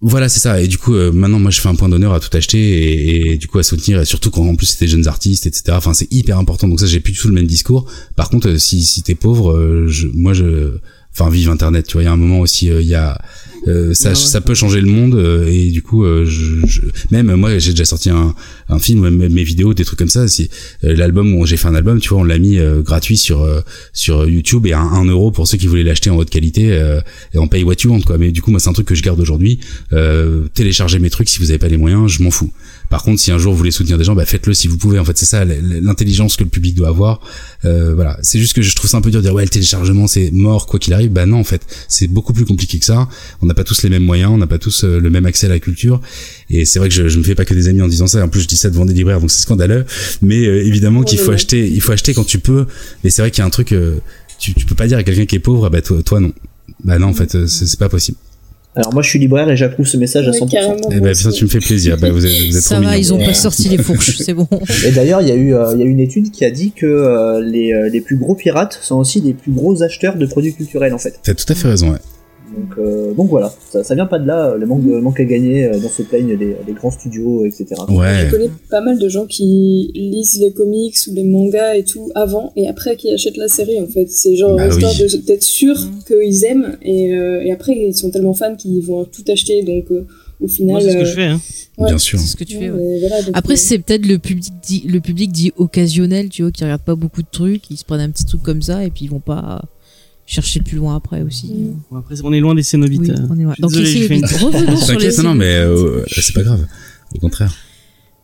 voilà, c'est ça. Et du coup, euh, maintenant, moi, je fais un point d'honneur à tout acheter et, et du coup à soutenir, et surtout quand en plus c'était jeunes artistes, etc. Enfin, c'est hyper important. Donc ça, j'ai plus du tout le même discours. Par contre, euh, si si t'es pauvre, euh, je, moi, je, enfin, vive Internet. Tu vois, il y a un moment aussi, euh, il y a euh, ça, Ouais, ouais. ça peut changer le monde euh, et du coup, euh, je, je- même moi, j'ai déjà sorti un, un film, même mes vidéos, des trucs comme ça. Si euh, l'album où j'ai fait un album, tu vois, on l'a mis euh, gratuit sur euh, sur YouTube et à un euro pour ceux qui voulaient l'acheter en haute qualité euh, et on paye what you want quoi. Mais du coup, moi, c'est un truc que je garde aujourd'hui. Euh, téléchargez mes trucs si vous avez pas les moyens, je m'en fous. Par contre, si un jour vous voulez soutenir des gens, bah faites-le si vous pouvez. En fait, c'est ça l'intelligence que le public doit avoir. Euh, voilà, c'est juste que je trouve ça un peu dur de dire ouais le téléchargement c'est mort quoi qu'il arrive. Bah non en fait, c'est beaucoup plus compliqué que ça. On n'a pas tous les mêmes moyens, on n'a pas tous euh, le même accès à la culture. Et c'est vrai que je, je me fais pas que des amis en disant ça. En plus, je dis ça devant des libraires, donc c'est scandaleux. Mais euh, évidemment qu'il faut acheter, il faut acheter quand tu peux. Mais c'est vrai qu'il y a un truc, euh, tu, tu peux pas dire à quelqu'un qui est pauvre, ah bah toi, toi non. Bah non en fait, euh, c'est pas possible. Alors moi je suis libraire et j'approuve ce message à Ouais, 100%. carrément. Eh bah aussi. putain, tu me fais plaisir. Bah vous êtes, vous êtes Ça trop va, ils ont Ouais. pas sorti les fourches, c'est bon. [LAUGHS] Et d'ailleurs, il y a eu, euh, il y a eu une étude qui a dit que euh, les, euh, les plus gros pirates sont aussi les plus gros acheteurs de produits culturels en fait. T'as tout à fait raison. Ouais. Donc, euh, donc voilà, ça, ça vient pas de là, le manque, de, manque à gagner euh, dont se plaignent les, les grands studios, etc. Ouais. Je connais pas mal de gens qui lisent les comics ou les mangas et tout avant et après qui achètent la série en fait. C'est genre Bah histoire oui. de- d'être sûr qu'ils aiment et, euh, et après ils sont tellement fans qu'ils vont tout acheter donc euh, au final. C'est ce que je fais. Hein. ouais. Bien sûr. C'est ce que tu fais. ouais. mais voilà, donc, Après, c'est peut-être le public dit, le public dit occasionnel, tu vois, qui regarde pas beaucoup de trucs, ils se prennent un petit truc comme ça et puis ils vont pas chercher plus loin après aussi. Bon, après, on est loin des Cénobites. Oui, on est loin. Je suis Donc, désolé, les j'ai fait une- Cénobites. Revenons sur les non, mais euh, c'est pas grave. Au contraire.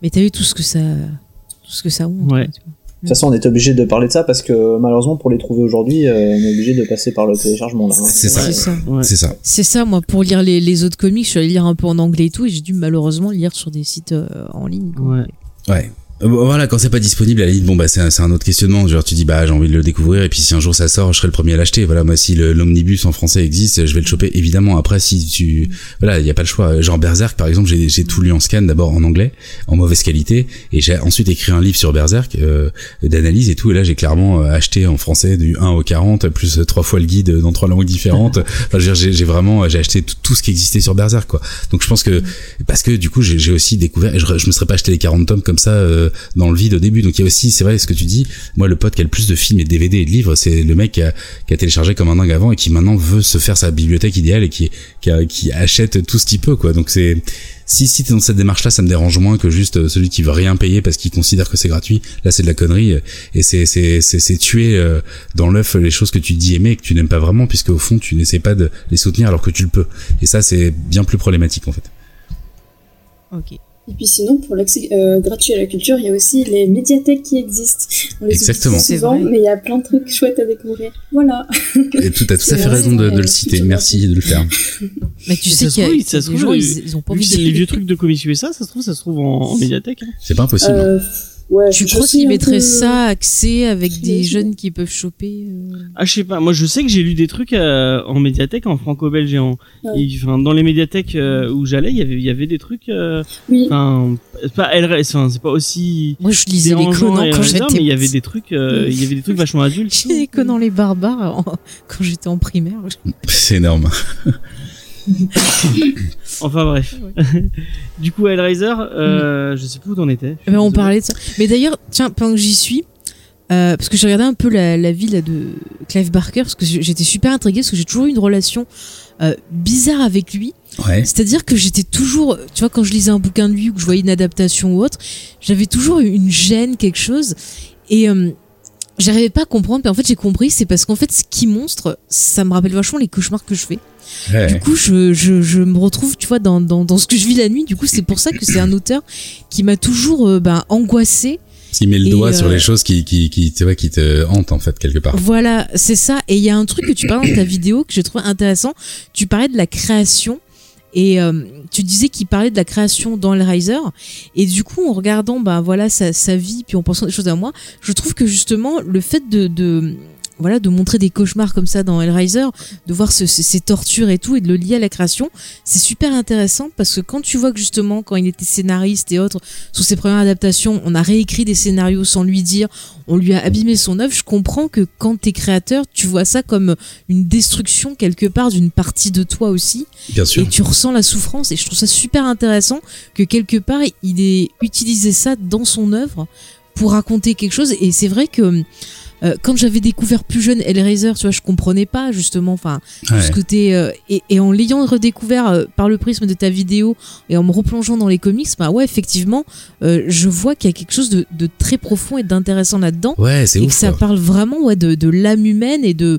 Mais t'as vu tout ce que ça, tout ce que ça ouvre. Ouais. quoi, tu vois. De toute façon, on est obligé de parler de ça parce que malheureusement, pour les trouver aujourd'hui, euh, on est obligé de passer par le téléchargement là. hein. C'est ça. C'est ça. Ouais. C'est ça. C'est ça, moi, pour lire les, les autres comics, je suis allée lire un peu en anglais et tout, et j'ai dû malheureusement lire sur des sites euh, en ligne. quoi. Ouais. Ouais. Euh, Voilà, quand c'est pas disponible, à la limite, bon bah c'est un, c'est un autre questionnement. Genre tu dis bah j'ai envie de le découvrir et puis si un jour ça sort, je serai le premier à l'acheter. Voilà, moi si le- l'omnibus en français existe, je vais le choper évidemment. Après si tu voilà, il y a pas le choix. Genre Berserk par exemple, j'ai j'ai tout lu en scan d'abord en anglais, en mauvaise qualité, et j'ai ensuite écrit un livre sur Berserk euh, d'analyse et tout. Et là j'ai clairement euh, acheté en français du 1 au 40 plus trois fois le guide dans trois langues différentes. [LAUGHS] Enfin, je veux dire, j'ai j'ai vraiment j'ai acheté tout, tout ce qui existait sur Berserk quoi. Donc je pense que parce que du coup j'ai aussi découvert, je, je me serais pas acheté les 40 tomes comme ça euh, dans le vide au début. Donc il y a aussi, c'est vrai ce que tu dis. Moi, le pote qui a le plus de films et de DVD et de livres, c'est le mec qui a, qui a téléchargé comme un dingue avant et qui maintenant veut se faire sa bibliothèque idéale et qui qui, a- qui achète tout ce qu'il peut quoi. Donc c'est si si t'es dans cette démarche là, ça me dérange moins que juste euh, celui qui veut rien payer parce qu'il considère que c'est gratuit. Là, c'est de la connerie et c'est c'est c'est c'est tuer euh, dans l'œuf les choses que tu dis aimer et que tu n'aimes pas vraiment puisque au fond tu n'essaies pas de les soutenir alors que tu le peux. Et ça, c'est bien plus problématique en fait. Ok. Et puis sinon, pour l'accès euh, gratuit à la culture, il y a aussi les médiathèques qui existent. On les oublie Exactement. C'est souvent, mais il y a plein de trucs chouettes à découvrir. Voilà. Et tout à tout [LAUGHS] à fait raison de, de le citer. Merci de le faire. [LAUGHS] Mais tu Et sais ça se qu'il y a, ça se trouve, gens, ils, ils ont pas Vu envie que c'est les de vieux trucs de Comics USA, ça se trouve, ça se trouve en, en médiathèque. hein. C'est pas impossible. Euh, ouais, Tu crois qu'ils mettraient peu- ça accès avec des jeunes qui peuvent choper euh, Ah, je sais pas. Moi, je sais que j'ai lu des trucs euh, en médiathèque, en franco-belge et en, Ouais. et, enfin, dans les médiathèques euh, où j'allais, il y avait, il y avait des trucs. euh, Oui. Enfin, c'est pas c'est pas aussi Moi, je lisais les Conan quand j'étais mais il y avait des trucs, euh, il y avait des trucs vachement adultes. [LAUGHS] J'ai les Conan les barbares en- [LAUGHS] quand j'étais en primaire. C'est énorme. [LAUGHS] [LAUGHS] Enfin bref. [LAUGHS] du coup, Hellraiser, euh, je sais plus où t'en étais. Suis Mais on parlait de ça. Mais d'ailleurs, tiens, pendant que j'y suis, euh, parce que j'ai regardé un peu la, la vie là, de Clive Barker, parce que j'étais super intriguée, parce que j'ai toujours eu une relation euh, bizarre avec lui. Ouais. C'est-à-dire que j'étais toujours, tu vois, quand je lisais un bouquin de lui ou que je voyais une adaptation ou autre, j'avais toujours une gêne, quelque chose. Et euh, j'arrivais pas à comprendre. Mais en fait, j'ai compris, c'est parce qu'en fait, ce qui monstre, ça me rappelle vachement les cauchemars que je fais. Ouais. Du coup, je, je, je me retrouve, tu vois, dans, dans, dans ce que je vis la nuit. Du coup, c'est pour ça que c'est un auteur qui m'a toujours euh, ben, angoissée. S'il met le Et, doigt sur euh, les choses qui, qui, qui, tu vois, qui te hantent, en fait, quelque part. Voilà, c'est ça. Et il y a un truc que tu parles dans ta vidéo que j'ai trouvé intéressant. Tu parlais de la création. Et euh, tu disais qu'il parlait de la création dans Hellraiser. Et du coup, en regardant bah, voilà, sa, vie, puis en pensant des choses à moi, je trouve que justement, le fait de, voilà, de montrer des cauchemars comme ça dans Hellraiser, de voir ce- ce- ces tortures et tout, et de le lier à la création, c'est super intéressant parce que quand tu vois que justement, quand il était scénariste et autres, sur ses premières adaptations, on a réécrit des scénarios sans lui dire, on lui a abîmé son œuvre, je comprends que quand t'es créateur, tu vois ça comme une destruction quelque part d'une partie de toi aussi, Bien sûr. et tu ressens la souffrance, et je trouve ça super intéressant que quelque part, il ait utilisé ça dans son œuvre pour raconter quelque chose, et c'est vrai que euh, quand j'avais découvert plus jeune Hellraiser, tu vois, je comprenais pas justement, enfin, Ouais. ce côté euh, et, et en l'ayant redécouvert euh, par le prisme de ta vidéo et en me replongeant dans les comics, bah ouais, effectivement, je vois qu'il y a quelque chose de, de très profond et d'intéressant là-dedans Ouais, c'est et ouf. que ça quoi. parle vraiment ouais, de, de l'âme humaine et de,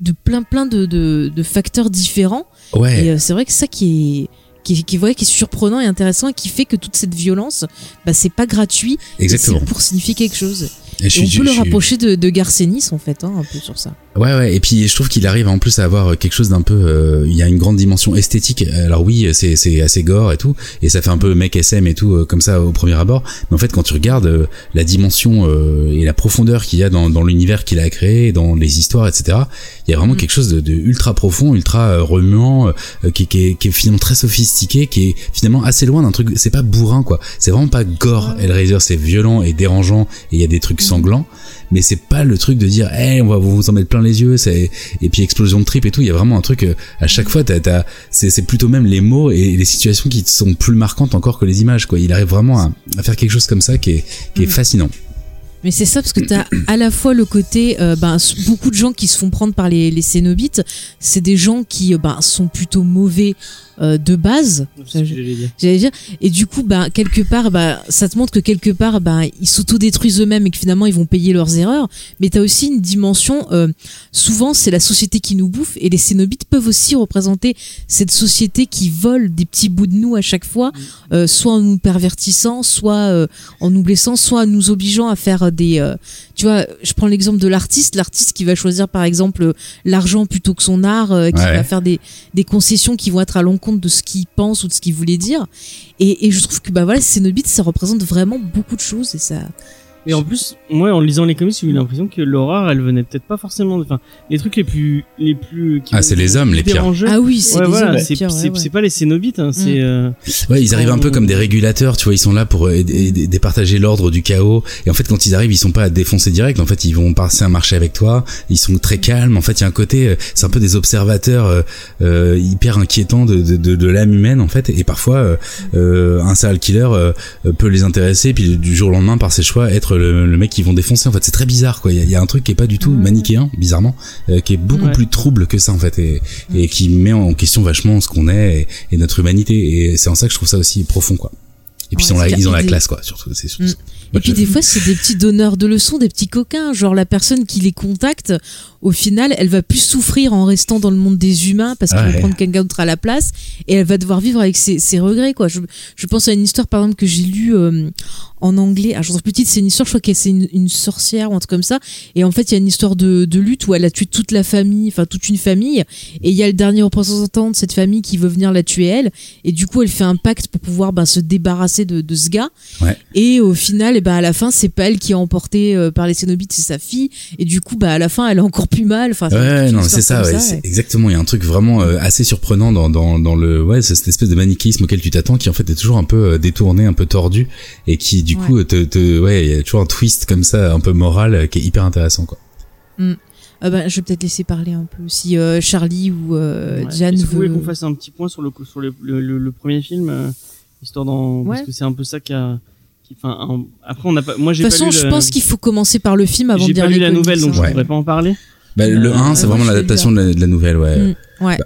de plein plein de, facteurs différents. Ouais. Et c'est vrai que ça qui est qui qui, ouais, qui est surprenant et intéressant et qui fait que toute cette violence, bah, c'est pas gratuit, Exactement. c'est pour signifier quelque chose. Et je on peut le je rapprocher de, de Garcenis en fait, hein, un peu sur ça. Ouais, ouais. Et puis, je trouve qu'il arrive en plus à avoir quelque chose d'un peu. euh, il y a une grande dimension esthétique. Alors oui, c'est c'est assez gore et tout, et ça fait un peu mec SM et tout euh, comme ça au premier abord. Mais en fait, quand tu regardes euh, la dimension euh, et la profondeur qu'il y a dans, dans l'univers qu'il a créé, dans les histoires, etc. Il y a vraiment Mm. quelque chose de, de ultra profond, ultra euh, remuant, euh, qui, qui, est, qui est finalement très sophistiqué, qui est finalement assez loin d'un truc. C'est pas bourrin quoi. C'est vraiment pas gore. Hellraiser, c'est violent et dérangeant, et il y a des trucs sanglants mais c'est pas le truc de dire hey, on va vous en mettre plein les yeux c'est et puis explosion de trip et tout. Il y a vraiment un truc euh, à chaque fois t'as, t'as, c'est, c'est plutôt même les mots et les situations qui sont plus marquantes encore que les images quoi. Il arrive vraiment à, à faire quelque chose comme ça qui est, qui est Mm. fascinant. Mais c'est ça parce que t'as à la fois le côté, euh, ben, beaucoup de gens qui se font prendre par les, les cénobites, c'est des gens qui euh, ben, sont plutôt mauvais euh, de base. J'allais dire. Et du coup, ben, quelque part, ben, ça te montre que quelque part, ben, ils s'autodétruisent eux-mêmes et que finalement, ils vont payer leurs erreurs. Mais tu as aussi une dimension, euh, souvent, c'est la société qui nous bouffe et les cénobites peuvent aussi représenter cette société qui vole des petits bouts de nous à chaque fois, euh, soit en nous pervertissant, soit euh, en nous blessant, soit en nous obligeant à faire des, euh, tu vois, je prends l'exemple de l'artiste, l'artiste qui va choisir par exemple l'argent plutôt que son art, euh, qui Ouais. va faire des, des concessions qui vont être à l'encontre de ce qu'il pense ou de ce qu'il voulait dire. Et, et je trouve que bah voilà, Cenobite, ça représente vraiment beaucoup de choses et ça. Et en plus, moi, en lisant les comics, j'ai eu l'impression que l'horreur, elle venait peut-être pas forcément. de- Enfin, les trucs les plus, les plus. qui Ah, c'est les hommes, les pires. Ah oui, c'est Ouais, les voilà, hommes, c'est pires, ouais, c'est- ouais. c'est pas les cénobites, hein, c'est. euh, Ouais, ils arrivent un peu comme des régulateurs, tu vois, ils sont là pour départager l'ordre du chaos. Et en fait, quand ils arrivent, ils sont pas à défoncer direct. En fait, ils vont passer un marché avec toi. Ils sont très calmes. En fait, il y a un côté, euh, c'est un peu des observateurs euh, euh, hyper inquiétants de, de, de, de l'âme humaine, en fait. Et parfois, euh, euh, un serial killer peut les intéresser, puis du jour au lendemain, par ses choix, être le, le mec qu'ils vont défoncer. En fait, c'est très bizarre, quoi. Il y a, il y a un truc qui est pas du tout manichéen, bizarrement, euh, qui est beaucoup Ouais. plus trouble que ça, en fait, et, et qui met en question vachement ce qu'on est et, et notre humanité. Et c'est en ça que je trouve ça aussi profond, quoi. Et puis Ouais, ils ont la, c'est ils ont la clair. classe, quoi, surtout. C'est surtout Mm. Et puis des fois, c'est des petits donneurs de leçons, des petits coquins. Genre la personne qui les contacte, au final, elle va plus souffrir en restant dans le monde des humains parce qu'elle Ouais. va prendre quelqu'un d'autre à la place et elle va devoir vivre avec ses, ses regrets. Quoi. Je, je pense à une histoire, par exemple, que j'ai lue euh, en anglais. Alors, je pense petite, c'est une histoire, je crois que c'est une, une sorcière ou un truc comme ça. Et en fait, il y a une histoire de, de lutte où elle a tué toute la famille, enfin toute une famille. Et il y a le dernier représentant de cette famille qui veut venir la tuer elle. Et du coup, elle fait un pacte pour pouvoir ben, se débarrasser de, de ce gars. Ouais. Et au final, et ben à la fin, c'est pas elle qui est emportée euh, par les Cénobites, c'est sa fille. Et du coup, bah à la fin, elle a encore plus mal. Enfin, Ouais, non, c'est ça, ouais, exactement. Il y a un truc vraiment euh, assez surprenant dans, dans, dans le, ouais, c'est cette espèce de manichéisme auquel tu t'attends, qui en fait est toujours un peu euh, détourné, un peu tordu, et qui du Ouais. coup te, te, ouais, il y a toujours un twist comme ça, un peu moral, euh, qui est hyper intéressant, quoi. Ah ben, je vais peut-être laisser parler un peu. Si euh, Charlie ou euh, ouais. Diane que vous veut. voulez qu'on fasse un petit point sur le sur le, le, le- le premier film, euh, histoire d'en parce que c'est un peu ça qui a. qui- Enfin, un- après on n'a pas. Moi j'ai De toute façon, je le- pense qu'il faut commencer par le film avant de J'ai dire pas les lu la nouvelle, donc hein. je Ouais. pourrais pas en parler. Bah, le Euh, 1, c'est vraiment l'adaptation de, la- de la nouvelle, ouais. Mm, ouais.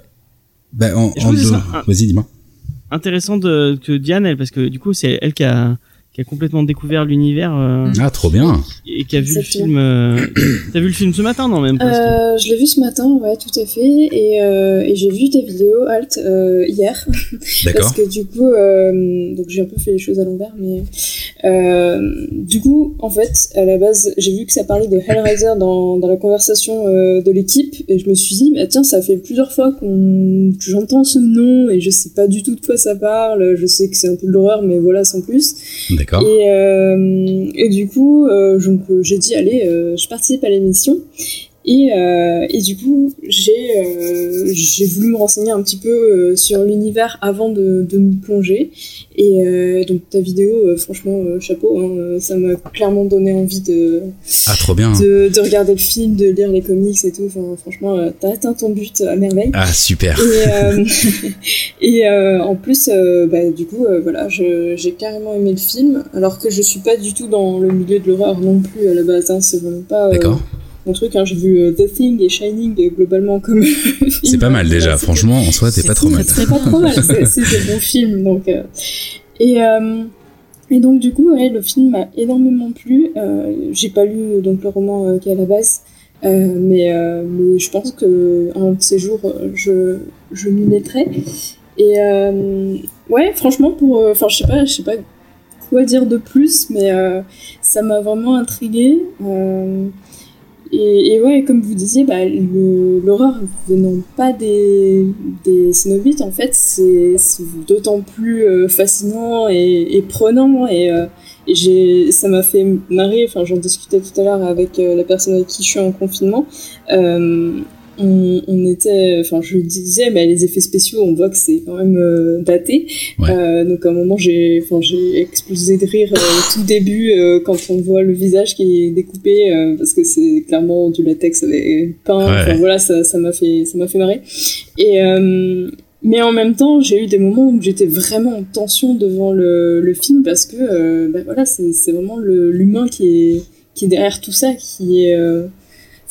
Bah, en, Je en que deux- Vas-y, dis-moi. Intéressant de, que Diane, elle, parce que du coup c'est elle qui a qui a complètement découvert l'univers euh, Ah, trop bien. et qui a vu le film. euh, [CLEARS THROAT] T'as vu le film ce matin, non même Euh, je l'ai vu ce matin, ouais, tout à fait. Et, euh, et j'ai vu tes vidéos, Alt, euh, hier. [LAUGHS] D'accord. Parce que du coup, euh, donc j'ai un peu fait les choses à l'envers, mais euh, du coup, en fait, à la base, j'ai vu que ça parlait de Hellraiser dans, dans la conversation euh, de l'équipe, et je me suis dit, bah tiens, ça fait plusieurs fois qu'on, que j'entends ce nom, et je sais pas du tout de quoi ça parle. Je sais que c'est un peu de l'horreur, mais voilà, sans plus. D'accord. Et, euh, et du coup, euh, j'ai dit, allez, euh, je participe à l'émission. Et, euh, et du coup, j'ai euh, j'ai voulu me renseigner un petit peu euh, sur l'univers avant de, de me plonger. Et donc ta vidéo, franchement, chapeau, hein, ça m'a clairement donné envie de, Ah, trop bien. de, de regarder le film, de lire les comics et tout. Enfin, franchement, t'as atteint ton but à merveille. Ah, super. Et, [LAUGHS] [LAUGHS] et en plus, bah, du coup, voilà, j'ai carrément aimé le film, alors que je suis pas du tout dans le milieu de l'horreur non plus à la base. Hein, c'est vraiment pas D'accord. Mon truc. Hein, j'ai vu euh, The Thing et Shining euh, globalement comme. C'est pas mal déjà. Franchement en soi, t'es pas trop mal. c'est pas trop mal, c'est des bons films. Donc, euh, et, euh, et donc, du coup, ouais, le film m'a énormément plu. Euh, J'ai pas lu donc, le roman euh, qui est à la base, euh, mais, euh, mais je pense que un de ces jours, euh, je, je m'y mettrai. Et euh, ouais, franchement, pour. euh, Enfin, je sais pas, je sais pas quoi dire de plus, mais euh, ça m'a vraiment intriguée. Et, ouais, comme vous disiez, bah, l'horreur venant pas des, des Cénobites, en fait, c'est d'autant plus euh, fascinant et, prenant. Et, euh, ça m'a fait marrer, enfin, j'en discutais tout à l'heure avec euh, la personne avec qui je suis en confinement. On, on était, enfin, je disais, mais les effets spéciaux, on voit que c'est quand même euh, daté. Ouais. Euh, donc à un moment, j'ai, enfin, j'ai explosé de rire euh, au tout début quand on voit le visage qui est découpé parce que c'est clairement du latex avec peint. Ouais. Enfin voilà, ça, ça m'a fait, ça m'a fait marrer. Et mais en même temps, j'ai eu des moments où j'étais vraiment en tension devant le, le film parce que, bah voilà, c'est, c'est vraiment le, l'humain qui est, qui est derrière tout ça, qui est,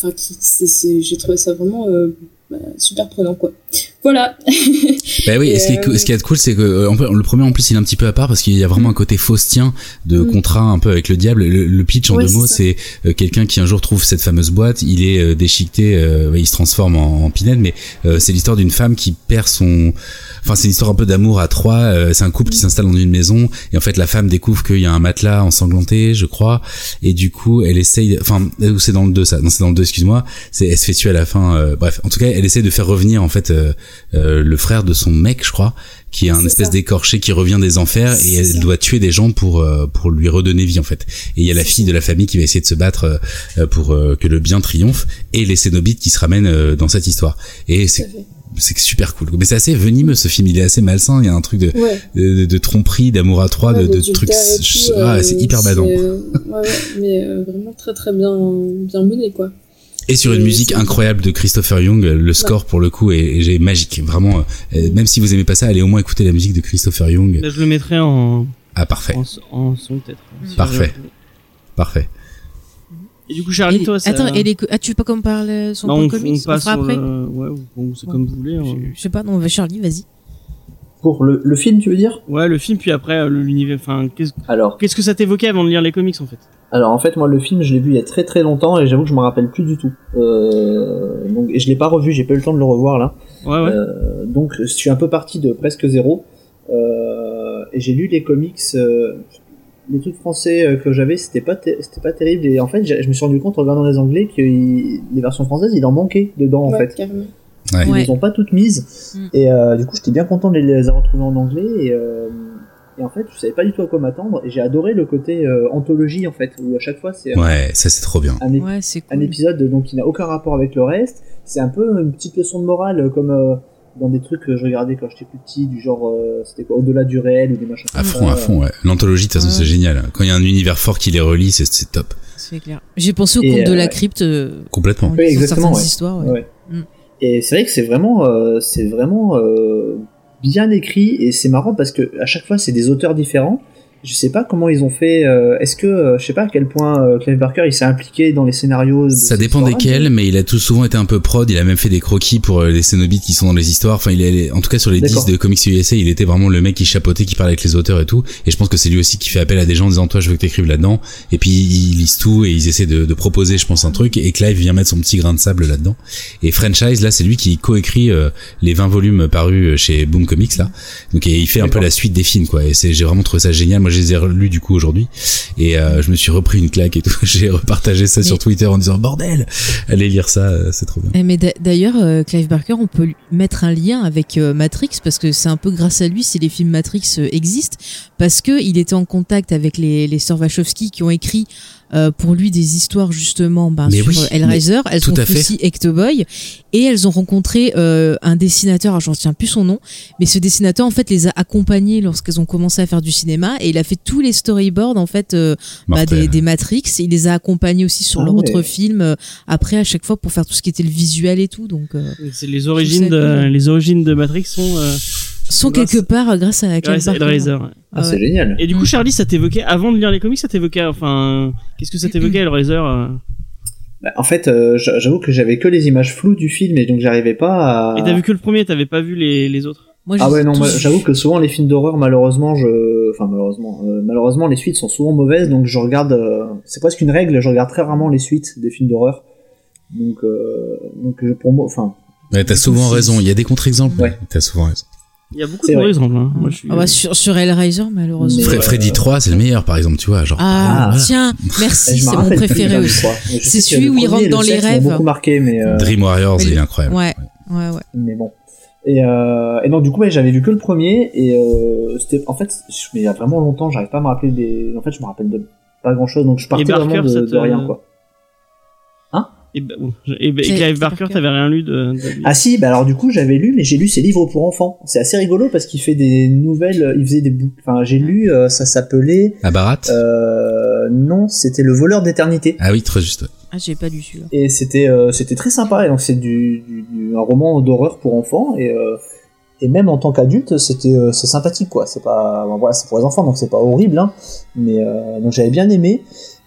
enfin, j'ai trouvé ça vraiment euh, bah, super prenant quoi. Voilà. [LAUGHS] Bah oui, et ce qui est, euh, ce qui est cool, c'est que euh, en le premier en plus il est un petit peu à part parce qu'il y a vraiment un côté faustien de Mm. contrat un peu avec le diable. Le, le pitch en Ouais, deux mots, c'est quelqu'un qui un jour trouve cette fameuse boîte, il est déchiqueté, euh, il se transforme en, en pinède, mais euh, c'est l'histoire d'une femme qui perd son, enfin c'est une histoire un peu d'amour à trois. euh, c'est un couple qui s'installe dans une maison et en fait la femme découvre qu'il y a un matelas ensanglanté, je crois, et du coup elle essaye, enfin ou c'est dans le 2 ça, non c'est dans le 2 excuse-moi, c'est elle se fait tuer à la fin. euh, bref, en tout cas elle essaie de faire revenir en fait euh, euh, le frère de son mec, je crois, qui est un espèce d'écorché qui revient des enfers et elle ça. doit tuer des gens pour euh, pour lui redonner vie en fait. Et il y a la fille de la famille qui va essayer de se battre euh, euh, pour euh, que le bien triomphe et les Cénobites qui se ramènent euh, dans cette histoire. Et c'est. C'est super cool. Mais c'est assez venimeux ce film, il est assez malsain, il y a un truc de Ouais. de, de- de tromperie, d'amour à trois, Ouais, de, de trucs ah, euh, c'est hyper badant. euh, [LAUGHS] ouais, ouais, mais euh, vraiment très très bien, bien mené quoi. Et sur une musique incroyable de Christopher Young, le score pour le coup est, est magique, vraiment. euh, Même si vous aimez pas ça, allez au moins écouter la musique de Christopher Young. Là, je le mettrai en, Ah parfait, en, en son peut-être. Si Parfait. parfait. Et du coup, Charlie, Et- toi, ça... Attends, et les ah, tu veux pas qu'on parle euh, son Non, point on, comics on passe fera sur après le- Ouais, bon, c'est comme vous voulez. hein. je, je sais pas, non, bah, Charlie, vas-y. Pour le, le film, tu veux dire? Ouais, le film, puis après, euh, l'univers. Enfin, qu'est-ce Alors, qu'est-ce que ça t'évoquait avant de lire les comics, en fait? Alors en fait, moi, le film, je l'ai vu il y a très très longtemps et j'avoue que je me rappelle plus du tout. Euh, donc, et je l'ai pas revu, j'ai pas eu le temps de le revoir là. Ouais, ouais. Euh, donc, je suis un peu parti de presque zéro. Euh, et j'ai lu les comics. Les trucs français euh, que j'avais, c'était pas ter- c'était pas terrible. Et en fait, je me suis rendu compte en regardant les anglais que il- les versions françaises, il en manquait dedans en fait. carrément. Ouais. Ils Ouais. les ont pas toutes mises. Mm. Et euh, du coup, j'étais bien content de les avoir retrouvées en anglais. Et, euh, et en fait, je savais pas du tout à quoi m'attendre. Et j'ai adoré le côté euh, anthologie, en fait, où à chaque fois, c'est Ouais, ça c'est trop bien. un, ép- Ouais, c'est un épisode donc, qui n'a aucun rapport avec le reste. C'est un peu une petite leçon de morale, comme euh, dans des trucs que je regardais quand j'étais plus petit, du genre, euh, c'était quoi, au-delà du réel ou des machins À comme fond, ça. à fond, ouais. L'anthologie, de toute façon, Ouais. c'est génial. Quand il y a un univers fort qui les relie, c'est top. C'est clair. J'ai pensé au conte de euh, la ouais. crypte. euh, Complètement. en Oui, exactement, certaines ouais. histoires. ouais. Ouais. Mm. Et c'est vrai que c'est vraiment, euh, c'est vraiment euh, bien écrit et c'est marrant parce que à chaque fois c'est des auteurs différents. Je sais pas comment ils ont fait. euh, Est-ce que euh, je sais pas à quel point euh, Clive Barker il s'est impliqué dans les scénarios. de Ça dépend desquels, mais il a tout souvent été un peu prod. Il a même fait des croquis pour euh, les Cénobites qui sont dans les histoires. Enfin, il est, en tout cas sur les D'accord. 10 de Comics USA, il était vraiment le mec qui chapeautait, qui parlait avec les auteurs et tout. Et je pense que c'est lui aussi qui fait appel à des gens en disant toi je veux que t'écrives là-dedans. Et puis ils lisent tout et ils essaient de, de proposer, je pense, un truc. Et Clive vient mettre son petit grain de sable là-dedans. Et Franchise, là, c'est lui qui coécrit euh, les 20 volumes parus chez Boom Comics là. Donc et il fait un peu la suite des films quoi. Et c'est, j'ai vraiment trouvé ça génial. Moi, je les ai relus du coup aujourd'hui. Et euh, je me suis repris une claque et tout. [LAUGHS] J'ai repartagé ça sur Mais- Twitter en disant bordel, allez lire ça, euh, c'est trop bien. Eh, Mais d'a- d'ailleurs, euh, Clive Barker, on peut mettre un lien avec euh, Matrix parce que c'est un peu grâce à lui si les films Matrix existent parce que il était en contact avec les, les sœurs Wachowski qui ont écrit euh, pour lui des histoires justement ben, sur oui, Hellraiser. Elles tout ont fait aussi Ectoboy et elles ont rencontré euh, un dessinateur, alors, j'en retiens plus son nom, mais ce dessinateur en fait les a accompagnées lorsqu'elles ont commencé à faire du cinéma et il a fait tous les storyboards en fait euh, bah, des, des Matrix. Il les a accompagnés aussi sur Ah leur ouais. autre film euh, après à chaque fois pour faire tout ce qui était le visuel et tout. Donc euh, C'est les origines de les origines de Matrix sont euh, sont Grâce- quelque part euh, grâce à Clive grâce à Barker. Hellraiser. Ah, Ah c'est ouais. génial. Et du coup. Charlie, ça t'évoquait avant de lire les comics, ça t'évoquait enfin qu'est-ce que ça t'évoquait Hellraiser euh Bah, en fait, euh, j'avoue que j'avais que les images floues du film et donc j'arrivais pas à. Et t'as vu que le premier, t'avais pas vu les, les autres Moi, Ah ouais non, tous j'avoue que souvent les films d'horreur malheureusement je enfin malheureusement euh, malheureusement les suites sont souvent mauvaises donc je regarde euh, c'est presque une règle je regarde très rarement les suites des films d'horreur donc euh, donc je- pour moi enfin Ouais, t'as souvent raison. Il y a des contre-exemples. Ouais. T'as souvent raison. Il y a beaucoup de vrai. exemples. Hein. Moi, je suis... Ah bah, sur, sur Hellraiser, malheureusement. Mais, Fre- euh, Freddy 3, c'est le meilleur, par exemple, tu vois, genre. Ah, Ah. tiens, merci, c'est mon préféré aussi. C'est celui où il rentre dans le les rêves. beaucoup marqué mais euh, Dream Warriors, mais il est le- incroyable. Ouais, ouais, ouais. mais bon et, euh, et donc du coup ouais, j'avais vu que le premier et euh, c'était en fait mais il y a vraiment longtemps j'arrive pas à me rappeler des en fait je me rappelle de pas grand chose donc je partais Barker, vraiment de, de rien quoi Et, bah, et, bah, et Clive Clive Barker, t'avais rien lu de. de- Ah si, bah alors du coup j'avais lu, mais j'ai lu ses livres pour enfants. C'est assez rigolo parce qu'il fait des nouvelles, euh, il faisait des. Enfin j'ai lu, euh, ça s'appelait, À Barat euh, non, c'était le voleur d'éternité. Ah oui, très juste. Ah, j'ai pas lu celui-là. Et c'était euh, c'était très sympa. Et donc c'est du, du, du- un roman d'horreur pour enfants et euh, et même en tant qu'adulte c'était euh, c'est sympathique quoi. C'est pas bon, voilà c'est pour les enfants donc c'est pas horrible hein. Mais euh, donc j'avais bien aimé.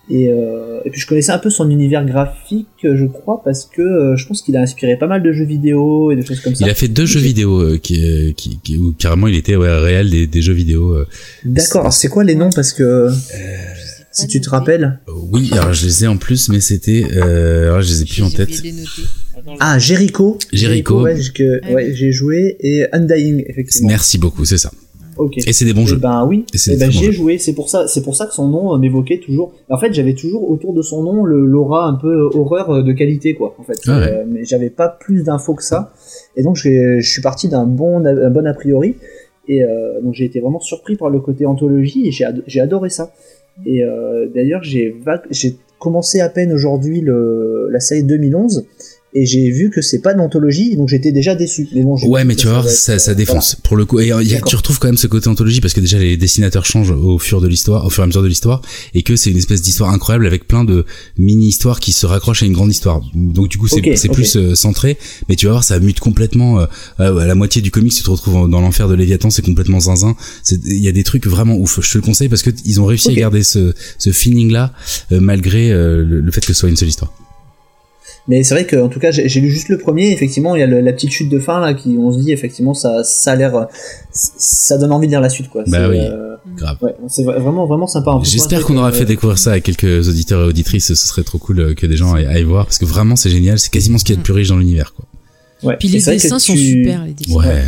Et, euh, et puis je connaissais un peu son univers graphique, je crois, parce que euh, je pense qu'il a inspiré pas mal de jeux vidéo et des choses comme ça. Il a fait deux jeux vidéo euh, qui, qui, qui- où carrément il était ouais, réel des, des jeux vidéo. euh. D'accord. Alors c'est quoi les noms? Parce que si tu te rappelles. Oui, alors je les ai en plus, mais c'était, euh, alors je les ai plus en tête. Ah, Jericho. Jericho. ouais, j'ai que- Ah ouais, j'ai joué et Undying effectivement. Merci beaucoup, c'est ça. Ok. Et c'est des bons Eh jeux. Ben oui. Et Eh ben j'y ai joué. C'est pour ça, c'est pour ça que son nom euh, m'évoquait toujours. En fait, j'avais toujours autour de son nom le l'aura un peu horreur euh, de qualité, quoi. En fait, Ah ouais. Euh, mais j'avais pas plus d'infos que ça. Et donc je suis parti d'un bon, un bon a priori. Et euh, donc j'ai été vraiment surpris par le côté anthologie et j'ai ado- j'ai adoré ça. Et euh, d'ailleurs j'ai commencé à peine aujourd'hui la série 2011 et j'ai vu que c'est pas d'anthologie donc j'étais déjà déçu. Mais bon, Ouais, mais tu vas voir, va être, ça, ça euh, défonce. Pour le coup, et euh, y a- tu retrouves quand même ce côté anthologie parce que déjà les dessinateurs changent au fur de l'histoire, au fur et à mesure de l'histoire, et que c'est une espèce d'histoire incroyable avec plein de mini-histoires qui se raccrochent à une grande histoire. Donc du coup, c'est plus euh, centré, mais tu vas voir, ça mute complètement. euh, à la moitié du comic, tu te retrouves dans l'enfer de Léviathan, c'est complètement zinzin. Il y a des trucs vraiment ouf. Je te le conseille parce que ils ont réussi à garder ce, ce feeling-là euh, malgré le, le fait que ce soit une seule histoire. Mais c'est vrai que en tout cas j'ai lu juste le premier. Effectivement, il y a le- la petite chute de fin là qui on se dit effectivement ça ça a l'air euh, ça donne envie de lire la suite quoi. Bah C'est, oui. euh, Grave. ouais, c'est vra- vraiment vraiment sympa. J'espère qu'on aura fait euh, découvrir ça à quelques auditeurs et auditrices. Ce serait trop cool euh, que des gens aillent, aillent voir parce que vraiment c'est génial. C'est quasiment ce qu'il y a de plus riche dans l'univers. Quoi. Ouais. Puis Et les dessins sont tu- super, les dessins. Ouais.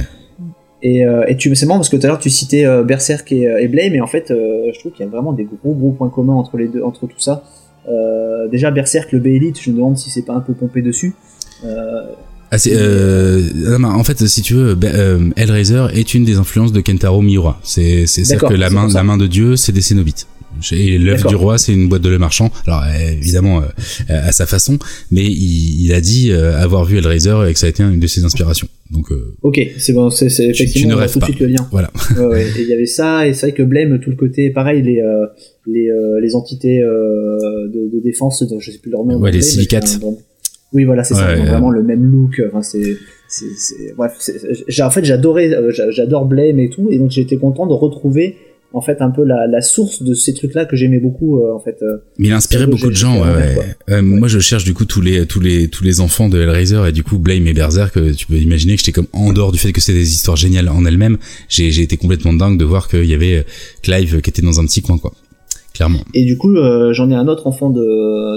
Et, euh, et tu c'est marrant parce que tout à l'heure tu citais euh, Berserk et, et Blame et en fait euh, je trouve qu'il y a vraiment des gros gros points communs entre les deux entre tout ça. Euh, déjà Berserk le B-Elite, je me demande si c'est pas un peu pompé dessus. Euh, Ah, euh, non, en fait, si tu veux, Hellraiser est une des influences de Kentaro Miura. C'est, c'est que la main, la main de Dieu, c'est des Cénobites. Et l'œuvre du roi, c'est une boîte de lait marchand. Alors euh, évidemment euh, à sa façon, mais il, il a dit euh, avoir vu Hellraiser et que ça a été une de ses inspirations. Donc euh, ok, c'est bon, c'est Tu- tu effectivement on rêves tout de suite le lien. voilà. Ouais, ouais. Et il y avait ça, et c'est vrai que Blame, tout le côté, pareil, les euh, les, euh, les entités euh, de, de défense, je sais plus leur nom. Ouais, les silicates. Oui, voilà, c'est ça. Ouais, ils ont ouais. vraiment le même look. Enfin, c'est c'est bref. En fait, j'adorais, euh, j'a- j'adore Blame et tout, et donc j'étais content de retrouver en fait un peu la, la source de ces trucs-là que j'aimais beaucoup. euh, en fait, euh. Mais il a inspiré beaucoup de gens. Ouais, ouais. Euh, Moi, je cherche du coup tous les tous les tous les enfants de Hellraiser et du coup Blame et Berserk. euh, Tu peux imaginer que j'étais comme en dehors du fait que c'est des histoires géniales en elles-mêmes. J'ai j'ai été complètement dingue de voir qu'il y avait euh, Clive qui était dans un petit coin quoi. Clairement. Et du coup, euh, j'en ai un autre enfant de,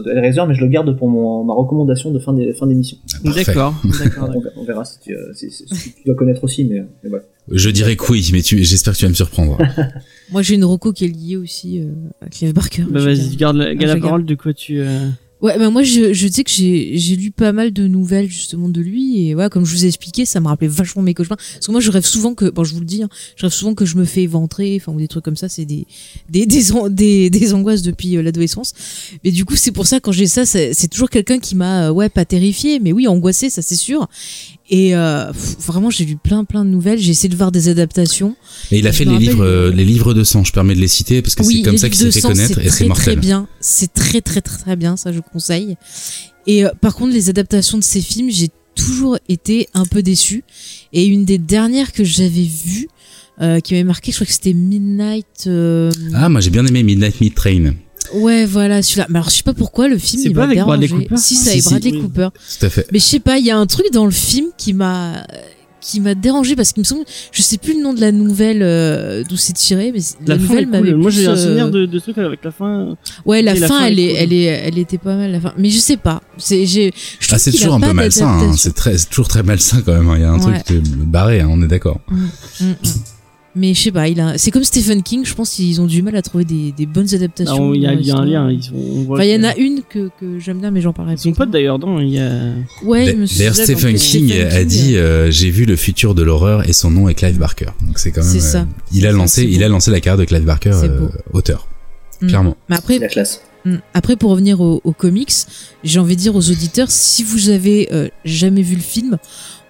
de Hellraiser, mais je le garde pour mon, ma recommandation de fin d'é- fin d'émission. Parfait. D'accord, [LAUGHS] d'accord. On, on verra si tu, euh, si- si- si tu dois connaître aussi, mais, mais voilà. Je dirais que oui, mais tu, j'espère que tu vas me surprendre. [LAUGHS] Moi, j'ai une reco qui est liée aussi euh, à Clive Barker. Bah vas-y, garde la, garde je la parole de quoi tu. euh, Ouais, bah moi je, je sais que j'ai j'ai lu pas mal de nouvelles justement de lui et ouais, comme je vous ai expliqué, ça me rappelait vachement mes cauchemars. Parce que moi je rêve souvent que, bon je vous le dis, hein, je rêve souvent que je me fais éventrer, enfin ou des trucs comme ça, c'est des des des, des des angoisses depuis euh, l'adolescence. Mais du coup c'est pour ça quand j'ai ça, c'est toujours quelqu'un qui m'a euh, ouais pas terrifié, mais oui angoissé, ça c'est sûr. Et euh, pff, vraiment j'ai lu plein plein de nouvelles, j'ai essayé de voir des adaptations. Et il a fait les rappelle, livres, les livres de sang. Je permets de les citer parce que oui, c'est comme ça qu'il s'est fait connaître et c'est mortel. Très bien, c'est très très très très bien, ça je conseille. Et euh, par contre, les adaptations de ces films, j'ai toujours été un peu déçue. Et une des dernières que j'avais vues, euh, qui m'avait marqué, je crois que c'était Midnight. euh, Ah, moi j'ai bien aimé Midnight Meat Train. Ouais, voilà, celui-là. Mais alors, je sais pas pourquoi le film. C'est il pas avec Bradley. Cooper, Si, ça c'est avec Bradley oui. Cooper. Tout à fait. Mais je sais pas, il y a un truc dans le film qui m'a qui m'a dérangé parce qu'il me semble, je sais plus le nom de la nouvelle euh, d'où c'est tiré, mais La, est nouvelle m'avait cool. Moi j'ai un euh, souvenir de, de trucs avec la fin. Ouais, la fin, fin elle est est, cool. elle est, elle était pas mal la fin. Mais je sais pas. C'est, j'ai, Ah, c'est toujours un peu malsain. Hein. C'est très, c'est toujours très malsain quand même. hein. Il y a un Ouais. truc de barré. Hein, on est d'accord. Mm, mm. Mais je sais pas, il a, c'est comme Stephen King. Je pense qu'ils ont du mal à trouver des, des bonnes adaptations. on- Il y, a y un lien. Ils sont, on voit Enfin, il y en a une que, que j'aime bien, mais j'en parlerai Ils sont plus potes tard. d'ailleurs, non Il y a. Ouais, il me D'ailleurs, semble, Stephen King Stephen a King, dit euh, euh, j'ai vu le futur de l'horreur et son nom est Clive Barker. Donc c'est quand même. C'est ça. euh, il a lancé, c'est il beau. a lancé la carrière de Clive Barker, euh, auteur. mm. Clairement. Mais après, La classe. Mm. Après, pour revenir au- aux, comics, j'ai envie de dire aux auditeurs, si vous avez euh, jamais vu le film,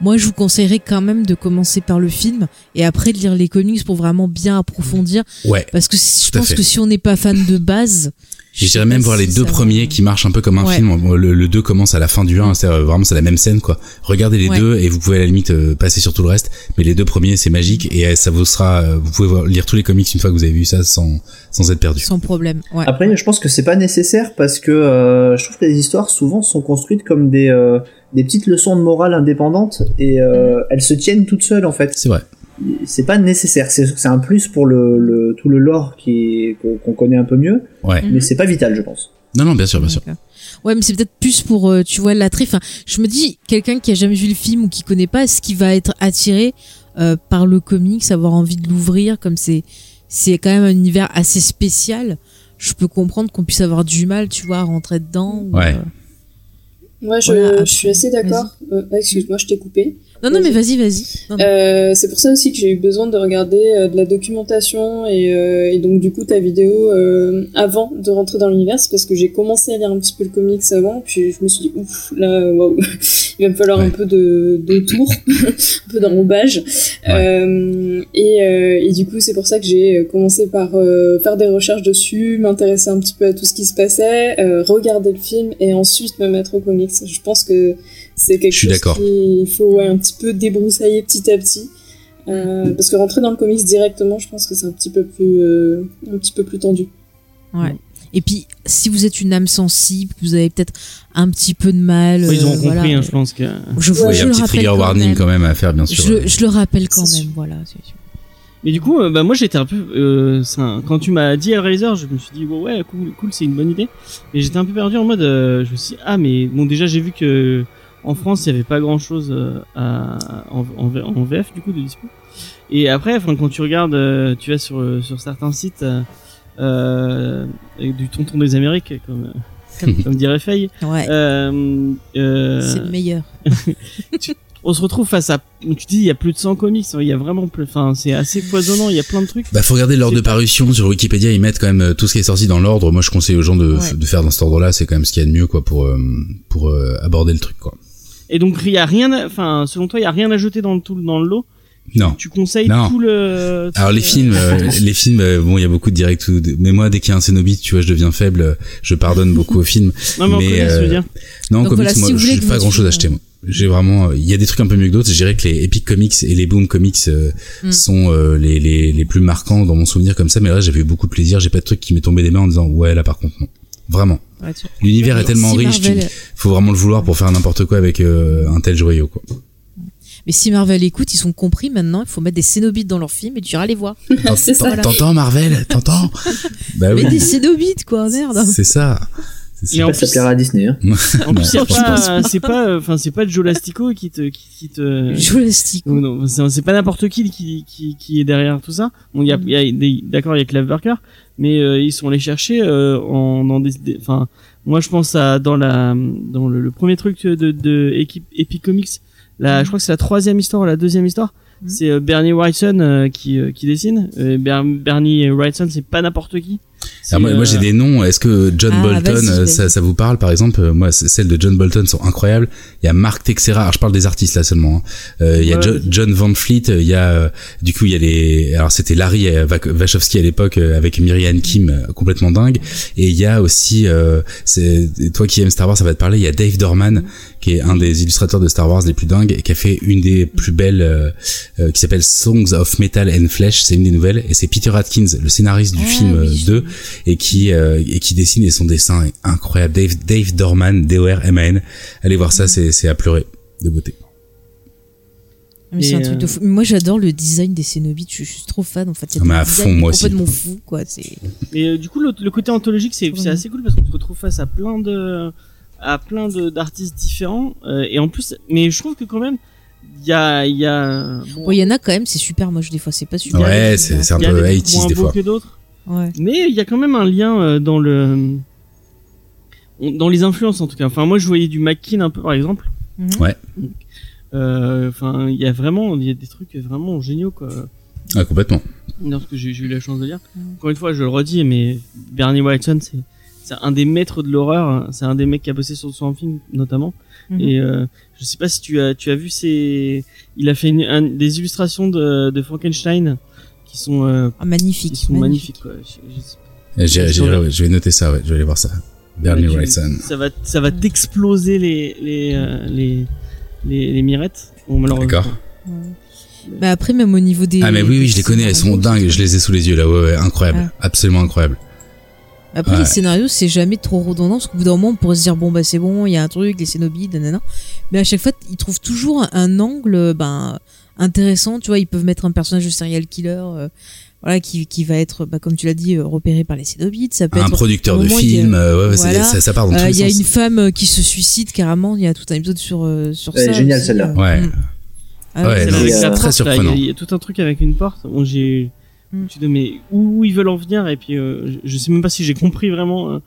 Moi, je vous conseillerais quand même de commencer par le film et après de lire les comics pour vraiment bien approfondir. Ouais. Parce que si- je pense fait. que si on n'est pas fan de base, Je dirais même voir si les deux premiers qui marchent un peu comme un Ouais. film. Le, le 2 commence à la fin du 1, c'est euh, vraiment c'est la même scène quoi. Regardez les Ouais. deux et vous pouvez à la limite euh, passer sur tout le reste. Mais les deux premiers c'est magique et euh, ça vous sera. euh, vous pouvez voir- lire tous les comics une fois que vous avez vu ça sans sans être perdu. sans problème. Ouais. Après, je pense que c'est pas nécessaire parce que euh, je trouve que les histoires souvent sont construites comme des euh, des petites leçons de morale indépendantes et euh, elles se tiennent toutes seules en fait. C'est vrai. C'est pas nécessaire, c'est c'est un plus pour le, le tout le lore qu'on connaît un peu mieux, Ouais. Mhm. mais c'est pas vital, je pense. Non non bien sûr bien sûr. Ouais, mais c'est peut-être plus pour, euh, tu vois, l'attrait. Enfin, je me dis, quelqu'un qui a jamais vu le film ou qui connaît pas, est-ce qu'il va être attiré euh, par le comics, avoir envie de l'ouvrir, comme c'est, c'est quand même un univers assez spécial. Je peux comprendre qu'on puisse avoir du mal, tu vois, à rentrer dedans. ou, Ouais. euh, Moi, je, Voilà, après, je suis assez d'accord. Euh, ouais, Excuse-moi, je t'ai coupé. Non, non, mais vas-y, vas-y. Euh, c'est pour ça aussi que j'ai eu besoin de regarder euh, de la documentation et, euh, et donc du coup ta vidéo euh, avant de rentrer dans l'univers, parce que j'ai commencé à lire un petit peu le comics avant, puis je me suis dit ouf là, waouh, [LAUGHS] il va me falloir un Ouais. peu de, de tour, [LAUGHS] un peu d'enrobage. Euh, et, euh, et du coup c'est pour ça que j'ai commencé par euh, faire des recherches dessus, m'intéresser un petit peu à tout ce qui se passait, euh, regarder le film et ensuite me mettre au comics. Je pense que c'est quelque chose qu'il faut ouais, un petit peu débroussailler petit à petit. Euh, parce que rentrer dans le comics directement, je pense que c'est un petit peu plus, euh, un petit peu plus tendu. Ouais. Et puis, si vous êtes une âme sensible, que vous avez peut-être un petit peu de mal. ils euh, auront compris, voilà. hein, je pense que. Je, Ouais, Il y je a un le petit rappelle trigger quand warning même. quand même à faire bien sûr. Je, je le rappelle quand même, sûr. voilà. Mais du coup, euh, bah moi j'étais un peu, euh, un- quand tu m'as dit Hellraiser, je me suis dit ouais, ouais cool, cool, c'est une bonne idée. Mais j'étais un peu perdu en mode, euh, je me suis dit, ah mais bon déjà j'ai vu que en France il y avait pas grand chose à, en, en, V- en VF du coup de dispo. Et après, enfin quand tu regardes, euh, tu vas sur euh, sur certains sites euh, euh, avec du tonton des Amériques comme comme, [LAUGHS] comme dirait Faye. Ouais. Euh, euh, c'est le meilleur. [LAUGHS] on se retrouve face à, tu dis il y a plus de 100 comics, il y a vraiment plus, enfin c'est assez foisonnant, il y a plein de trucs. Bah faut regarder l'ordre de parution sur Wikipédia, ils mettent quand même euh, tout ce qui est sorti dans l'ordre. Moi je conseille aux gens de, Ouais. de faire dans cet ordre-là, c'est quand même ce qu'il y a de mieux quoi pour euh, pour euh, aborder le truc quoi. Et donc il y a rien, à- enfin selon toi il y a rien à jeter dans le tout dans le lot? Non. Tu conseilles Non. tout le. tout Alors les le- films, euh, [LAUGHS] les films, euh, bon, il y a beaucoup de directs, ou de- mais moi dès qu'il y a un Cénobite, tu vois, je deviens faible, euh, je pardonne beaucoup aux films. [LAUGHS] Non mais, en mais, comics, je veux euh, dire. Non, en comics, voilà, si moi, que pas grand chose à acheter, moi. J'ai vraiment, euh, il y a des trucs un peu mieux que d'autres. Je dirais que les Epic Comics et les Boom Comics euh, Mm. sont euh, les, les, les plus marquants dans mon souvenir comme ça. Mais là, j'avais eu beaucoup de plaisir. J'ai pas de truc qui m'est tombé des mains en disant ouais là par contre non. Vraiment. Ouais, tu- L'univers est Mais tellement si riche, tu- Marvel- faut vraiment le vouloir pour faire n'importe quoi avec euh, un tel joyau quoi. Mais si Marvel écoute, ils sont compris maintenant, il faut mettre des Cénobites dans leurs films et tu iras les voir. [LAUGHS] C'est ça. T'entends- Marvel? T'entends? [LAUGHS] Bah Mais oui. des Cénobites, quoi, merde. C'est ça. C'est Et ça. en ça plus- plaira à Disney. Hein. [LAUGHS] En plus, c'est pas, pas, euh, enfin, c'est pas Joe Lastico qui te, qui, qui te. Jolastic. Non, non, c'est pas n'importe qui, qui qui qui est derrière tout ça. Bon, il y a, il y a des- d'accord, il y a Clive Barker, mais euh, ils sont allés chercher euh, en dans des, enfin, moi je pense à dans la dans le, le premier truc de de équipe Epic Comics, la, je crois que c'est la troisième histoire, ou la deuxième histoire. Mhm. C'est euh, Bernie Wrightson euh, qui qui dessine. Ber- Bernie Wrightson, c'est pas n'importe qui. Alors moi, moi, euh, j'ai des noms. Est-ce que John Ah, Bolton, euh, ça, ça vous parle par exemple Euh, Moi, celles de John Bolton sont incroyables. Il y a Mark Texera. Alors je parle des artistes là seulement. hein. Euh, il y a Ouais, Jo- vas-y. John Van Fleet. Il y a euh, du coup il y a les. Alors c'était Larry euh, Wachowski à l'époque euh, avec Myriam Kim euh, complètement dingue. Et il y a aussi. Euh, c'est toi qui aimes Star Wars, ça va te parler. Il y a Dave Dorman qui est un des illustrateurs de Star Wars les plus dingues et qui a fait une des plus belles euh, euh, qui s'appelle Songs of Metal and Flesh. C'est une des nouvelles et c'est Peter Atkins, le scénariste du Ah film oui, euh, je- 2 et qui euh, et qui dessine et son dessin est incroyable. Dave Dave Dorman, D O R M A N. Allez voir ça, c'est c'est à pleurer de beauté. Mais c'est un truc de euh, fou. Moi, j'adore le design des Cénobites. Je suis trop fan. En fait, il y a Ah, mais des à fond, moi aussi. complètement fou, quoi. C'est Et euh, du coup, le, le côté anthologique, c'est c'est assez cool parce qu'on se retrouve face à plein de à plein de d'artistes différents euh, et en plus, mais je trouve que quand même, il y a il y a bon, il y en a quand même, c'est super moche des fois. C'est pas super. Ouais, des- c'est c'est un peu des trucs 80s moins des beaux fois. que d'autres, Ouais. mais il y a quand même un lien euh, dans le on- dans les influences en tout cas. Enfin, moi, je voyais du McKean un peu par exemple. Mhm. Ouais. Euh, Enfin, il y a vraiment il y a des trucs vraiment géniaux quoi. Ah, complètement. Lorsque j'ai j'ai eu la chance de lire. Mhm. Encore une fois, je le redis, mais Bernie Wrightson, c'est c'est un des maîtres de l'horreur. C'est un des mecs qui a bossé sur son film notamment. Mhm. Et euh, je sais pas si tu as tu as vu ces il a fait une, un- des illustrations de, de Frankenstein qui sont euh, Ah, magnifique. qui sont magnifiques. quoi. Je- vais noter ça, ouais, je vais aller voir ça. Bernie Ouais, Wrightson. Ça va, ça va t'exploser les les, euh, les les les mirettes. Bon. D'accord. Bah après, même au niveau des. Ah mais oui, oui, je les connais, elles sont dingues, je les ai sous les yeux là, ouais, ouais, incroyable, Ah. absolument incroyable. Après, Ouais. les scénarios, c'est jamais trop redondant, parce qu'au bout d'un moment, on pourrait se dire, bon, bah, c'est bon, il y a un truc, les cénobites, nanana. Mais à chaque fois, ils trouvent toujours un, un angle, ben, intéressant, tu vois, ils peuvent mettre un personnage de serial killer, euh, voilà, qui, qui va être, bah, comme tu l'as dit, euh, repéré par les cénobites, ça peut Un être. producteur de films, euh, ouais, voilà. ça, ça part dans tous les Il y a une femme qui se suicide carrément. Il y a tout un épisode sur euh, sur Elle est ça. géniale, aussi, celle-là. euh, Ouais. mm. Ah Ouais, c'est très porte, surprenant. Il y, a- il y a tout un truc avec une porte. Bon, j'ai, Mm. tu dis mais où ils veulent en venir? Et puis euh, je, je sais même pas si j'ai compris vraiment euh,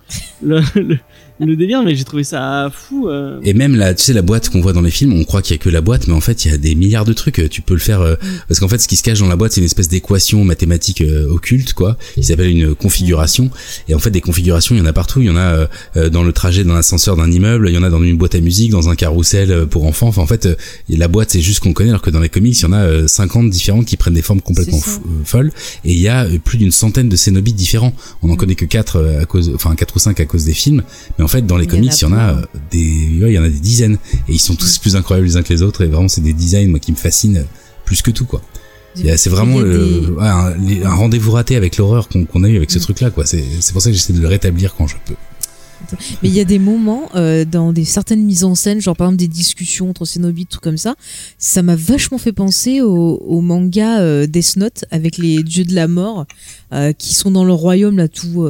le, le, le délire, mais j'ai trouvé ça fou. euh. Et même la, tu sais, la boîte qu'on voit dans les films, on croit qu'il y a que la boîte, mais en fait, il y a des milliards de trucs. Tu peux le faire euh, parce qu'en fait, ce qui se cache dans la boîte, c'est une espèce d'équation mathématique euh, occulte, quoi, qui s'appelle une configuration. Et en fait, des configurations, il y en a partout. Il y en a euh, euh, dans le trajet dans l'ascenseur d'un immeuble, il y en a dans une boîte à musique, dans un carrousel euh, pour enfants. Enfin, en fait, euh, la boîte, c'est juste qu'on connaît, alors que dans les comics, il y en a euh, 50 différentes qui prennent des formes complètement euh, folles. Et il y a euh, plus d'une centaine de cénobites différents. On en connaît que quatre euh, à cause, enfin quatre ou cinq à cause des films. Mais en fait, dans les Il y en a comics, il y en a euh, des, ouais, il y en a des dizaines. Et ils sont tous plus incroyables les uns que les autres. Et vraiment, c'est des designs, moi, qui me fascinent euh, plus que tout, quoi. C'est vraiment le- ouais, un, rendez-vous raté avec l'horreur qu'on a eu avec ce Mm. truc-là, quoi. C'est pour ça que j'essaie de le rétablir quand je peux. Mais il y a des moments euh, dans des certaines mises en scène, genre par exemple des discussions entre cénobites, tout comme ça. Ça m'a vachement fait penser au, au manga euh, Death Note avec les dieux de la mort euh, qui sont dans leur royaume là tout.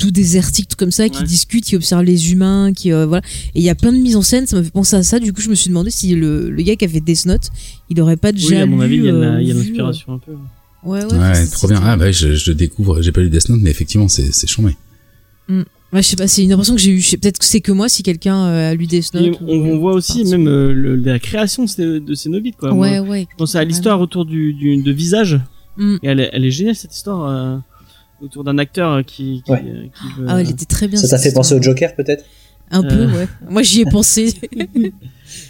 Tout désertique, tout comme ça, qui Ouais. discutent, qui observent les humains, qui euh, voilà. Et il y a plein de mises en scène, ça m'a fait penser à ça. Du coup, je me suis demandé si le, le gars qui a fait Death Note, il aurait pas déjà Oui, à mon lu, avis, il y a euh, y a l'inspiration un peu. euh, Ouais, ouais. Trop bien. Ah, bah, ouais, je, je le découvre. J'ai pas lu Death Note, mais effectivement, c'est c'est chambé. Ouais, je sais pas, c'est une impression que j'ai eu. Peut-être que c'est que moi si quelqu'un euh, a lu Death Note. on, ou- on voit aussi Enfin, même euh, le, la création de ces, nobites, quoi. Moi, Ouais, ouais. je pense à l'histoire autour du, du de visage. Mm. Et elle, est- elle est géniale cette histoire euh, autour d'un acteur euh, qui qui, Ouais. euh, qui veut- Ah, elle était très bien. Ça t'a fait penser au. Joker peut-être? Un peu, Euh. ouais. Moi, j'y ai [LAUGHS] pensé. [LAUGHS]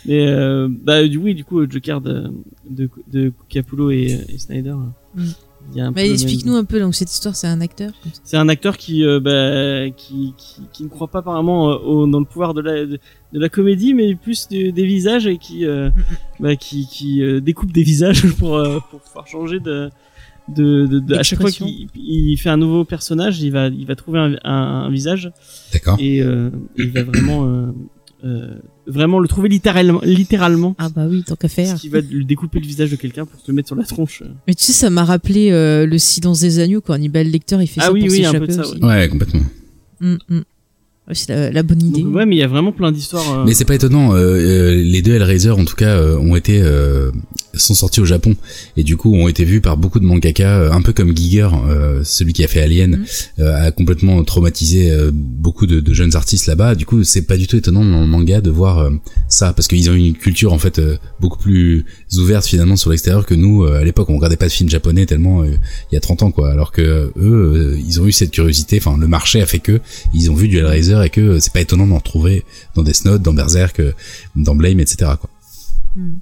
Mais euh, bah du oui, du coup, le Joker de de, de Capullo et, et Snyder. Mm. Il y a un peu Mais le même- explique-nous un peu, donc cette histoire, c'est un acteur. C'est un acteur qui, euh, bah, qui, qui, qui ne croit pas apparemment euh, au, dans le pouvoir de la, de, de la comédie, mais plus de- des visages et qui, euh, bah, qui, qui euh, découpe des visages [LAUGHS] pour, euh, pour pouvoir changer de, de, de, de- à chaque fois qu'il il fait un nouveau personnage, il va, il va trouver un, un, un visage D'accord. et euh, il va vraiment, euh, euh, vraiment le trouver littéralement, littéralement. Ah bah oui, tant qu'à faire. Qui va lui découper le visage de quelqu'un pour se le mettre sur la tronche. Mais tu sais, ça m'a rappelé euh, le silence des agneaux quand Hannibal Lecter il fait Ah ça oui, pour oui, un s'échapper peu de ça, aussi. Ouais, complètement. Mm, mm. C'est la, la bonne idée. Donc, ouais, mais il y a vraiment plein d'histoires. euh, Mais c'est pas étonnant. euh, euh, les deux Hellraiser, en tout cas, euh, ont été euh, sont sortis au Japon et du coup ont été vus par beaucoup de mangaka, euh, un peu comme Giger, euh, celui qui a fait Alien, Mhm. euh, a complètement traumatisé euh, beaucoup de, de jeunes artistes là-bas. Du coup, c'est pas du tout étonnant dans le manga de voir euh, ça parce qu'ils ont une culture en fait euh, beaucoup plus ouverte finalement sur l'extérieur que nous euh, à l'époque. On regardait pas de films japonais tellement euh, il y a 30 ans quoi. Alors que euh, eux, euh, ils ont eu cette curiosité. Enfin, le marché a fait que ils ont vu du Hellraiser et que euh, c'est pas étonnant d'en retrouver dans Death Note, dans Berserk, euh, dans Blame, etc. Quoi. Mm.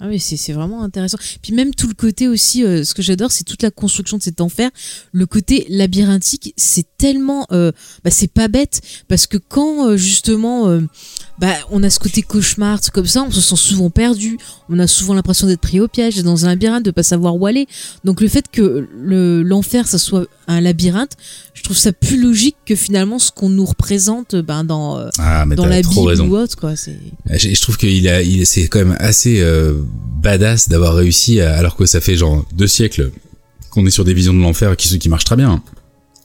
Ah oui, c'est vraiment intéressant. Puis même tout le côté aussi, euh, ce que j'adore, c'est toute la construction de cet enfer. Le côté labyrinthique, c'est tellement, bah, c'est pas bête parce que quand justement, bah, on a ce côté cauchemar, tout comme ça, on se sent souvent perdu. On a souvent l'impression d'être pris au piège, d'être dans un labyrinthe, de pas savoir où aller. Donc le fait que le l'enfer, ça soit un labyrinthe, je trouve ça plus logique que finalement ce qu'on nous représente, ben dans Ah, dans la Bible raison. ou autre, quoi. Je, je trouve qu'il a, il, c'est quand même assez euh, badass d'avoir réussi, à- alors que ça fait genre deux siècles qu'on est sur des visions de l'enfer qui, qui marchent très bien.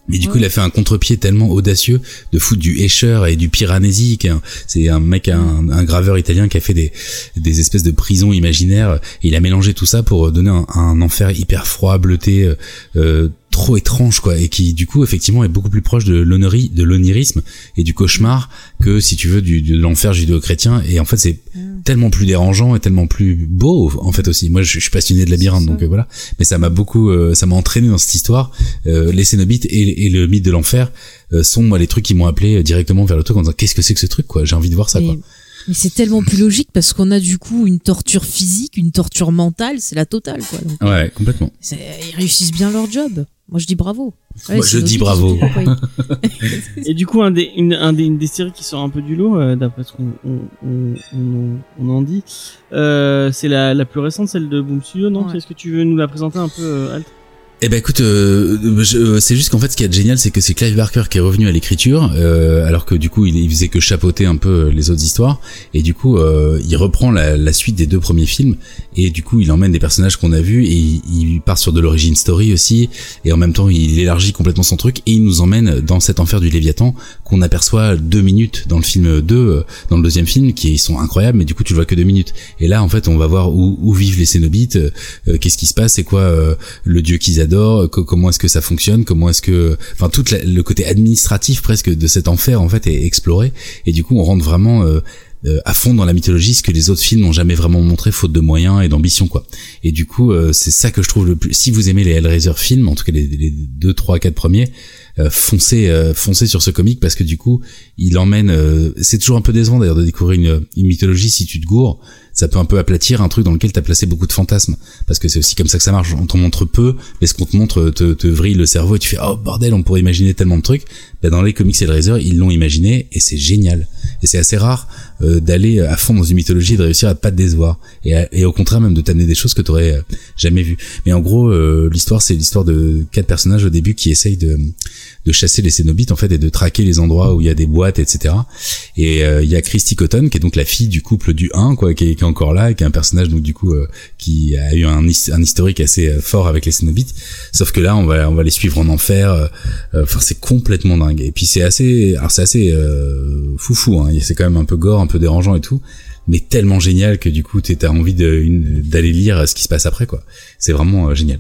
Mais du coup, il a fait un contre-pied tellement audacieux de foutre du Escher et du Piranesi. C'est un mec, un, un graveur italien qui a fait des, des espèces de prisons imaginaires. Et il a mélangé tout ça pour donner un, un enfer hyper froid, bleuté, euh, euh, trop étrange quoi et qui du coup effectivement est beaucoup plus proche de l'onerie de l'onirisme et du cauchemar que si tu veux du, de l'enfer judéo-chrétien. Et en fait c'est tellement plus dérangeant et tellement plus beau en fait aussi. Moi je, je suis passionné de labyrinthe donc euh, voilà. Mais ça m'a beaucoup euh, ça m'a entraîné dans cette histoire. Euh, les cénobites et, et le mythe de l'enfer euh, sont moi les trucs qui m'ont appelé directement vers le truc en disant qu'est-ce que c'est que ce truc quoi? J'ai envie de voir ça quoi. Mais c'est tellement plus logique parce qu'on a du coup une torture physique, une torture mentale, c'est la totale quoi. Donc, ouais complètement. ils réussissent bien leur job. Moi je dis bravo. Ouais, Moi, je dis bravo. [LAUGHS] Et du coup, un des, une, un des, une des séries qui sort un peu du lot, euh, d'après ce qu'on on, on, on, on en dit, euh, c'est la, la plus récente, celle de Boom Studio, non? Ouais. Est-ce que tu veux nous la présenter un peu, euh, Alt? Eh ben écoute, euh, euh, c'est juste qu'en fait ce qui est génial, c'est que c'est Clive Barker qui est revenu à l'écriture, euh, alors que du coup il, il faisait que chapeauter un peu les autres histoires, et du coup euh, il reprend la, la suite des deux premiers films, et du coup il emmène des personnages qu'on a vus, et il, il part sur de l'origine story aussi, et en même temps il élargit complètement son truc, et il nous emmène dans cet enfer du Léviathan qu'on aperçoit deux minutes dans le film 2, euh, dans le deuxième film, qui sont incroyables, mais du coup tu le vois que deux minutes. Et là en fait on va voir où, où vivent les Cénobites, euh, euh, qu'est-ce qui se passe, c'est quoi euh, le dieu qu'ils adorent, co- comment est-ce que ça fonctionne, comment est-ce que, enfin tout le côté administratif presque de cet enfer en fait est exploré et du coup on rentre vraiment euh, euh, à fond dans la mythologie, ce que les autres films n'ont jamais vraiment montré faute de moyens et d'ambition quoi. Et du coup euh, c'est ça que je trouve le plus. Si vous aimez les Hellraiser films, en tout cas les, les deux, trois, quatre premiers, euh, foncez, euh, foncez sur ce comic parce que du coup il emmène. euh, c'est toujours un peu décevant d'ailleurs de découvrir une, une mythologie si tu te. Ça peut un peu aplatir un truc dans lequel t'as placé beaucoup de fantasmes parce que c'est aussi comme ça que ça marche. On t'en montre peu, mais ce qu'on te montre te, te vrille le cerveau et tu fais oh bordel, on pourrait imaginer tellement de trucs. Ben, dans les comics Hellraiser, ils l'ont imaginé et c'est génial. Et c'est assez rare euh, d'aller à fond dans une mythologie et de réussir à pas te décevoir et, et au contraire même de t'amener des choses que t'aurais euh, jamais vues. Mais en gros, euh, l'histoire c'est l'histoire de quatre personnages au début qui essayent de de chasser les cénobites en fait et de traquer les endroits où il y a des boîtes etc et euh, il y a Christy Cotton qui est donc la fille du couple du 1 quoi qui est, encore là et qui est un personnage donc du coup euh, qui a eu un, his- un historique assez euh, fort avec les cénobites sauf que là on va on va les suivre en enfer euh, euh, enfin c'est complètement dingue et puis c'est assez alors c'est assez euh, foufou hein. c'est quand même un peu gore un peu dérangeant et tout mais tellement génial que du coup t'as envie de- une- d'aller lire ce qui se passe après quoi c'est vraiment euh, génial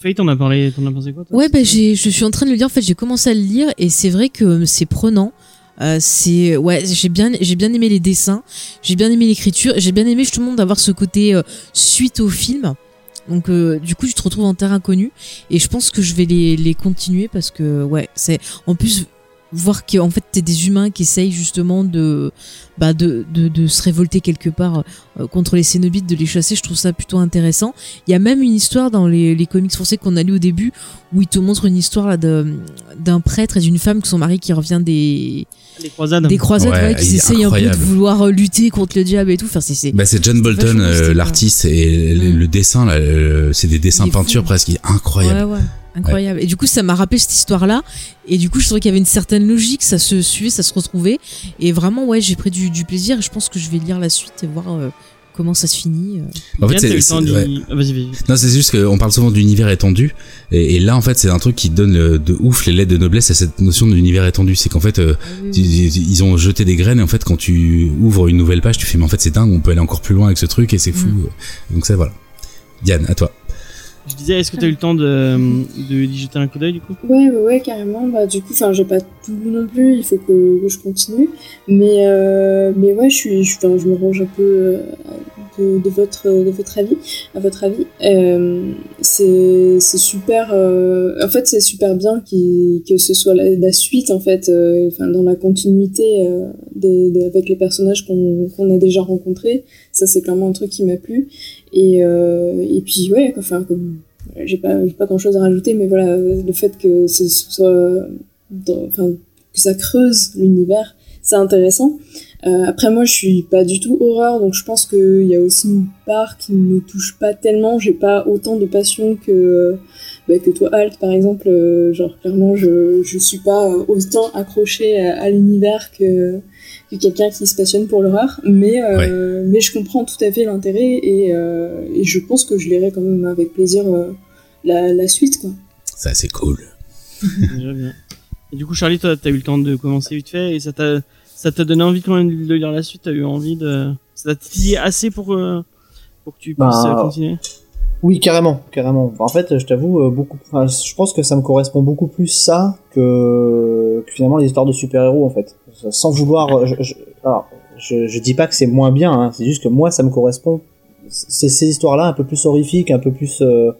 Faye, t'en as parlé, t'en as pensé quoi toi Ouais, bah, j'ai, je suis en train de le lire. En fait, j'ai commencé à le lire et c'est vrai que c'est prenant. Euh, c'est ouais, j'ai bien, j'ai bien aimé les dessins, j'ai bien aimé l'écriture, j'ai bien aimé justement d'avoir ce côté euh, suite au film. Donc euh, du coup, je te retrouve en terre inconnue et je pense que je vais les, continuer parce que ouais, c'est en plus voir qu'en fait t'es des humains qui essayent justement de bah se révolter quelque part euh, contre les cénobites, de les chasser, je trouve ça plutôt intéressant. Il y a même une histoire dans les, comics français qu'on a lu au début où il te montre une histoire d'un prêtre et d'une femme que son mari qui revient des, Les croisades. des croisades, Ouais, qui essayent un peu de vouloir euh, lutter contre le diable et tout. Enfin, c'est, c'est... Bah c'est John Bolton, euh, l'artiste et le, le dessin là, euh, c'est des dessins peinture presque, il est incroyable. Ouais, ouais. Incroyable. Et du coup, ça m'a rappelé cette histoire-là. Et du coup, je trouvais qu'il y avait une certaine logique, ça se suivait, ça se retrouvait. Et vraiment, ouais, j'ai pris du, du plaisir. Et je pense que je vais lire la suite et voir euh, comment ça se finit. euh. En fait, Yann, t'as eu c'est le temps c'est- d'y- ouais. Ah, Vas-y, vas-y. non, c'est juste qu'on parle souvent d'univers étendu, et, et là en fait c'est un truc qui donne euh, de ouf les lettres de noblesse à cette notion d'univers étendu. C'est qu'en fait euh, tu- ils ils ont jeté des graines et en fait quand tu ouvres une nouvelle page, tu fais mais en fait c'est dingue, on peut aller encore plus loin avec ce truc et c'est fou. Mm. Donc ça voilà. Yann, à toi. Je disais, est-ce que t'as eu le temps de, de d'y jeter un coup d'œil du coup? Ouais, ouais, ouais, carrément. Bah, du coup, j'ai pas tout lu non plus. Il faut que, que je continue. Mais, euh, mais ouais, je suis, je, je me range un peu euh, de, de votre, de votre avis, à votre avis. Euh, c'est, super. euh, en fait, c'est super bien qu'il, que ce soit la, suite, en fait, euh, enfin, dans la continuité euh, des, des- avec les personnages qu'on, qu'on a déjà rencontrés. Ça, c'est clairement un truc qui m'a plu. Et, et puis, ouais, enfin, comme j'ai pas, pas grand chose à rajouter, mais voilà, le fait que ce soit, enfin, que ça creuse l'univers, c'est intéressant. Euh, après, moi, je suis pas du tout horreur, donc je pense qu'il y a aussi une part qui ne me touche pas tellement. J'ai pas autant de passion que, bah, que toi, Alt, par exemple. Euh, genre, clairement, je, je suis pas autant accrochée à, à l'univers que, que quelqu'un qui se passionne pour l'horreur, mais, euh, mais je comprends tout à fait l'intérêt et, euh, et je pense que je lirai quand même avec plaisir euh, la, la suite, quoi. Ça c'est cool. Déjà bien. Et du coup, Charlie, toi, t'as eu le temps de commencer vite fait et ça t'a, ça t'a donné envie quand même de lire la suite? T'as eu envie de, ça t'a titillé assez pour, euh, pour que tu puisses Bah, continuer? Oui, carrément, carrément. En fait, je t'avoue, euh, beaucoup. Je pense que ça me correspond beaucoup plus ça que, finalement les histoires de super-héros en fait. Sans vouloir, je, je, alors, dis pas que c'est moins bien, hein, c'est juste que moi ça me correspond. Ces histoires-là un peu plus horrifiques, un peu plus euh,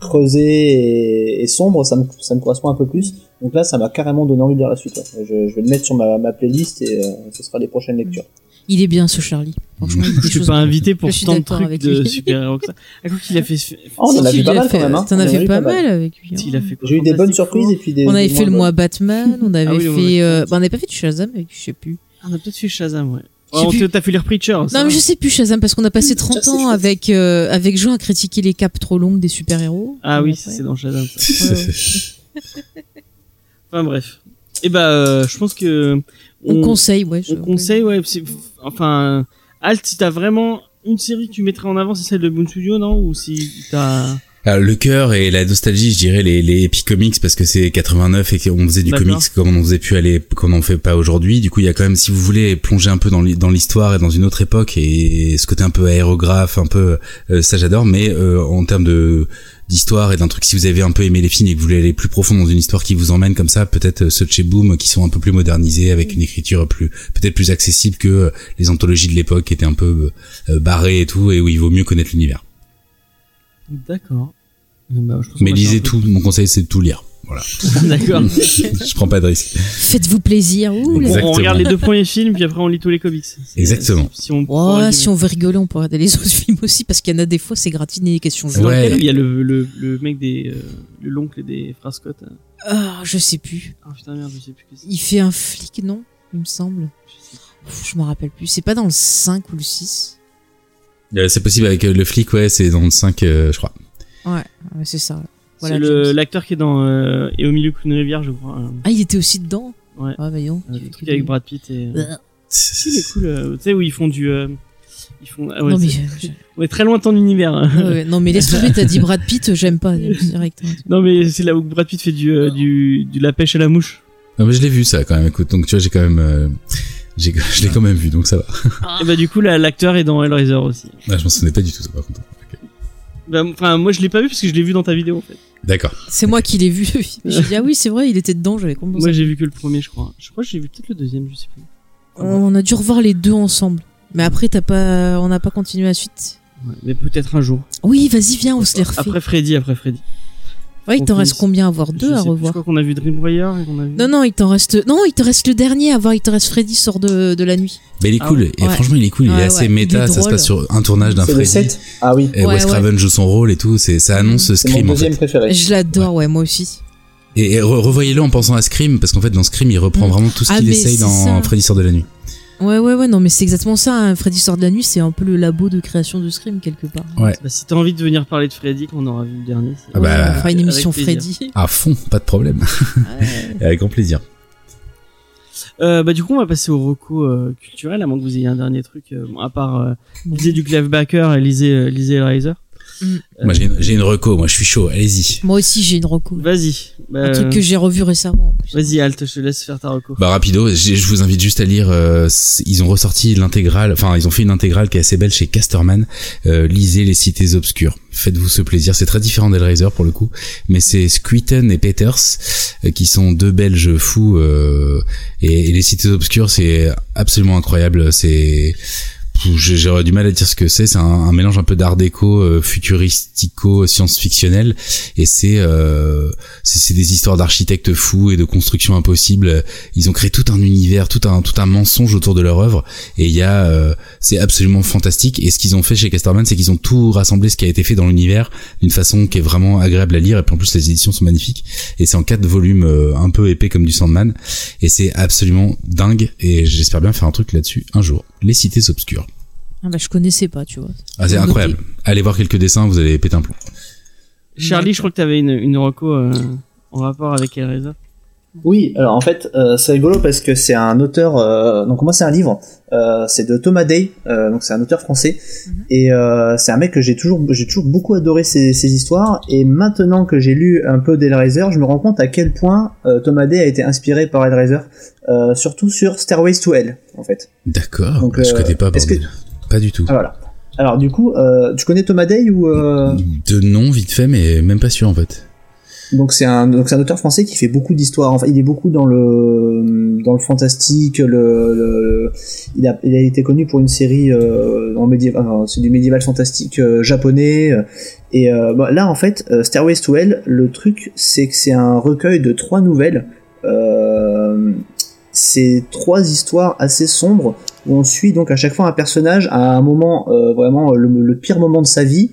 creusées et, sombres, ça me, correspond un peu plus. Donc là, ça m'a carrément donné envie de lire la suite. Je, vais le mettre sur ma, ma playlist et euh, ce sera les prochaines lectures. Il est bien ce Charlie. Franchement, il [LAUGHS] Je suis pas invité pour tant de trucs avec de super-héros que ça. Ah, quoi qu'il a fait. [LAUGHS] Oh, on en a tu pas l'as mal fait- quand même. Hein. T'en as fait pas pas mal. avec lui. Il a hein. fait J'ai eu des bonnes surprises et puis des. On avait des fait le mois Batman, on avait Ah mois fait. euh, Batman. bah, on avait pas fait du Shazam avec, je sais plus. Ah, On a peut-être fait Shazam, ouais. Oh, plus. T'as fait lire Preacher. ça. Non, mais je sais plus Shazam parce qu'on a passé Mmh, 30 ça, c'est ans avec euh, avec Jean à critiquer les capes trop longues des super-héros. Ah oui, c'est dans Shazam. ça. Ouais, ouais. [LAUGHS] Enfin bref. Et bah, euh, je pense que On conseille, ouais. je- on conseille, ouais. c'est- Enfin, Alt, si t'as vraiment une série que tu mettrais en avant, c'est celle de Boon Studio, non? Ou si t'as. Alors, le cœur et la nostalgie, je dirais les, les Epic Comics parce que c'est 89 et qu'on faisait du comics comme on faisait plus aller, qu'on en fait pas aujourd'hui. Du coup, il y a quand même, si vous voulez plonger un peu dans l'hi- dans l'histoire et dans une autre époque et ce côté un peu aérographe, un peu, euh, ça j'adore. Mais euh, en termes de d'histoire et d'un truc, si vous avez un peu aimé les films et que vous voulez aller plus profond dans une histoire qui vous emmène comme ça, peut-être ceux de chez Boom qui sont un peu plus modernisés avec une écriture plus, peut-être plus accessible que euh, les anthologies de l'époque qui étaient un peu euh, barrées et tout et où il vaut mieux connaître l'univers. D'accord. Euh, bah, Mais lisez tout, mon conseil c'est de tout lire. Voilà. [LAUGHS] [LAUGHS] D'accord. je prends pas de risque. Faites-vous plaisir. Ouh. On, regarde les deux premiers films, puis après on lit tous les comics. Exactement. Si on, Ouais, si on veut rigoler, on peut regarder les [LAUGHS] autres films aussi parce qu'il y en a des fois c'est gratiné les questions. Ouais. lequel Il y a le, le, le mec des. euh, le l'oncle des frères Scott. hein. Ah, je sais plus. Ah putain, merde, je sais plus. Il fait un flic, non? Il me semble. Je sais plus. Pff, Je me rappelle plus. C'est pas dans le 5 ou le 6 Euh, c'est possible avec euh, le flic, ouais, c'est dans le 5, euh, je crois. Ouais, ouais, c'est ça. Voilà, c'est l'acteur qui est dans euh, Et au milieu d'une rivière, je crois. euh, Ah, il était aussi dedans Ouais. Ah, bah non. le truc avec Brad Pitt et. euh, Euh, Si, il est cool. euh, tu sais, où ils font du. euh, ils font. ah ouais, non, mais, c'est- je- est très loin de ton univers. hein. ouais, ouais, non, mais laisse tomber, t'as dit Brad Pitt, j'aime pas, [LAUGHS] direct. hein. Non, mais c'est là où Brad Pitt fait du, euh, du, de la pêche à la mouche. Non, mais je l'ai vu ça quand même, écoute, donc tu vois, j'ai quand même. J'ai, je l'ai quand même vu, donc ça va. Et bah, du coup, là, l'acteur est dans Hellraiser aussi. Ah, je m'en souvenais pas du tout, ça, par contre. Ok. Bah, Enfin, moi, je l'ai pas vu parce que je l'ai vu dans ta vidéo en fait. D'accord. C'est moi qui l'ai vu. [LAUGHS] J'ai dit, ah oui, c'est vrai, il était dedans, j'avais compris. Moi, j'ai vu que le premier, je crois. Je crois que j'ai vu peut-être le deuxième, je sais plus. On a dû revoir les deux ensemble. Mais après, t'as pas, on n'a pas continué la suite. Ouais, mais peut-être un jour. Oui, vas-y, viens, on se les refait. Après Freddy, après Freddy. Ouais, il t'en reste combien à voir Je Deux à sais plus, revoir. Je crois qu'on a vu Dream Warrior et qu'on a vu. Non, non, il t'en reste. Non, il te reste le dernier à voir. Il te reste Freddy sort de, de la nuit. Mais il est Ah cool, ouais. et Ouais. franchement, il est cool, il Ouais, est assez méta, est ça se passe sur un tournage d'un Freddy. 7 Ah oui. Et Ouais, Wes ouais. Craven joue son rôle et tout, c'est, ça annonce C'est mon Scream en deuxième fait. préféré. Je l'adore, ouais, moi aussi. Et, et re- revoyez-le en pensant à Scream, parce qu'en fait, dans Scream, il reprend Mm. vraiment tout ce Ah, qu'il essaye dans ça. Freddy sort de la nuit. Ouais, ouais, ouais, non, mais c'est exactement ça. hein. Freddy sort de la nuit, c'est un peu le labo de création de Scream, quelque part. Ouais. Bah, si t'as envie de venir parler de Freddy, qu'on aura vu le dernier. c'est- Ah bah, on fera une émission. Freddy. À fond, pas de problème. Ouais. [LAUGHS] Avec grand plaisir. Euh, bah, du coup, on va passer au recours euh, culturel, à moins que vous ayez un dernier truc. euh, à part euh, lisez du Clive Baker et lisez, euh, lisez Hellraiser. Mm. Euh, Moi, j'ai une, j'ai une reco, moi, je suis chaud, allez-y. Moi aussi, j'ai une reco. Vas-y. Bah, Un truc que j'ai revu récemment. en plus. Vas-y, Alt, je te laisse faire ta reco. Bah rapido, je vous invite juste à lire. euh, ils ont ressorti l'intégrale, enfin ils ont fait une intégrale qui est assez belle chez Casterman. Euh, lisez les cités obscures. Faites-vous ce plaisir. C'est très différent d'Hellraiser pour le coup, mais c'est Squeeten et Peters euh, qui sont deux Belges fous. euh, et, et les cités obscures, c'est absolument incroyable. C'est J'aurais du mal à dire ce que c'est. C'est un, un mélange un peu d'art déco, euh, futuristico, science-fictionnel, et c'est euh, c'est des histoires d'architectes fous et de constructions impossibles. Ils ont créé tout un univers, tout un tout un mensonge autour de leur œuvre, et il y a euh, c'est absolument fantastique. Et ce qu'ils ont fait chez Casterman, c'est qu'ils ont tout rassemblé ce qui a été fait dans l'univers d'une façon qui est vraiment agréable à lire. Et puis en plus les éditions sont magnifiques. Et c'est en quatre volumes euh, un peu épais comme du Sandman, et c'est absolument dingue. Et j'espère bien faire un truc là-dessus un jour. Les cités obscures. Ah bah, je connaissais pas, tu vois. Ah, c'est Noté. incroyable. Allez voir quelques dessins, vous allez péter un plomb. Charlie, je crois que t'avais une, une reco euh, en rapport avec Hellraiser. Oui, alors en fait, euh, c'est rigolo parce que c'est un auteur. euh, donc moi, c'est un livre. euh, c'est de Thomas Day. euh, donc c'est un auteur français. Mhm. Et euh, c'est un mec que j'ai toujours, j'ai toujours beaucoup adoré ses, ses histoires. Et maintenant que j'ai lu un peu d'Hellraiser, je me rends compte à quel point euh, Thomas Day a été inspiré par Hellraiser, euh, surtout sur Stairways to Hell, en fait. D'accord. Donc, je connais pas. est-ce. Pas du tout. Ah voilà. Alors du coup, euh, tu connais Thomas Day ou euh, De nom, vite fait, mais même pas sûr en fait. donc c'est un donc c'est un auteur français qui fait beaucoup d'histoires. Enfin, il est beaucoup dans le dans le fantastique. Le, le- il a il a été connu pour une série euh, en médiéval. enfin, c'est du médiéval fantastique euh, japonais. Et bah, là en fait, Stairways to Hell, le truc c'est que c'est un recueil de trois nouvelles. C'est trois histoires assez sombres où on suit donc à chaque fois un personnage à un moment euh, vraiment le, le pire moment de sa vie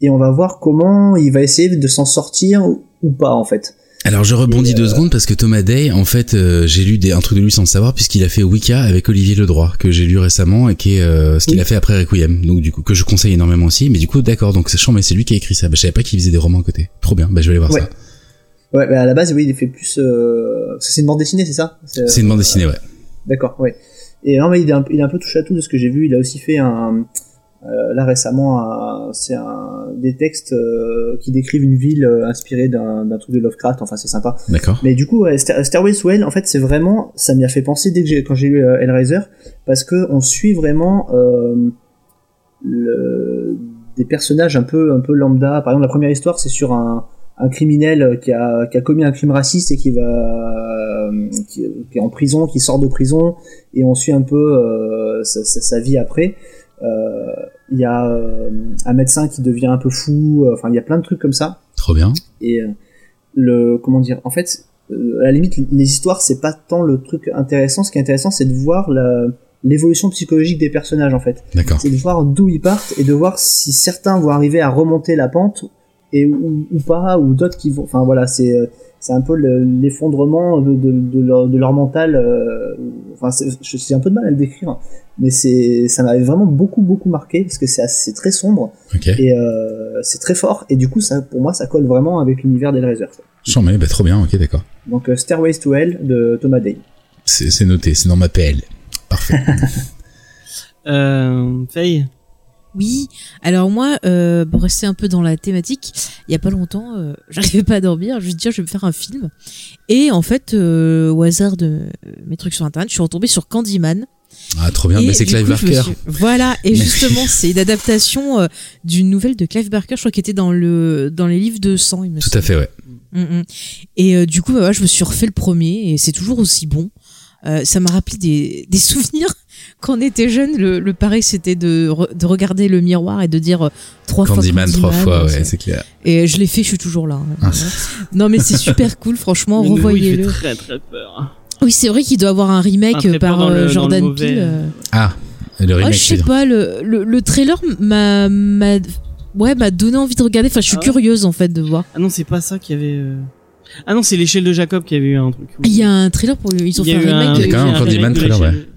et on va voir comment il va essayer de s'en sortir ou, pas en fait. Alors je rebondis Et, deux euh, secondes parce que Thomas Day, en fait, euh, j'ai lu des, un truc de lui sans le savoir puisqu'il a fait Wicca avec Olivier Ledroit que j'ai lu récemment et qui est euh, ce qu'il Oui. a fait après Requiem, donc du coup que je conseille énormément aussi. Mais du coup, d'accord, donc c'est chiant, mais c'est lui qui a écrit ça. Bah, je savais pas qu'il faisait des romans à côté. Trop bien, bah je vais aller voir Ouais. ça. Ouais, mais à la base oui, il fait plus euh... c'est une bande dessinée, c'est ça? C'est une bande dessinée, ouais. D'accord, ouais. Et non, mais il est un, il est un peu touche à tout de ce que j'ai vu. Il a aussi fait un, euh, là récemment, c'est un, des textes euh, qui décrivent une ville euh, inspirée d'un d'un truc de Lovecraft. Enfin, c'est sympa. D'accord. Mais du coup, ouais, Star- Stairway to Hell, en fait, c'est vraiment, ça m'y a fait penser dès que j'ai, quand j'ai lu Hellraiser, parce que on suit vraiment euh, le, des personnages un peu, un peu lambda. Par exemple, la première histoire, c'est sur un, un criminel qui a, qui a commis un crime raciste et qui va, euh, qui, qui est en prison, qui sort de prison, et on suit un peu euh, sa, sa- sa vie après. Euh, Il y a euh, un médecin qui devient un peu fou. Enfin, il y a plein de trucs comme ça Trop bien. et euh, le comment dire en fait euh, à la limite les histoires c'est pas tant le truc intéressant ce qui est intéressant c'est de voir la l'évolution psychologique des personnages en fait D'accord. c'est de voir d'où ils partent et de voir si certains vont arriver à remonter la pente et ou, ou pas ou d'autres qui vont enfin voilà c'est euh, c'est un peu le- l'effondrement de, de, de leur, de leur mental euh, enfin c'est- je j'ai un peu de mal à le décrire mais c'est ça m'avait vraiment beaucoup beaucoup marqué parce que c'est assez- c'est très sombre Ok. et euh, c'est très fort et du coup ça pour moi ça colle vraiment avec l'univers d'Hellraiser. J'en mets, bah trop bien. Ok, d'accord. donc euh, Stairways to Hell de Thomas Day C'est c'est noté, c'est dans ma PL. Parfait. [LAUGHS] Euh, Faye? Oui, alors moi, euh, pour rester un peu dans la thématique, il y a pas longtemps, euh, [LAUGHS] j'arrivais pas à dormir, je me suis dit, je vais me faire un film. Et en fait, euh, au hasard de mes trucs sur internet, je suis retombée sur Candyman. Ah, trop bien. Et Bah, c'est Clive coup, Barker. suis- Voilà, et Mais- justement, c'est une adaptation euh, d'une nouvelle de Clive Barker, je crois qu'il était dans le dans les livres de sang, il me Tout à fait, ouais. Mm, mm. Et euh, du coup, bah, je me suis refait le premier et c'est toujours aussi bon. Euh, ça m'a rappelé des, des souvenirs quand on était jeune. Le, le pareil, c'était de, re- de regarder le miroir et de dire euh, trois Candyman, fois trois Candyman. fois, ouais, C'est- c'est clair. Et je l'ai fait, je suis toujours là. hein. Ah. Non, mais c'est super cool, franchement, [LAUGHS] revoyez-le. très très peur. Oui, c'est vrai qu'il doit avoir un remake par dans euh, le- dans Jordan. Peele. euh. Ah, le Ah, remake, je sais pas, le, le, le trailer m'a m'a ouais m'a donné envie de regarder. Enfin, je suis Ah ouais curieuse en fait de voir. Ah non, c'est pas ça qu'il y avait. euh, Ah non, c'est l'échelle de Jacob qui avait eu un truc. Il y a un trailer pour ils ont fait un remake. Il y a de- quand même un Candyman trailer, l'échelle-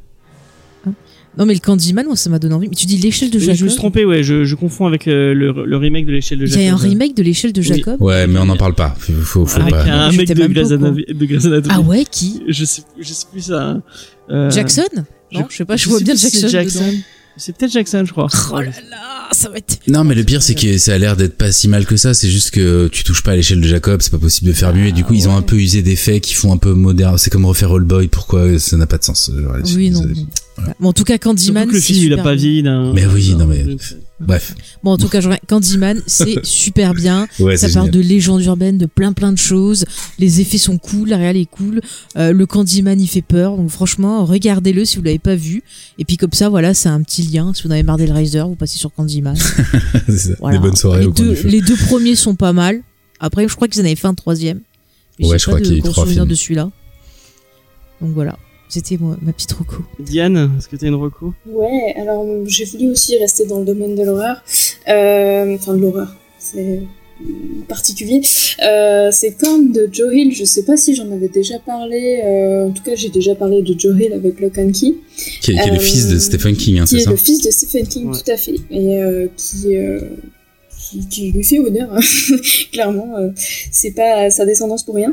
Non, mais le Candyman, moi, ça m'a donné envie. Mais tu dis l'échelle de Je Jacob. me suis trompé, ouais, je, je confonds avec euh, le, le remake de l'échelle de Il Jacob. y a un remake de l'échelle de Oui. Jacob. Ouais, mais on n'en parle pas. Faut, faut, faut Avec pas. un Je mec de Grey's. Ah ouais, qui Je sais, je sais plus ça. euh, Jackson Non, je sais pas, je, vois bien Jackson. c'est Jackson. C'est peut-être Jackson, je crois. Oh là là, ça va être. Non, mais le pire, c'est que ça a l'air d'être pas si mal que ça. C'est juste que tu touches pas à l'échelle de Jacob, c'est pas possible de faire mieux. Et du coup, ils ont un peu usé des faits qui font un peu moderne. C'est comme refaire All Boy. Pourquoi ça n'a pas de sens je suis Oui, non. Voilà. Bon, en tout cas, Surtout Candyman. que le film, il a pas vieilli d'un. Mais oui, non, mais- d'un- Bref. Bon, en tout cas. Candyman, c'est [LAUGHS] super bien. Ouais, ça parle génial. de légendes urbaines, de plein plein de choses. Les effets sont cool, la réal est cool. Euh, le Candyman, il fait peur. Donc franchement, regardez-le si vous l'avez pas vu. Et puis comme ça, voilà, c'est un petit lien. Si vous en avez marre d'Hellraiser, vous passez sur Candyman. [LAUGHS] C'est ça. Voilà. Des bonnes soirées les au deux, les premiers sont pas mal. Après, je crois qu'ils en avaient fait un troisième. Ouais, je crois de qu'il y a eu trois souvenir films. de celui-là. Donc voilà, c'était ma petite reco. Diane, est-ce que t'as une reco Ouais, alors j'ai voulu aussi rester dans le domaine de l'horreur. Euh, enfin, de l'horreur. C'est particulier. Euh, c'est comme de Joe Hill, je sais pas si j'en avais déjà parlé, euh, en tout cas j'ai déjà parlé de Joe Hill avec Lock and Key, Qui est, qui est le fils de Stephen King, hein, qui c'est est ça? le fils de Stephen King, Ouais. tout à fait, et euh, qui, euh, qui, lui fait honneur, hein. [LAUGHS] clairement, euh, c'est pas sa descendance pour rien.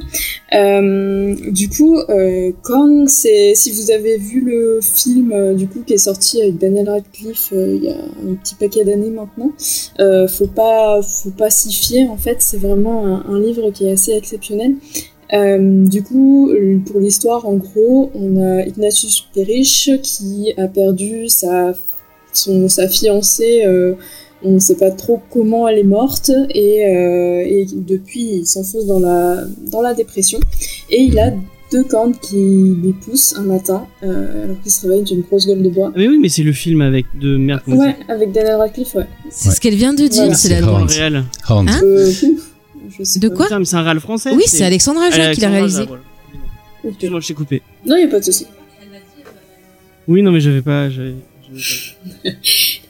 Euh, du coup, euh, Korn, c'est si vous avez vu le film euh, du coup qui est sorti avec Daniel Radcliffe euh, il y a un petit paquet d'années maintenant, euh, faut pas faut pas s'y fier en fait, c'est vraiment un, livre qui est assez exceptionnel. Euh, du coup, euh, pour l'histoire, en gros, on a Ignatius Perich qui a perdu sa son sa fiancée. euh, on ne sait pas trop comment elle est morte et, euh, et depuis il s'enfonce dans la dans la dépression et il a deux cornes qui lui poussent un matin euh, alors qu'il se réveille d'une grosse gueule de bois. Ah, mais oui, mais c'est le film avec de merde. Ouais, avec Daniel Radcliffe, ouais. C'est Ouais. ce qu'elle vient de dire, Voilà. c'est la. Horrens. réel. Hein Euh, je sais De quoi c'est un réel français. Oui, c'est Alexandra Aja qui l'a réalisé. Voilà. Ok. Excuse-moi, je t'ai coupé. Non, il n'y a pas de souci. Oui, non, mais j'avais pas.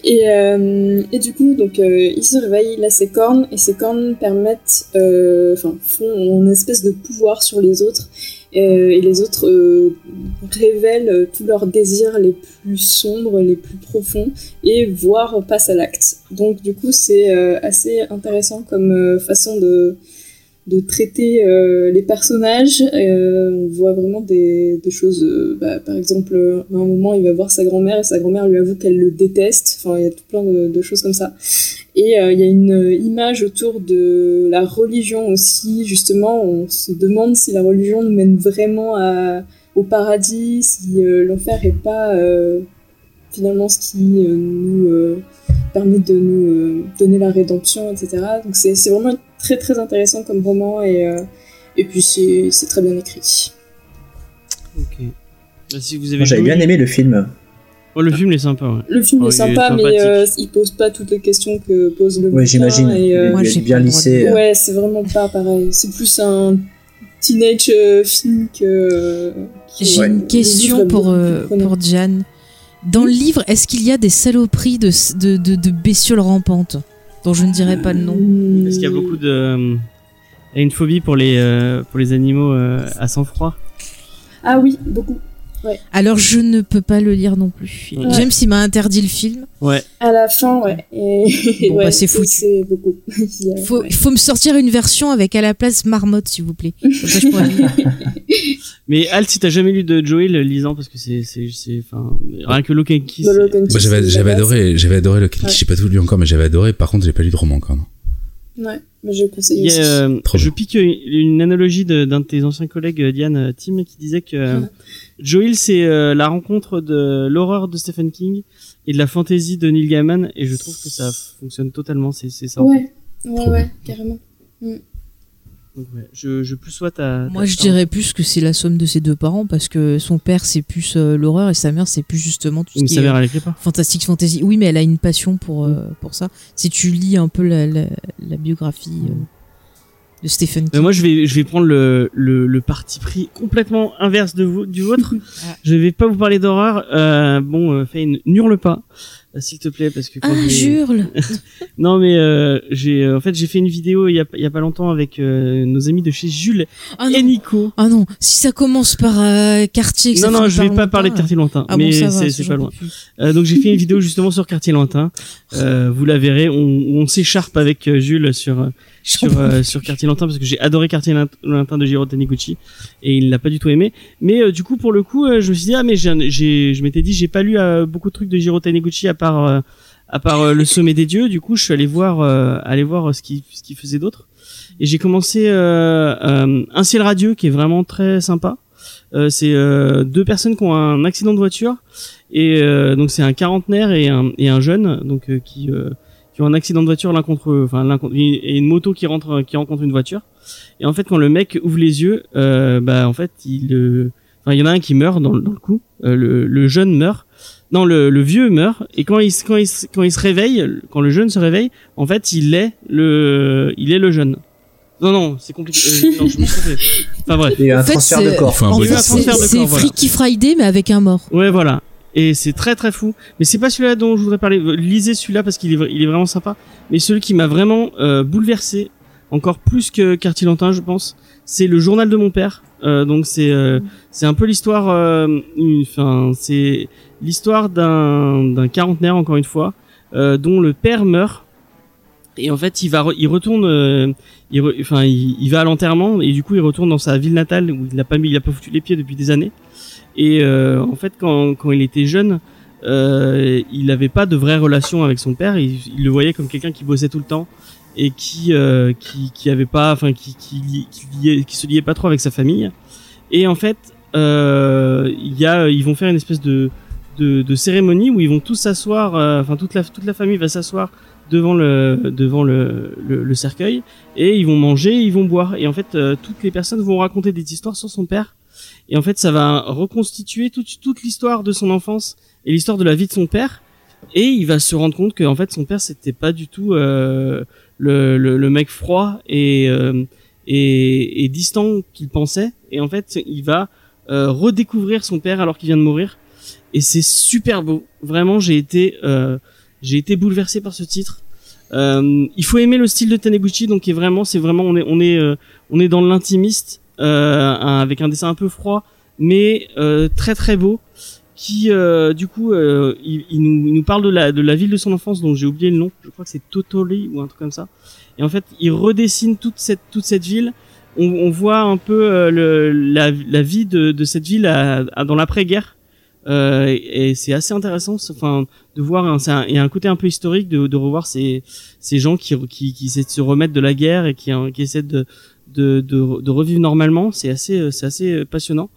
Et, euh, et du coup, donc, euh, il se réveille, il a ses cornes, et ses cornes permettent, euh, enfin, font une espèce de pouvoir sur les autres, et les autres révèlent tous leurs désirs les plus sombres, les plus profonds, et voire passent à l'acte. Donc, du coup, c'est assez intéressant comme façon de, de traiter euh, les personnages. Euh, on voit vraiment des, choses. euh, bah, par exemple, à un moment, il va voir sa grand-mère et sa grand-mère lui avoue qu'elle le déteste. Enfin, il y a tout plein de, choses comme ça. Et il y a une image autour de la religion aussi. Justement, on se demande si la religion nous mène vraiment au paradis, si l'enfer est pas finalement ce qui euh, nous euh, permet de nous euh, donner la rédemption, etc. Donc c'est c'est vraiment très très intéressant comme roman et, euh, et puis c'est c'est très bien écrit. Ok. Si vous avez j'avais bien aimé le film. Oh, le film est sympa, ouais. Le film Oh, est il est sympa, mais euh, il pose pas toutes les questions que pose le Ouais, j'imagine. et, euh, Moi, j'ai bien de lissé. Ouais, c'est vraiment pas pareil. C'est plus un teenage euh, film que. euh, J'ai une question pour, euh, pour Diane. Dans le livre, est-ce qu'il y a des saloperies de, de, de, de bestioles rampantes dont je ne dirais pas le nom. Parce qu'il y a beaucoup de. euh, Il y a une phobie pour les, euh, pour les animaux euh, à sang froid. Ah oui, beaucoup. Alors je ne peux pas le lire non plus. Ouais. James il m'a interdit le film. Ouais. À la fin, ouais. Et Bon, [LAUGHS] ouais, bah, c'est foutu. C'est beaucoup. [LAUGHS] Il Faut, ouais. me sortir une version avec à la place marmotte s'il vous plaît. Je pourrais. [LAUGHS] Mais Al, si t'as jamais lu de Joey, le lisant parce que c'est, c'est, c'est, enfin, rien que Lock and Lock Moi, Kiss, j'avais, adoré, j'avais adoré Ouais. J'ai pas tout lu encore, mais j'avais adoré. Par contre, j'ai pas lu de roman encore. non. Ouais, mais je conseille aussi. euh, Trop je pique une, une analogie de- d'un de tes anciens collègues, Diane euh, Tim, qui disait que Ouais. Joel, c'est euh, la rencontre de l'horreur de Stephen King et de la fantasy de Neil Gaiman, et je trouve que ça fonctionne totalement. C'est, ça. Ouais, ouais, ouais, carrément. Donc, ouais, je, je plus sois ta. Moi ta- je dirais plus que c'est la somme de ses deux parents parce que son père c'est plus euh, l'horreur et sa mère c'est plus justement tout ce Mais qui sa est mère, elle écrit pas. fantastique fantasy. Oui mais elle a une passion pour, euh, pour ça. Si tu lis un peu la, la, la biographie euh, de Stephen King. Mais moi, je vais, je vais prendre le, le, le parti pris complètement inverse de vous, du vôtre. [LAUGHS] Ah. je vais pas vous parler d'horreur. Euh, bon, euh, Faye, n'hurle pas, euh, s'il te plaît, parce que quand Ah, jurle [LAUGHS] Non, mais euh, j'ai, euh, en fait, j'ai fait une vidéo il y a, il y a pas longtemps avec euh, nos amis de chez Jules Ah et. Nico. Ah non, si ça commence par euh, quartier, que ça Non, non, je vais pas parler de quartier lointain, Ah mais bon, c'est, pas loin. Euh, donc j'ai fait une [LAUGHS] vidéo justement sur quartier lointain. Euh, vous la verrez, on, on s'écharpe avec euh, Jules sur euh, sur euh, sur quartier lointain parce que j'ai adoré quartier lointain de Jiro Taniguchi et il l'a pas du tout aimé. Mais euh, du coup pour le coup, euh, je me suis dit ah mais j'ai, j'ai je m'étais dit j'ai pas lu euh, beaucoup de trucs de Jiro Taniguchi à part euh, à part euh, le sommet des dieux. Du coup je suis allé voir euh, aller voir ce qu'il ce qu'il faisait d'autre et j'ai commencé un ciel radieux qui est vraiment très sympa. Euh, c'est euh, deux personnes qui ont un accident de voiture et euh, donc c'est un quarantenaire et un, et un jeune donc euh, qui euh, qui ont un accident de voiture l'un contre enfin l'un contre et une moto qui rentre qui rencontre une voiture. Et en fait quand le mec ouvre les yeux euh, bah en fait il euh, enfin il y en a un qui meurt dans, le- dans le coup. Euh, le, le jeune meurt. Non le, le vieux meurt. Et quand il se- quand il se- quand il se réveille quand le jeune se réveille en fait il est le il est le jeune. Non non c'est compliqué. Euh, non je me enfin bref. Il y a un En fait, transfert c'est- de corps. Un En fait, c'est transfert de c'est corps, voilà. Freaky Friday mais avec un mort. Ouais, voilà. Et c'est très très fou. Mais c'est pas celui-là dont je voudrais parler. Lisez celui-là parce qu'il est, vraiment sympa. Mais celui qui m'a vraiment euh, bouleversé, encore plus que Quartier je pense, c'est le journal de mon père. Euh, donc c'est euh, c'est un peu l'histoire. euh, Enfin, c'est l'histoire d'un d'un quarantenaire encore une fois, euh, dont le père meurt. Et en fait, il va, il retourne, euh, il, re- enfin, il, va à l'enterrement et du coup, il retourne dans sa ville natale où il a pas mis, il a pas foutu les pieds depuis des années. Et euh, en fait, quand, quand il était jeune, euh, il n'avait pas de vraie relation avec son père. Il, il le voyait comme quelqu'un qui bossait tout le temps et qui euh, qui, qui avait pas, enfin, qui qui, qui, qui se liait pas trop avec sa famille. Et en fait, euh, il y a, ils vont faire une espèce de de, de cérémonie où ils vont tous s'asseoir, euh, enfin toute la toute la famille va s'asseoir devant le devant le, le, le cercueil et ils vont manger, ils vont boire et en fait euh, toutes les personnes vont raconter des histoires sur son père et en fait ça va reconstituer toute l'histoire de son enfance et l'histoire de la vie de son père. Et il va se rendre compte que en fait son père c'était pas du tout euh, le, mec froid et euh, et, distant qu'il pensait. Et en fait il va euh, redécouvrir son père alors qu'il vient de mourir. Et c'est super beau. Vraiment j'ai été bouleversé par ce titre. Il faut aimer le style de Taniguchi donc vraiment c'est vraiment on est dans l'intimiste un- avec un dessin un peu froid mais euh, très très beau qui euh, du coup euh, il, il nous, il nous parle de la de la ville de son enfance dont j'ai oublié le nom. Je crois que c'est Totori ou un truc comme ça. Et en fait il redessine toute cette toute cette ville. On, on voit un peu euh, le, la, la vie de, de cette ville à, à- dans l'après-guerre. Euh, et, c'est assez intéressant enfin de voir un, un- il y a un côté un peu historique de, de revoir ces ces gens qui, qui qui essaient de se remettre de la guerre et qui qui essaient de de, de, de revivre normalement c'est assez c'est assez passionnant.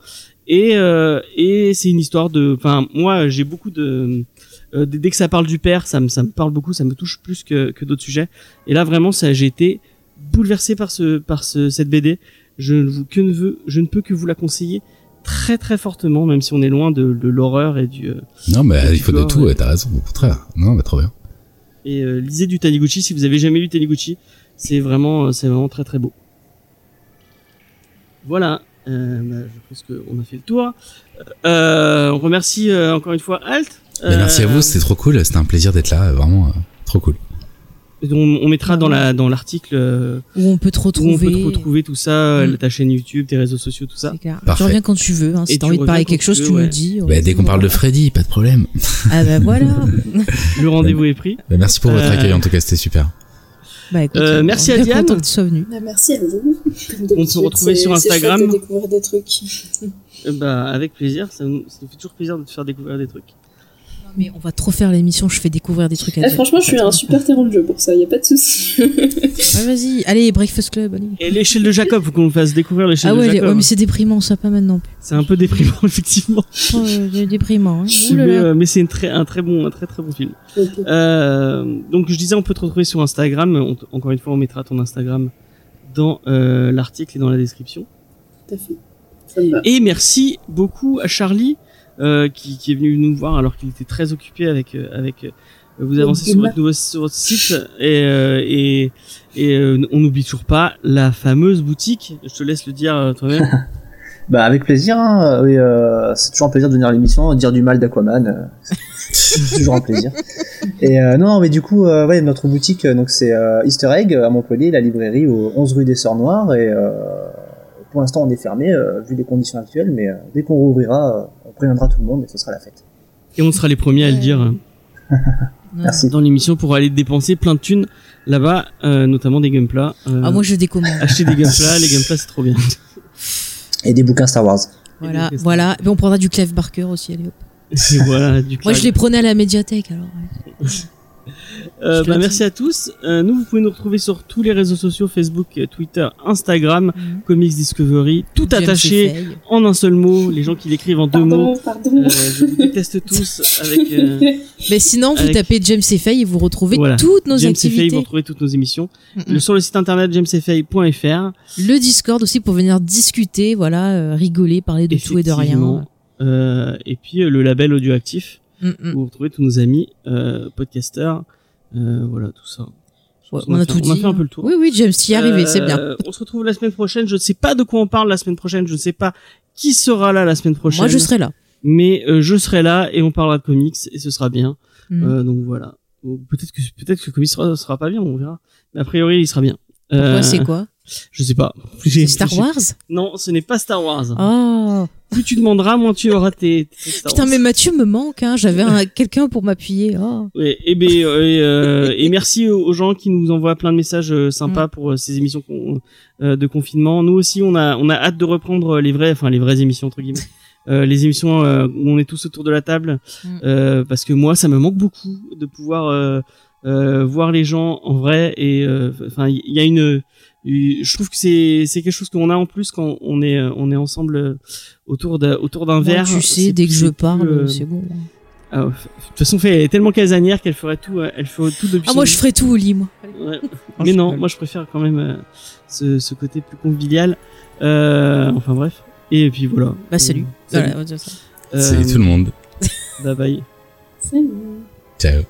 Et euh, et c'est une histoire de enfin moi j'ai beaucoup de euh, dès que ça parle du père ça me ça me parle beaucoup ça me touche plus que que d'autres sujets. Et là vraiment ça j'ai été bouleversé par ce par ce cette BD je ne vous que ne veux je ne peux que vous la conseiller très très fortement même si on est loin de, de l'horreur et du euh, Non, mais Et il faut de tout, ouais, t'as raison, au contraire. Non, mais trop bien. et euh, lisez du Taniguchi si vous avez jamais lu Taniguchi. C'est vraiment euh, c'est vraiment très très beau voilà euh, bah, je pense qu'on a fait le tour euh, on remercie euh, encore une fois Alt merci à vous, c'était trop cool, c'était un plaisir d'être là, vraiment euh, trop cool. on, on mettra dans la dans l'article Où on peut te où on retrouver. peut te retrouver tout ça Mm. ta chaîne YouTube tes réseaux sociaux tout ça clair. Parfait. Tu reviens quand tu veux. Hein. Si t'as envie de parler quelque chose, tu nous ouais. le dis. Bah, dès qu'on parle de Freddy, pas de problème. Ah bah voilà. [LAUGHS] le rendez-vous est pris Bah, merci pour votre Euh, accueil, en tout cas, c'était super. Bah écoute, Euh, merci à Diane. que tu sois venu. Bah, merci à vous. On retrouver c'est- sur c'est chouette Instagram. de découvrir des trucs. Euh, bah avec plaisir ça nous, ça nous fait toujours plaisir de te faire découvrir des trucs Mais on va trop faire l'émission, je fais découvrir des trucs à Eh, franchement, je suis un super terrain de jeu pour ça, y a pas de souci. [LAUGHS] Ouais, vas-y, allez, Breakfast Club, allez. et l'échelle de Jacob faut qu'on fasse découvrir l'échelle Ah de ouais, les- Jacob ouais, mais c'est déprimant, ça, pas maintenant. c'est un peu déprimant [LAUGHS] effectivement Oh, c'est déprimant. Hein. Mais, euh, mais c'est très un très bon un très très bon film. Euh, donc je disais on peut te retrouver sur Instagram On encore une fois on mettra ton Instagram dans euh, l'article et dans la description Tout à fait. Ça me va. et merci beaucoup à Charlie qui, qui est venu nous voir alors qu'il était très occupé avec euh, avec euh, vous avancez sur votre nouveau sur votre site et euh, et, et euh, on n'oublie toujours pas la fameuse boutique je te laisse le dire euh, toi-même [LAUGHS] Bah avec plaisir, hein. oui, euh, c'est toujours un plaisir de venir à l'émission, dire du mal d'Aquaman, euh, c'est toujours un plaisir. Et euh, non, non, mais du coup, euh, ouais, notre boutique, euh, donc c'est euh, Easter Egg à Montpellier, la librairie au 11 rue des Sœurs Noires, et euh, pour l'instant on est fermé euh, vu les conditions actuelles, mais euh, dès qu'on rouvrira, euh, on préviendra tout le monde et ce sera la fête. et on sera les premiers à le dire [LAUGHS] Merci. dans l'émission pour aller dépenser plein de thunes là-bas euh, notamment des gameplays euh, Ah, moi, je décommande. acheter des gameplays les gameplays c'est trop bien [LAUGHS] Et des bouquins Star Wars. Voilà, voilà. Et on prendra du Clive Barker aussi, allez hop. et [LAUGHS] voilà du Moi, je les prenais à la médiathèque, alors. ouais. Euh, bah, merci à tous. Euh, nous, vous pouvez nous retrouver sur tous les réseaux sociaux Facebook, euh, Twitter, Instagram, Mhm. Comics Discovery, tout James attaché Fay. en un seul mot. Les gens qui l'écrivent en deux mots, Pardon, pardon. euh, je vous déteste [LAUGHS] tous. Avec euh, Mais sinon, vous tapez James Fay et vous retrouvez Voilà. toutes nos James Fay, activités. vous retrouvez toutes nos émissions. Le- sur le site internet jamesfay.fr. Le Discord aussi pour venir discuter, voilà, euh, rigoler, parler de tout et de rien. Euh, et puis euh, le label audioactif, Mm, mm. où vous retrouvez tous nos amis euh, podcasters. Euh, voilà, tout ça. Ouais, on a fait- tout dit. On a fait un peu le tour. Oui, oui, James, t'y es arrivé, c'est bien. Euh, On se retrouve la semaine prochaine. Je ne sais pas de quoi on parle la semaine prochaine. Je ne sais pas qui sera là la semaine prochaine. Moi, je serai là. Mais euh, je serai là et on parlera de comics et ce sera bien. Mm. Euh, donc voilà. Peut-être que peut-être que le comics sera, sera pas bien, on verra. Mais a priori, il sera bien. Pourquoi Euh, c'est quoi Je sais pas. Star Wars? Non, ce n'est pas Star Wars. Oh Plus tu demanderas, moins tu auras tes. tes Putain, mais Mathieu me manque, hein. J'avais un- quelqu'un pour m'appuyer. Oh. Ouais, et, ben, euh, et, euh, et merci aux, gens qui nous envoient plein de messages euh, sympas Mm. pour euh, ces émissions de confinement. Nous aussi, on a on a hâte de reprendre les vraies, enfin les vraies émissions entre guillemets, Euh, les émissions euh, où on est tous autour de la table, Mm. euh, parce que moi, ça me manque beaucoup de pouvoir euh, euh, voir les gens en vrai et euh, enfin il y a une- je trouve que c'est c'est quelque chose qu'on a en plus quand on est on est ensemble euh, autour d'un autour d'un Moi, verre tu sais, dès que je parle, euh, c'est bon. Ah, de toute façon, fait, elle est tellement casanière qu'elle ferait tout, euh, elle ferait tout depuis. Ah, moi, je ferais tout au lit, moi. Ouais. Mais non, moi je préfère quand même euh, ce, ce côté plus convivial. Euh, enfin bref. Et puis voilà. Bah, salut. Salut. Voilà, on va dire ça. Euh, Salut tout le monde. Bye bye. Salut. Ciao.